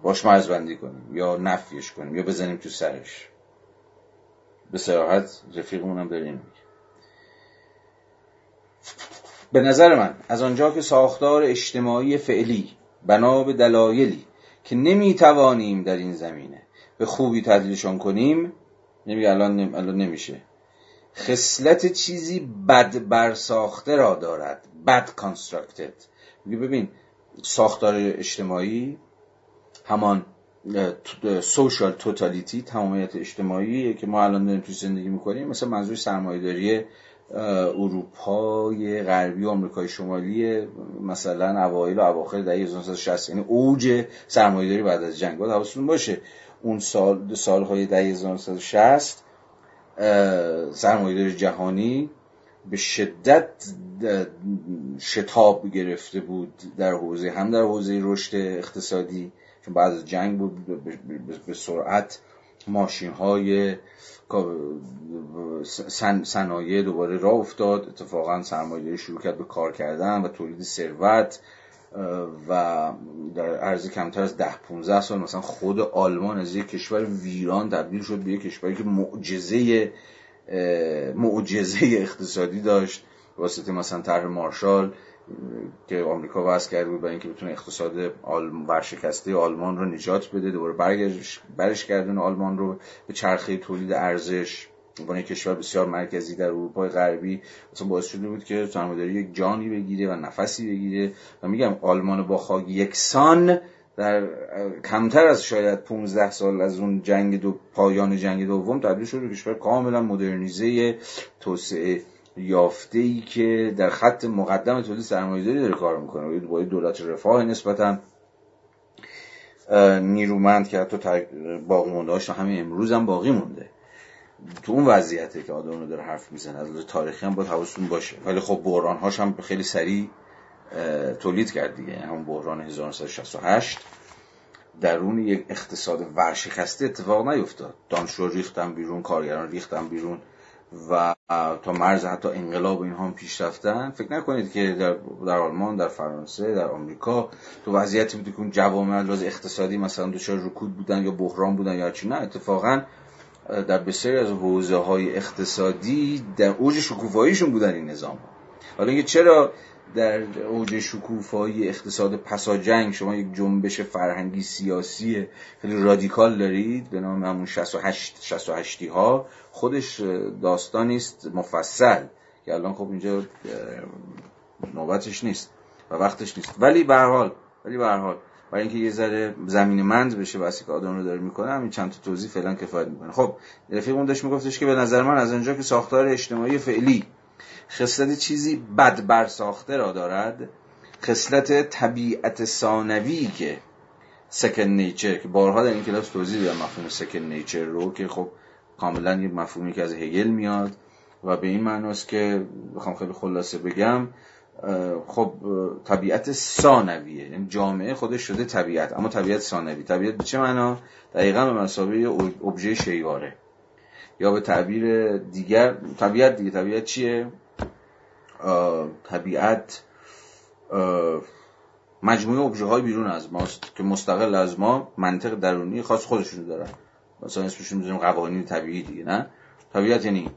باش مرزبندی کنیم یا نفیش کنیم یا بزنیم تو سرش. به سراحت رفیقمون هم داریم به نظر من از آنجا که ساختار اجتماعی فعلی بنا به دلایلی که نمی‌توانیم در این زمینه. به خوبی تدلیلشان کنیم. نمیگه الان, الان نمیشه. خصلت چیزی بد برساخته را دارد. بد کانستراکتد میگه ببین ساختار اجتماعی همان سوشال توتالیتی تمامیت اجتماعی که ما الان داریم توی زندگی می‌کنیم. مثلا منظور سرمایه‌داری اروپای غربی و آمریکای شمالی مثلا اوایل و اواخر دهه 1960 یعنی اوج سرمایه‌داری بعد از جنگ باید حواستون باشه. اون سال سالهای دهه 1960 سرمایه‌داری جهانی به شدت شتاب گرفته بود در حوزه هم در حوزه رشد اقتصادی چون بعد از جنگ بود به سرعت ماشین های صنایع دوباره راه افتاد. اتفاقا سرمایه‌داری شروع کرد به کار کردن و تولید ثروت و در عرض کمتر از ده 15 سال مثلا خود آلمان از یک کشور ویران تبدیل شد به یک کشوری که معجزه معجزه اقتصادی داشت. واسطه مثلا طرح مارشال که آمریکا وضع کرده بود برای اینکه بتونه اقتصاد ورشکسته آلمان رو نجات بده دوباره برگرش برش کردن آلمان رو به چرخه تولید ارزش. عنوان کشور بسیار مرکزی در اروپای غربی مثلا باعث شده بود که سرمایه‌داری یک جانی بگیره و نفسی بگیره. و میگم آلمان با خاک یکسان در کمتر از شاید 15 سال از اون جنگ دو پایان جنگ دوم تبدیل شد به کشور کاملا مدرنیزه توسعه یافته ای که در خط مقدم تولید سرمایه‌داری داره کار می‌کنه. با دولت رفاه نسبتا نیرومند که حتی باقی مونده هاش همین امروز هم باقی مونده. تو اون وضعیته که آدم داره حرف می‌زنه از تاریخی هم باید حواستون باشه. ولی خب بحران هاش هم خیلی سریع تولید کرد دیگه. یعنی همون بحران 1968 درون یک اقتصاد ورشکسته اتفاق نیفتاد. دانشجو ریختن بیرون کارگران ریختن بیرون. و تا مرز حتی انقلاب اینها هم پیش رفتن فکر نکنید که در, در آلمان در فرانسه در آمریکا تو وضعیتی بود که اون جوامع لحاظ اقتصادی مثلا دچار رکود بودن یا بحران بودن یا چی نه اتفاقا در بسیاری از حوزه های اقتصادی در اوج شکوفاییشون بودن این نظام حالا اینکه چرا در اوج شکوفایی اقتصاد پسا جنگ شما یک جنبش فرهنگی سیاسی خیلی رادیکال دارید به نام همون 68 68 ها خودش داستانی است مفصل که الان خب اینجا نوبتش نیست و وقتش نیست. ولی به حال ولی به حال برای اینکه یه ذره زمین مند بشه واسه که آدم رو داره می‌کنه همین چند تا توضیح فعلا کفایت می‌کنه. خب رفیقمون داشت میگفتش که به نظر من از اونجا که ساختار اجتماعی فعلی خصلت چیزی بد برساخته را دارد. خصلت طبیعت ثانوی که سکن نیچر که بارها در این کلاس توضیح دادم مفهوم سکن نیچر رو که خب کاملا یه مفهومی که از هگل میاد و به این معناست که بخوام خیلی خلاصه بگم خب طبیعت ثانویه یعنی جامعه خودش شده طبیعت اما طبیعت ثانوی. طبیعت به چه معنا؟ دقیقا به مسابقه ابژه شیواره. یا به تعبیر دیگر طبیعت دیگه طبیعت چیه؟ طبیعت مجموعه ابژه های بیرون از ماست که مستقل از ما منطق درونی خاص خودشون دارن. مثلا اسمشون می‌ذاریم قوانین طبیعی دیگه نه؟ طبیعت یعنی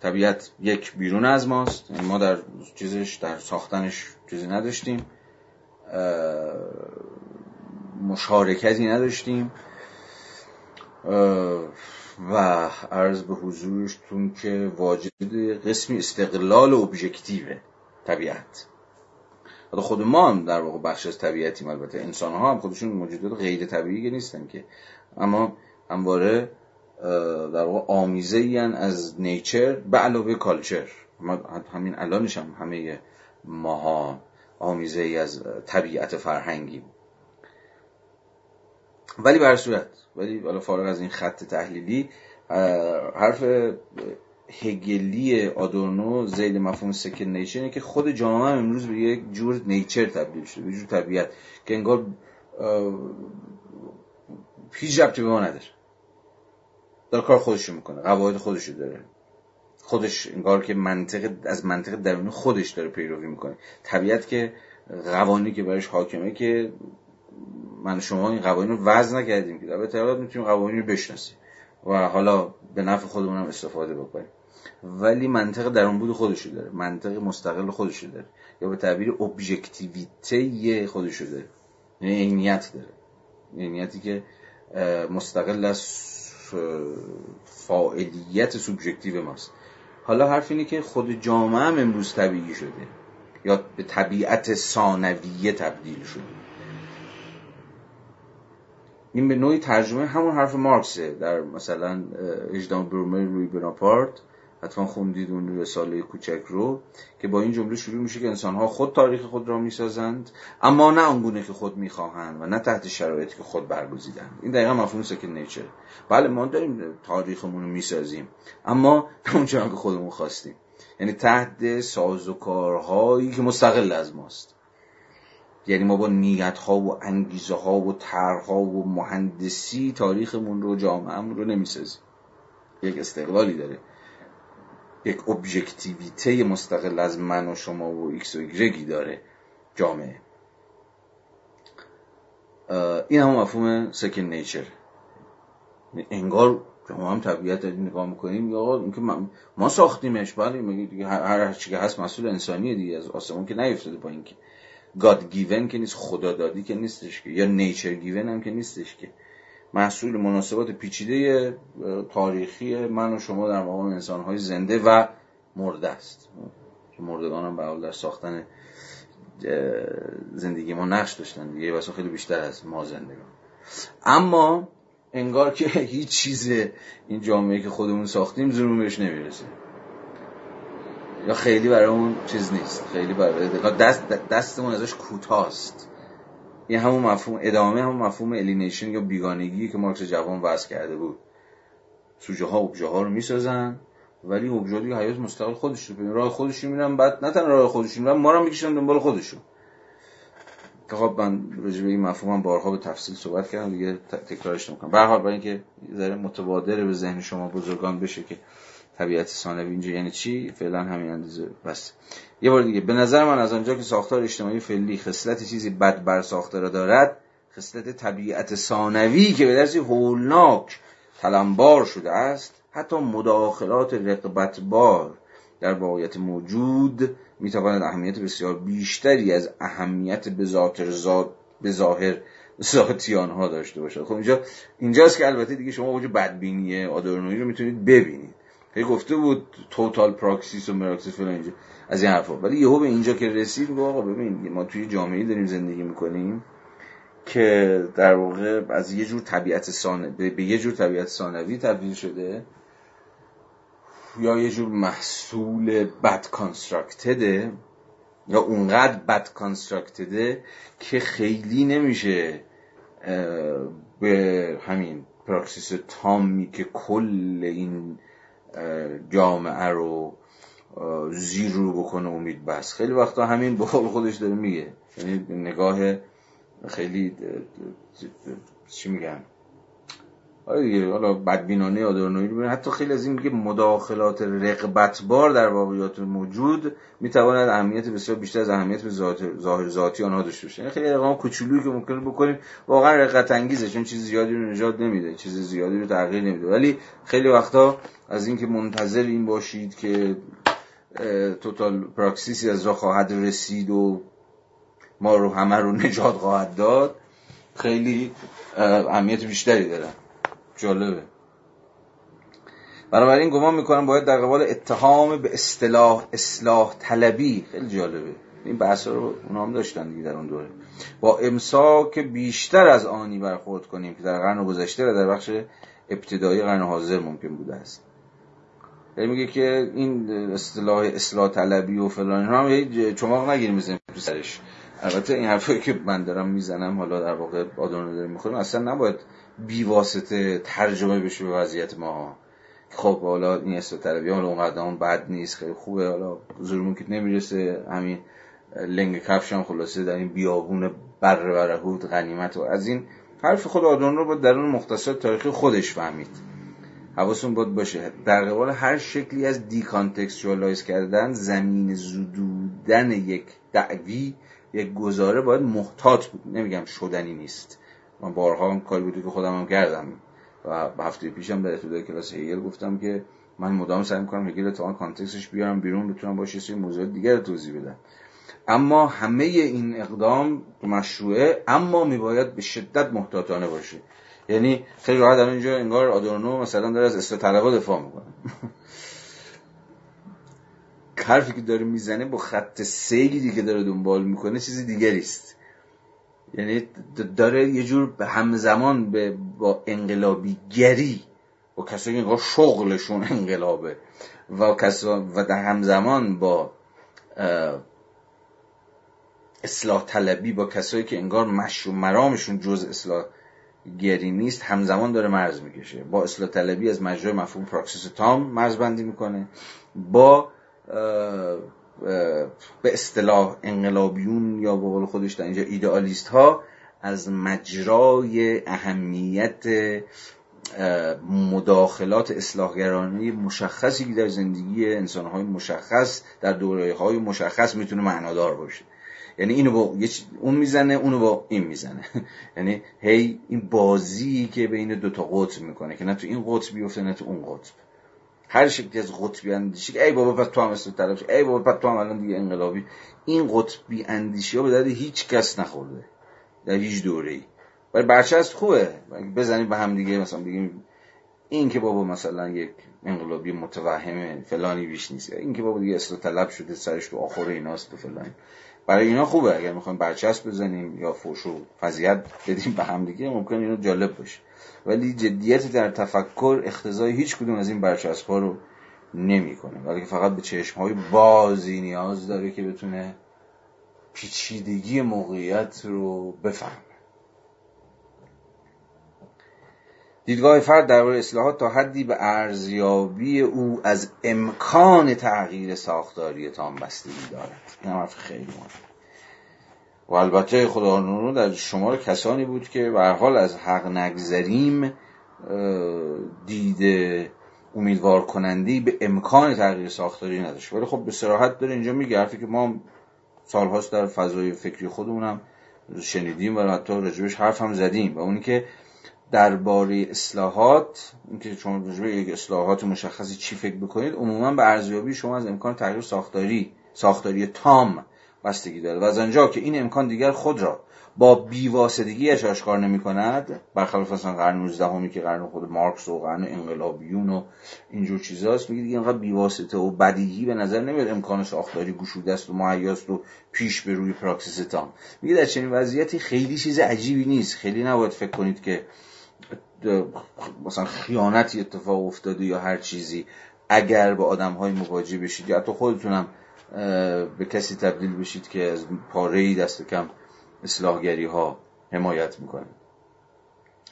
طبیعت یک بیرون از ماست یعنی ما در چیزش در ساختنش چیزی نداشتیم. مشارکتی نداشتیم. و عرض به حضورشتون که واجد قسمی استقلال ابژکتیو طبیعت. حالا خود ما هم در واقع بخش از طبیعتیم البته انسان ها هم خودشون موجودات غیر طبیعی نیستن که. اما همواره در واقع آمیزه از نیچر به علاوه کالچر. همین الانش هم همه ماها آمیزه ای از طبیعت فرهنگیم ولی بر صورت ولی حالا فارغ از این خط تحلیلی حرف هگلی آدورنو زیل مفهوم سکن نیچر که خود جامعه هم امروز به یک جور نیچر تبدیل شده به جور طبیعت که انگار هیچ ربطی به ما نداره. داره کار خودش می‌کنه قواعد خودشو داره. خودش انگار که منطق از منطق درونی خودش داره پیروی می‌کنه. طبیعت که قوانینی که برش حاکمه که من شما این قوانین رو وضع نکردیم که در طبیعت می‌تونیم قوانین رو بشناسیم و حالا به نفع خودمون هم استفاده بکنیم. ولی منطق درون بود خودشو داره منطق مستقل خودشو داره یا به تعبیر ابژکتیویته خودشو داره. یعنی عینیت داره. عینیتی که مستقل از فاعلیت سوبژکتیو ماست. حالا حرف اینه که خود جامعه هم امروز طبیعی شده یا به طبیعت ثانویه تبدیل شده. این به نوعی ترجمه همون حرف مارکسه در مثلا اجدام برومر روی بناپارت حتما خوندید اون رساله کوچک رو که با این جمله شروع میشه که انسانها خود تاریخ خود را می‌سازند اما نه آنگونه که خود می‌خواهند و نه تحت شرایطی که خود برگزیدند. این دقیقا مفهوم second nature. بله ما داریم تاریخمون رو می‌سازیم اما نه که خودمون خواستیم. یعنی تحت سازوکارهایی که مستقل از ماست. یعنی ما با نیت ها و انگیزه ها و طرح و مهندسی تاریخمون رو جامعهمون رو نمی‌سازیم. یک استقلالی داره. یک ابژکتیویته مستقل از من و شما و ایکس و ایگرگی داره جامعه. این هم مفهوم سکن نیچر انگار ما هم طبیعت داریم نگاه می‌کنیم یا اینکه ما ساختیمش بله هر چی که هست مسئول انسانیه دیگه از آسمون که نیفتاده با اینکه. گاد گیون که نیست خدا دادی که نیستش که. یا نیچر گیون هم که نیستش که. محصول مناسبات پیچیده تاریخی من و شما در مقام انسانهای زنده و مرده است. که مردگان هم به در ساختن زندگی ما نقش داشتن دیگه. واسه خیلی بیشتر از ما زندگان. اما انگار که هیچ چیز این جامعه که خودمون ساختیم زرون بهش نمی‌رسه. یا خیلی برای اون چیز نیست. خیلی برای دست دستمون ازش کوتاست. این همون مفهوم ادامه همون مفهوم الینیشن یا بیگانگی که مارکس جوان وضع کرده بود. سوژه ها ابژه ها رو می‌سازن ولی ابژه دیگه حیات مستقل خودش رو راه خودشون میرن بعد نه تنها راه خودشون میرن ما رو می‌کشن دنبال خودشون که خب من راجع به این مفهوم بارها به تفصیل صحبت کردم دیگه تکرارش نمی‌کنم. به هر حال برای اینکه ذره متبادر به ذهن شما بزرگان بشه که طبیعت ثانوی اینجا یعنی چی؟ فعلا همین اندازه. بس. یه بار دیگه به نظر من از آنجا که ساختار اجتماعی فعلی خصلت چیزی بد بر ساخته را دارد خصلت طبیعت ثانوی که به درسی هولناک تلمبار شده است حتی مداخلات رقبتبار در واقعیت موجود می‌تواند اهمیت بسیار بیشتری از اهمیت به ظاهر ذاتی آنها داشته باشد. خب اینجا اینجاست که البته دیگه شما وجه بدبینی آدورنوی رو می‌تونید ببینید. هی گفته بود توتال پراکسیس و مراکسیس فلان اینجا از این حرفا. ولی یهو به اینجا که رسید گفت آقا ببین ما توی جامعه داریم زندگی می‌کنیم که در واقع از یه جور طبیعت سانه به یه جور طبیعت ثانوی تبدیل شده یا یه جور محصول بد کانستراکتده یا اونقدر بد کانستراکتده که خیلی نمیشه به همین پراکسیس تامی که کل این جامعه رو زیر رو بکنه امید بس. خیلی وقتا همین به خودش داره میگه. یعنی نگاه خیلی چی میگن؟ آره دیگه حالا بدبینانه آدورنوی رو حتی خیلی از این میگه مداخلات رقبتبار در واقعیات موجود می‌تواند اهمیت بسیار بیشتر از اهمیت به ظاهر ذاتی آنها داشته باشه. یعنی خیلی اقدام کوچولویی که ممکنه بکنیم واقعا رقت انگیزه چون چیز زیادی رو نجات نمیده چیز زیادی رو تغییر نمیده. ولی خیلی وقتا از اینکه منتظر این باشید که توتال پراکسیسی از راه خواهد رسید و ما رو همه رو نجات خواهد داد خیلی اهمیت بیشتری داره. جالبه. بنابراین گمان می‌کنم باید در قبال اتهام به اصطلاح اصلاح طلبی خیلی جالبه. این بحث رو اونا هم داشتن دیگه در اون دوره. با امساک بیشتر از آنی برخورد کنیم که در قرن گذشته و در بخش ابتدایی قرن حاضر ممکن بوده است. میگه که این اصطلاح اصلاح طلبی و فلان هم چماق نگیریم بزنیم تو سرش. البته این حرفایی که من دارم می‌زنم حالا در واقع آدم داریم می‌خوریم اصلا نباید بیواسطه ترجمه بشه به وضعیت ما. خب حالا این اصلاح طلبی حالا اونقدر اون بد نیست خیلی خوبه حالا زورمون که نمی‌رسه. همین لنگ کفش هم خلاصه در این بیابون بر برهود غنیمت و از این حرف خود آدون رو با درون مختصر تاریخی خودش فهمید. حواستون باید باشه. در قبال هر شکلی از decontextualize کردن زمینه زدودن یک دعوی یک گزاره باید محتاط بود. نمیگم شدنی نیست. من بارها هم کاری بوده که خودم هم کردم. و هفته پیشم در ابتدای کلاس هگل گفتم که من مدام سعی می‌کنم هگل رو از context ش بیارم بیرون بتونم باهاش یه سری موضوع دیگر توضیح بدم. اما همه این اقدام مشروعه اما میباید به شدت محتاطانه باشه. یعنی خیلی راحت در اینجا انگار آدورنو مثلا داره از استطلاقا دفاع می‌کنه. حرفی که داره می‌زنه با خط سیلی که داره دنبال می‌کنه چیز دیگری است. یعنی داره یه جور به همزمان به با انقلابی گری با کسایی که شغلشون انقلابه و کسا و در همزمان با اصلاح طلبی با کسایی که انگار مش و مرامشون جز اصلاح گری نیست همزمان داره مرز می‌کشه. با اصلاح طلبی از مجرای مفهوم پراکسیس تام مرز بندی می‌کنه. با به اصطلاح انقلابیون یا به قول خودش در اینجا ایدئالیست ها از مجرای اهمیت مداخلات اصلاحگرانه مشخصی که در زندگی انسانهای مشخص در دوره های مشخص می‌تونه معنادار باشه. یعنی اینو با اون می‌زنه اونو با این می‌زنه. یعنی هی این بازی که بین دو تا قطب می‌کنه که نه تو این قطب بیفته نه تو اون قطب. هر شکلی از قطبی اندیشی ای بابا پس تو هم مثل طرف ای بابا پس تو هم الان دیگه انقلابی. این قطبی اندیشی ها به درد هیچ کس نخورده. در هیچ دوره ای ولی برچسب خوبه. بزنیم به هم دیگه مثلا بگیم این که بابا مثلا یک انقلابی متوهم فلانی بیش نیست. این که بابا دیگه اصلا طلب شده سرش تو آخر ایناست و فلانی برای اینا خوبه. اگر می‌خوایم برچسب بزنیم یا فوش و بدیم به هم دیگه ممکن اینو جالب باشه. ولی جدیت در تفکر اختزای هیچ کدوم از این برچسب ها رو نمی‌کنه. بلکه فقط به چشم های بازی نیاز داره که بتونه پیچیدگی موقعیت رو بفهمه. دیدگاه فرد درباره اصلاحات تا حدی به ارزیابی او از امکان تغییر ساختاری تام بستگی دارد. این حرف خیلی مهمه. و البته خدا نورو در شمار کسانی بود که به حال از حق نگذریم دید امیدوار کنندی به امکان تغییر ساختاری نداشت. ولی خب به سراحت داره اینجا میگه که ما سالهاست در فضای فکری خودمونم شنیدیم و حتی راجبش حرف هم زدیم. و اونی که درباره اصلاحات اینکه چون راجبه یک اصلاحات مشخصی چی فکر بکنید عموما به ارزیابی شما از امکان تغییر ساختاری ساختاری تام بستگی داره. و از آنجا که این امکان دیگر خود را با بیواسطگیش آشکار نمی کند برخلاف مثلا قرن 19 همی که قرن خود مارکس و قرن انقلابیون و اینجور چیزاست میگه دیگه اینقدر بیواسطه و بدیهی به نظر نمیاد امکان ساختاری گشوده است و مهیاست و پیش به روی پراکسیس تام. میگه در چنین وضعیتی خیلی چیز عجیبی نیست. خیلی نباید فکر کنید که مثلا خیانتی اتفاق افتاده یا هر چیزی اگر با آدم های مواجه بشید. یا حتی خودتونم به کسی تبدیل بشید که از پاره ای دست کم اصلاحگری ها حمایت می‌کنه.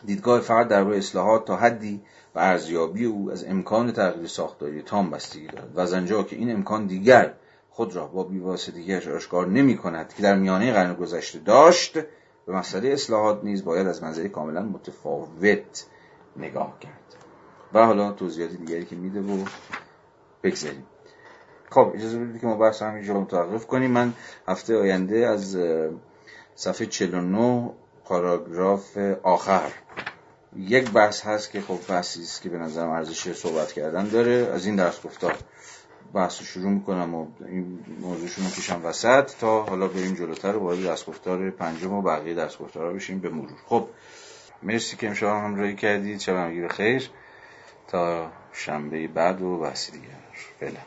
دیدگاه فرد درباره اصلاحات تا حدی و ارزیابی او از امکان تغییر ساختاری تام بستگی دارد. و از آنجا که این امکان دیگر خود را با بیواسطگیش آشکار نمی کند که در میانه قرن گذشته داشت به مسئله اصلاحات نیز باید از منظری کاملا متفاوت نگاه کرد. و حالا توضیحات دیگری که میده و بگذاریم. خب اجازه بدید که ما بحث همینجا متوقف کنیم. من هفته آینده از صفحه 49 پاراگراف آخر. یک بحث هست که خب بحثی است که به نظرم ارزش صحبت کردن داره. از این درس گفتار. بحث رو شروع می‌کنم و این موضوعشون رو کشم وسط تا حالا بریم جلوتر و وارد دست گفتار پنجم و بقیه دست گفتارا بشیم به مرور. خب مرسی که امشب هم همراهی کردید. شب خیر تا شنبه بعد و بحث دیگر. فعلا